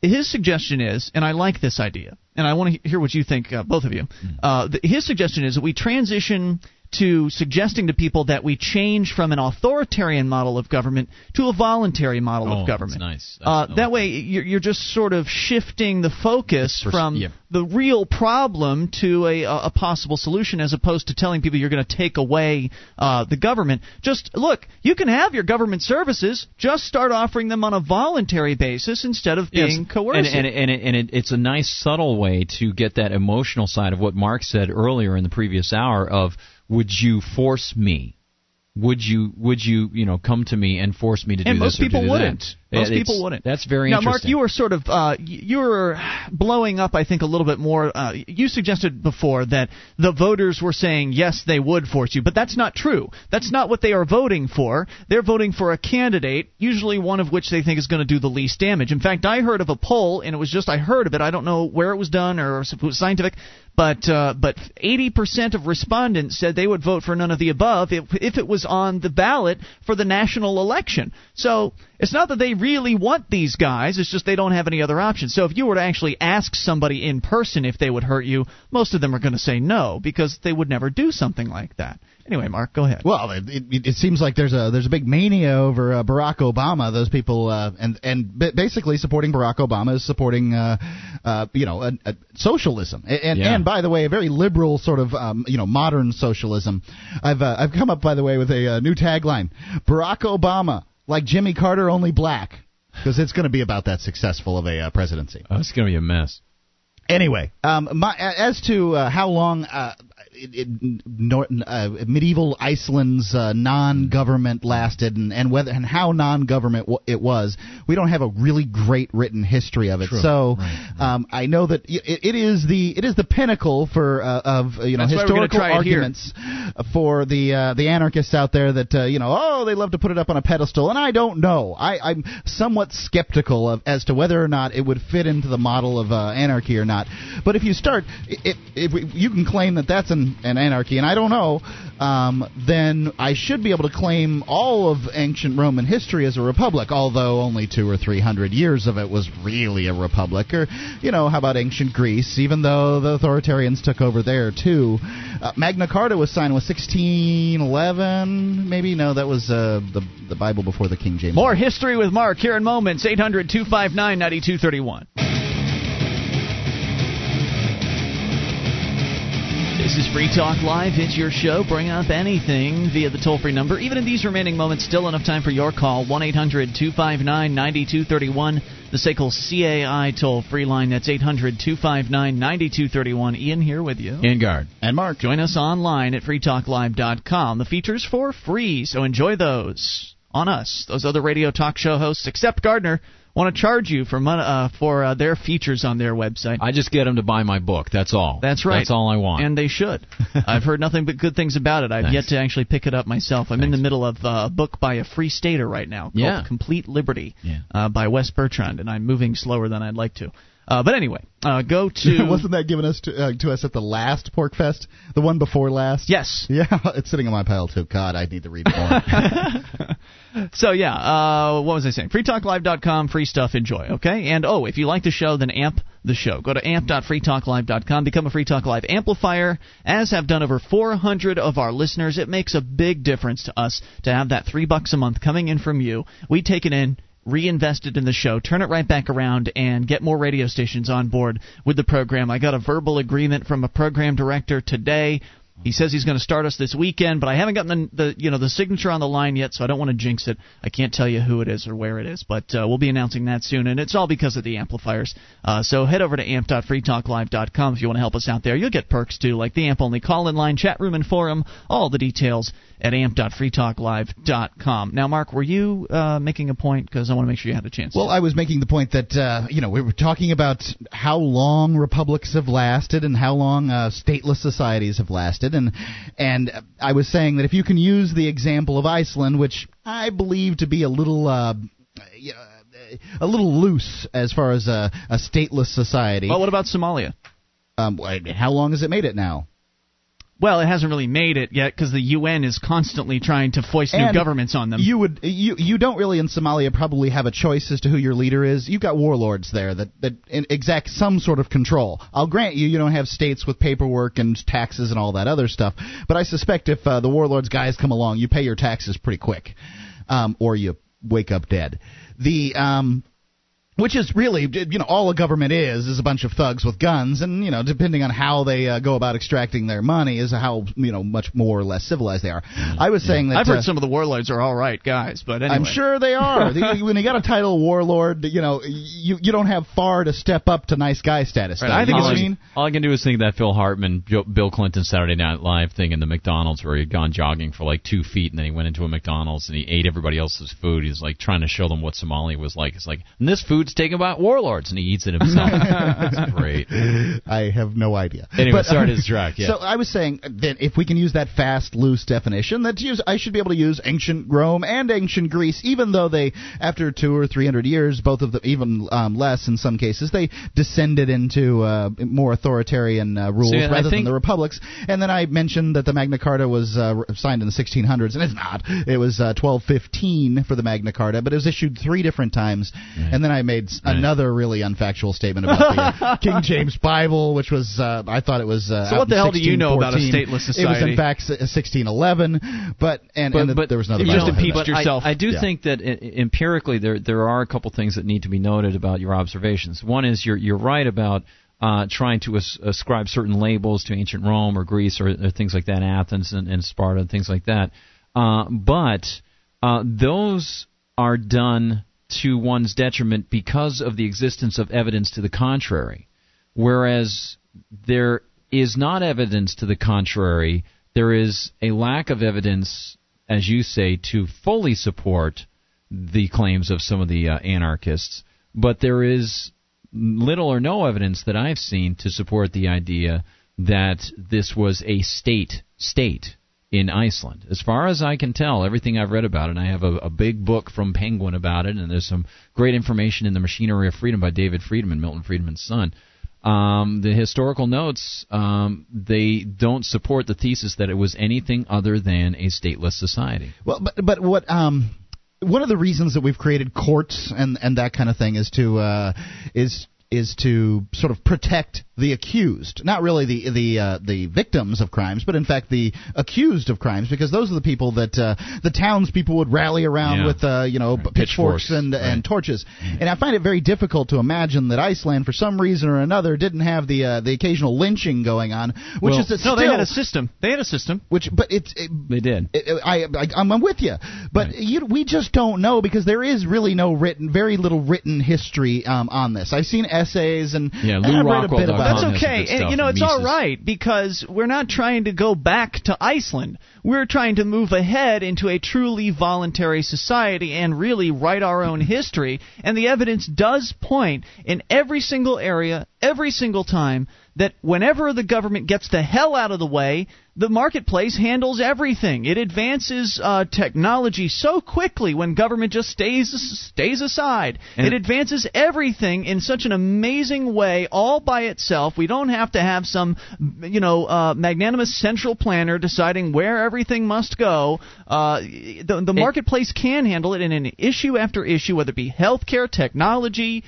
his suggestion is, and I like this idea, and I want to hear what you think, uh, both of you. Uh, th- his suggestion is that we transition to suggesting to people that we change from an authoritarian model of government to a voluntary model Oh, of government. that's nice. Uh, that way, you're, you're just sort of shifting the focus Pers- from yeah. the real problem to a, a possible solution, as opposed to telling people you're going to take away uh, the government. Just look, you can have your government services. Just start offering them on a voluntary basis instead of being Yes. coercive. And, and, and, it, and it, it's a nice subtle way to get that emotional side of what Mark said earlier in the previous hour of would you force me? Would you would you you know come to me and force me to do and this most or to people do that? Most people wouldn't. That's very now, Mark, you were sort of uh, you were blowing up. I think a little bit more. Uh, you suggested before that the voters were saying yes, they would force you, but that's not true. That's not what they are voting for. They're voting for a candidate, usually one of which they think is going to do the least damage. In fact, I heard of a poll, and it was just I heard of it. I don't know where it was done or if it was scientific, but uh, but 80% of respondents said they would vote for none of the above if, if it was on the ballot for the national election. So it's not that they really want these guys; it's just they don't have any other options. So if you were to actually ask somebody in person if they would hurt you, most of them are going to say no because they would never do something like that. Anyway, Mark, go ahead. Well, it, it, it seems like there's a there's a big mania over uh, Barack Obama. Those people uh, and and ba- basically supporting Barack Obama is supporting uh, uh, you know a, a socialism and and, Yeah. and by the way a very liberal sort of um, you know modern socialism. I've uh, I've come up by the way with a uh, new tagline: Barack Obama like Jimmy Carter only black because it's going to be about that successful of a uh, presidency. oh, it's going to be a mess. Anyway, um, my, as to uh, how long, uh, it, it, uh, medieval Iceland's uh, non-government lasted and, and whether and how non-government w- it was. We don't have a really great written history of it. True. So Right, Um, I know that it, it is the it is the pinnacle for uh, of uh, you know That's why we're gonna historical arguments for the uh, the anarchists out there that uh, you know oh they love to put it up on a pedestal and I don't know I I'm somewhat skeptical of as to whether or not it would fit into the model of uh, anarchy or not but if you start if, if we, you can claim that that's an, an anarchy and I don't know um, then I should be able to claim all of ancient Roman history as a republic although only two or three hundred years of it was really a republic. Or you know how about ancient Greece? Even though the authoritarians took over there too. Uh, Magna Carta was signed with 1611 maybe? No that was uh, the the Bible before the King James More history with Mark here in moments. 800 259 9231. This is Free Talk Live. It's your show. Bring up anything via the toll free number. Even in these remaining moments, still enough time for your call. 1 800 259 9231. The SACL CAI toll free line. That's 800 259 9231. Ian here with you. And Gard. And Mark. Join us online at freetalklive.com. The features for free, so enjoy those on us. Those other radio talk show hosts, except Gardner, want to charge you for mon- uh, for uh, their features on their website. I just get them to buy my book. That's all. That's right. That's all I want. And they should. I've heard nothing but good things about it. I've Thanks. yet to actually pick it up myself. I'm in the middle of uh, a book by a free stater right now called Yeah. Complete Liberty Yeah. uh, by Wes Bertrand, and I'm moving slower than I'd like to. Uh, but anyway, uh, go to. Wasn't that given us to, uh, to us at the last PorcFest? The one before last? Yes. Yeah, it's sitting on my pile too. God, I need to read more. So yeah, uh, what was I saying? FreeTalkLive.com, free stuff, enjoy. Okay, and oh, if you like the show, then amp the show. Go to amp.freetalklive.com, become a Free Talk Live amplifier, as have done over 400 of our listeners. It makes a big difference to us to have that three bucks a month coming in from you. We take it in. Reinvest it in the show, turn it right back around, and get more radio stations on board with the program. I got a verbal agreement from a program director today. He says he's going to start us this weekend, but I haven't gotten the, the you know the signature on the line yet, so I don't want to jinx it. I can't tell you who it is or where it is, but uh, we'll be announcing that soon, and it's all because of the amplifiers. Uh, so head over to amp.freetalklive.com if you want to help us out there. You'll get perks too, like the amp only call in line, chat room, and forum. All the details at amp.freetalklive.com. Now, Mark, were you uh, making a point? Because I want to make sure you had a chance. Well, I was making the point that uh, you know we were talking about how long republics have lasted and how long uh, stateless societies have lasted, and and I was saying that if you can use the example of Iceland, which I believe to be a little. Uh, you know, a little loose as far as a, a stateless society. well, what about Somalia? Um, how long has it made it now? Well, it hasn't really made it yet because the UN is constantly trying to foist new governments on them. You would you you don't really in Somalia probably have a choice as to who your leader is. You've got warlords there that that exact some sort of control. I'll grant you you don't have states with paperwork and taxes and all that other stuff, but I suspect if uh, the warlords guys come along, you pay your taxes pretty quick, um, or you wake up dead. The um, which is really, you know, all a government is is a bunch of thugs with guns, and you know, depending on how they uh, go about extracting their money, is how you know much more or less civilized they are. I was saying that I've heard uh, some of the warlords are all right guys, but anyway. I'm sure they are. When you got a title warlord, you know, you you don't have far to step up to nice guy status. Right. I think know all, what I I, mean. all I can do is think of that Phil Hartman, Jo- Bill Clinton Saturday Night Live thing in the McDonald's where he'd gone jogging for like two feet and then he went into a McDonald's and he ate everybody else's food. He's like trying to show them what Somalia was like. It's like, and this food's taken by warlords and he eats it himself. That's great. I have no idea. Anyway, But, sorry to uh, distract, yeah. So I was saying that if we can use that fast, loose definition, that use, I should be able to use ancient Rome and ancient Greece, even though they, after two or three hundred years, both of them, even um, less in some cases, they descended into uh, more authoritarian uh, rules and I rather than the republics. And then I mentioned that the Magna Carta was uh, signed in the 1600s, and it's not. It was uh, 1215 for the Magna Carta, but it was issued three different times. And then I made s another really unfactual statement about the uh, King James Bible, which was uh, I thought it was. Uh, So what the hell do you know about a 1614. stateless It was in fact 1611, but and, But, and but there was another. you Bible know, ahead of but that. I, I do Yeah. think that i- empirically there there are a couple things that need to be noted about your observations. One is you're you're right about uh, trying to as- ascribe certain labels to ancient Rome or Greece or, or things like that, Athens and, and Sparta and things like that. Uh, but uh, those are done to one's detriment because of the existence of evidence to the contrary. Whereas there is not evidence to the contrary. There is a lack of evidence, as you say, to fully support the claims of some of the uh, anarchists, but there is little or no evidence that I've seen to support the idea that this was a state state in Iceland. As far as I can tell, everything I've read about it, and I have a, a big book from Penguin about it, and there's some great information in The Machinery of Freedom by David Friedman, Milton Friedman's son. Um, the historical notes um, they don't support the thesis that it was anything other than a stateless society. Well, but but what um one of the reasons that we've created courts and and that kind of thing is to uh, is is to sort of protect the accused, not really the the uh, the victims of crimes, but in fact the accused of crimes, because those are the people that uh, the townspeople would rally around Yeah. with, uh, you know, Right. pitchforks, and right. and torches. And I find it very difficult to imagine that Iceland, for some reason or another, didn't have the uh, the occasional lynching going on, which Well, is no, they had a system. They had a system. Which, but it's it, they did. I, I I'm with you, but you, we just don't know because there is really no written, very little written history um, on this. I've seen essays and Yeah, and Lou I've read a bit about That's it. has some okay. And, you know, it's all right because we're not trying to go back to Iceland. We're trying to move ahead into a truly voluntary society and really write our own history. And the evidence does point in every single area, every single time, that whenever the government gets the hell out of the way, the marketplace handles everything. It advances uh, technology so quickly when government just stays stays aside. And- it advances everything in such an amazing way, all by itself. We don't have to have some, you know, uh, magnanimous central planner deciding where everything must go. Uh, the the marketplace can handle it in an issue after issue, whether it be healthcare, technology,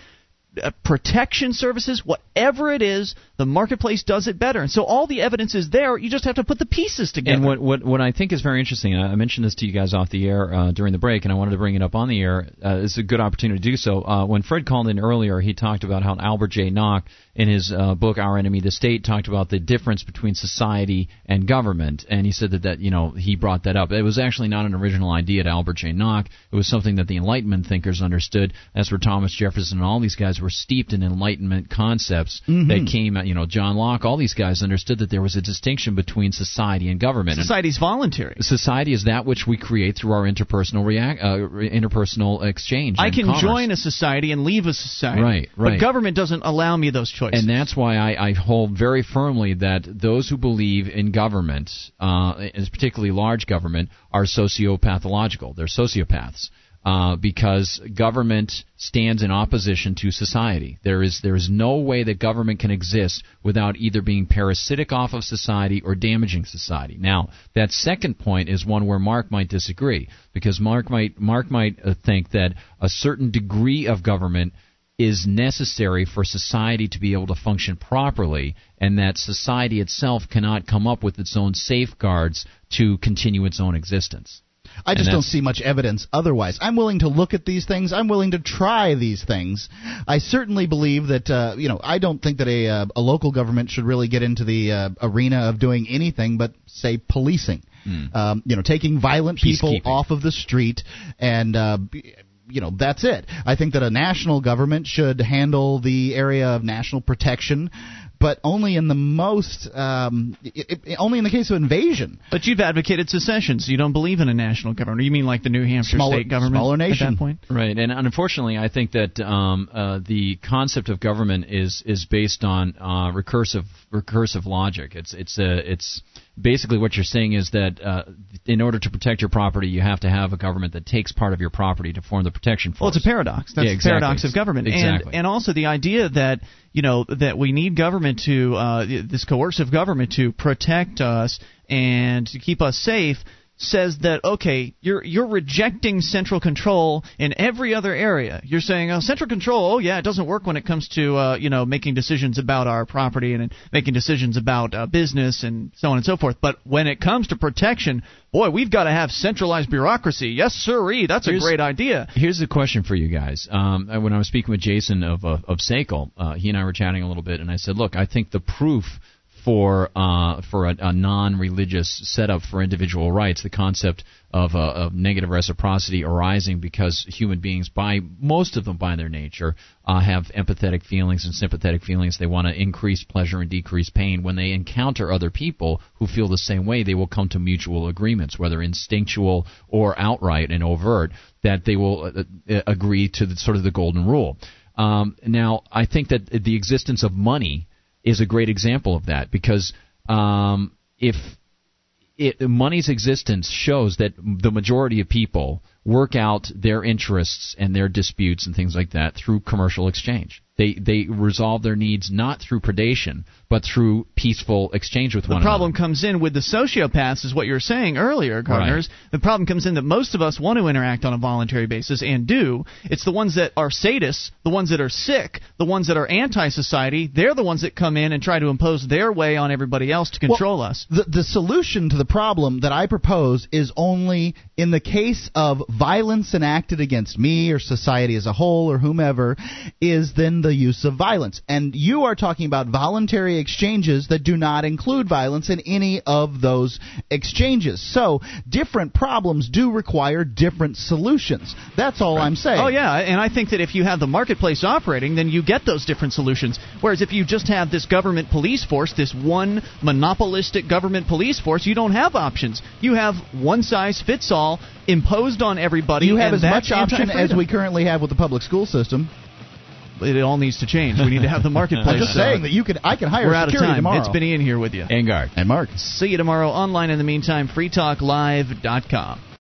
uh, protection services, whatever it is, the marketplace does it better. And so all the evidence is there. You just have to put the pieces together. And what, what what I think is very interesting, I I mentioned this to you guys off the air uh, during the break, and I wanted to bring it up on the air. Uh, it's a good opportunity to do so. Uh, when Fred called in earlier, he talked about how Albert J. Nock, in his uh, book Our Enemy the State, talked about the difference between society and government, and he said that that you know he brought that up. It was actually not an original idea to Albert J. Nock. It was something that the Enlightenment thinkers understood. That's where Thomas Jefferson and all these guys were steeped in Enlightenment concepts Mhm. that came. You know, John Locke. All these guys understood that there was a distinction between society and government. And- Society's voluntary. Society is that which we create through our interpersonal react, uh, interpersonal exchange. I can commerce. join a society and leave a society. Right, right. But government doesn't allow me those choices. And that's why I, I hold very firmly that those who believe in government, uh, and particularly large government, are sociopathological. They're sociopaths. Uh, because government stands in opposition to society. There is there is no way that government can exist without either being parasitic off of society or damaging society. Now, that second point is one where Mark might disagree because Mark might Mark might uh, think that a certain degree of government is necessary for society to be able to function properly, and that society itself cannot come up with its own safeguards to continue its own existence. I just don't see much evidence otherwise. I'm willing to look at these things. I'm willing to try these things. I certainly believe that uh, you know I don't think that a uh, a local government should really get into the uh, arena of doing anything but say policing. Um, you know, taking violent people off of the street and. Uh, you know that's it. I think that a national government should handle the area of national protection, but only in the most, um, i i only in the case of invasion. But you've advocated secession, so you don't believe in a national government. You mean like the New Hampshire Smaller- state government smaller at nation. that point? Right, and unfortunately, I think that um, uh, the concept of government is is based on uh, recursive recursive logic. It's it's a it's basically what you're saying is that uh, in order to protect your property, you have to have a government that takes part of your property to form the protection force. Well, it's a paradox. That's Yeah, the paradox of government, Exactly. and and also the idea that you know that we need government to uh, this coercive government to protect us and to keep us safe says that okay you're you're rejecting central control in every other area. You're saying oh central control oh yeah it doesn't work when it comes to uh, you know making decisions about our property and making decisions about uh, business and so on and so forth. But when it comes to protection boy we've got to have centralized bureaucracy. Yes sirree that's a great idea. Here's the question for you guys. Um, when I was speaking with Jason of of, of SACL, uh, he and I were chatting a little bit, and I said, "Look, I think the proof for uh, for a, a non-religious setup for individual rights. The concept of, uh, of negative reciprocity arising because human beings, by most of them by their nature, uh, have empathetic feelings and sympathetic feelings. They want to increase pleasure and decrease pain. When they encounter other people who feel the same way, they will come to mutual agreements, whether instinctual or outright and overt, that they will uh, uh, agree to the, sort of the golden rule. Um, now, I think that the existence of money is a great example of that because um, if it, money's existence shows that the majority of people work out their interests and their disputes and things like that through commercial exchange. They they resolve their needs not through predation, but through peaceful exchange with the one another. The problem another. comes in with the sociopaths, is what you were saying earlier, Gardners. Right. The problem comes in that most of us want to interact on a voluntary basis and do. It's the ones that are sadists, the ones that are sick, the ones that are anti-society. They're the ones that come in and try to impose their way on everybody else to control well, us. The the solution to the problem that I propose is only in the case of violence enacted against me or society as a whole or whomever, is then the use of violence. And you are talking about voluntary exchanges that do not include violence in any of those exchanges. So, different problems do require different solutions. That's all I'm saying. Oh yeah, and I think that if you have the marketplace operating, then you get those different solutions. Whereas if you just have this government police force, this one monopolistic government police force, you don't have options. You have one size fits all imposed on everybody. You have and as much option as we currently have with the public school system. It all needs to change. We need to have the marketplace. I'm just uh, saying that you could I can hire We're out of security time. tomorrow. It's been Ian here with you. And Gard. And Mark. See you tomorrow online. In the meantime, freetalklive.com.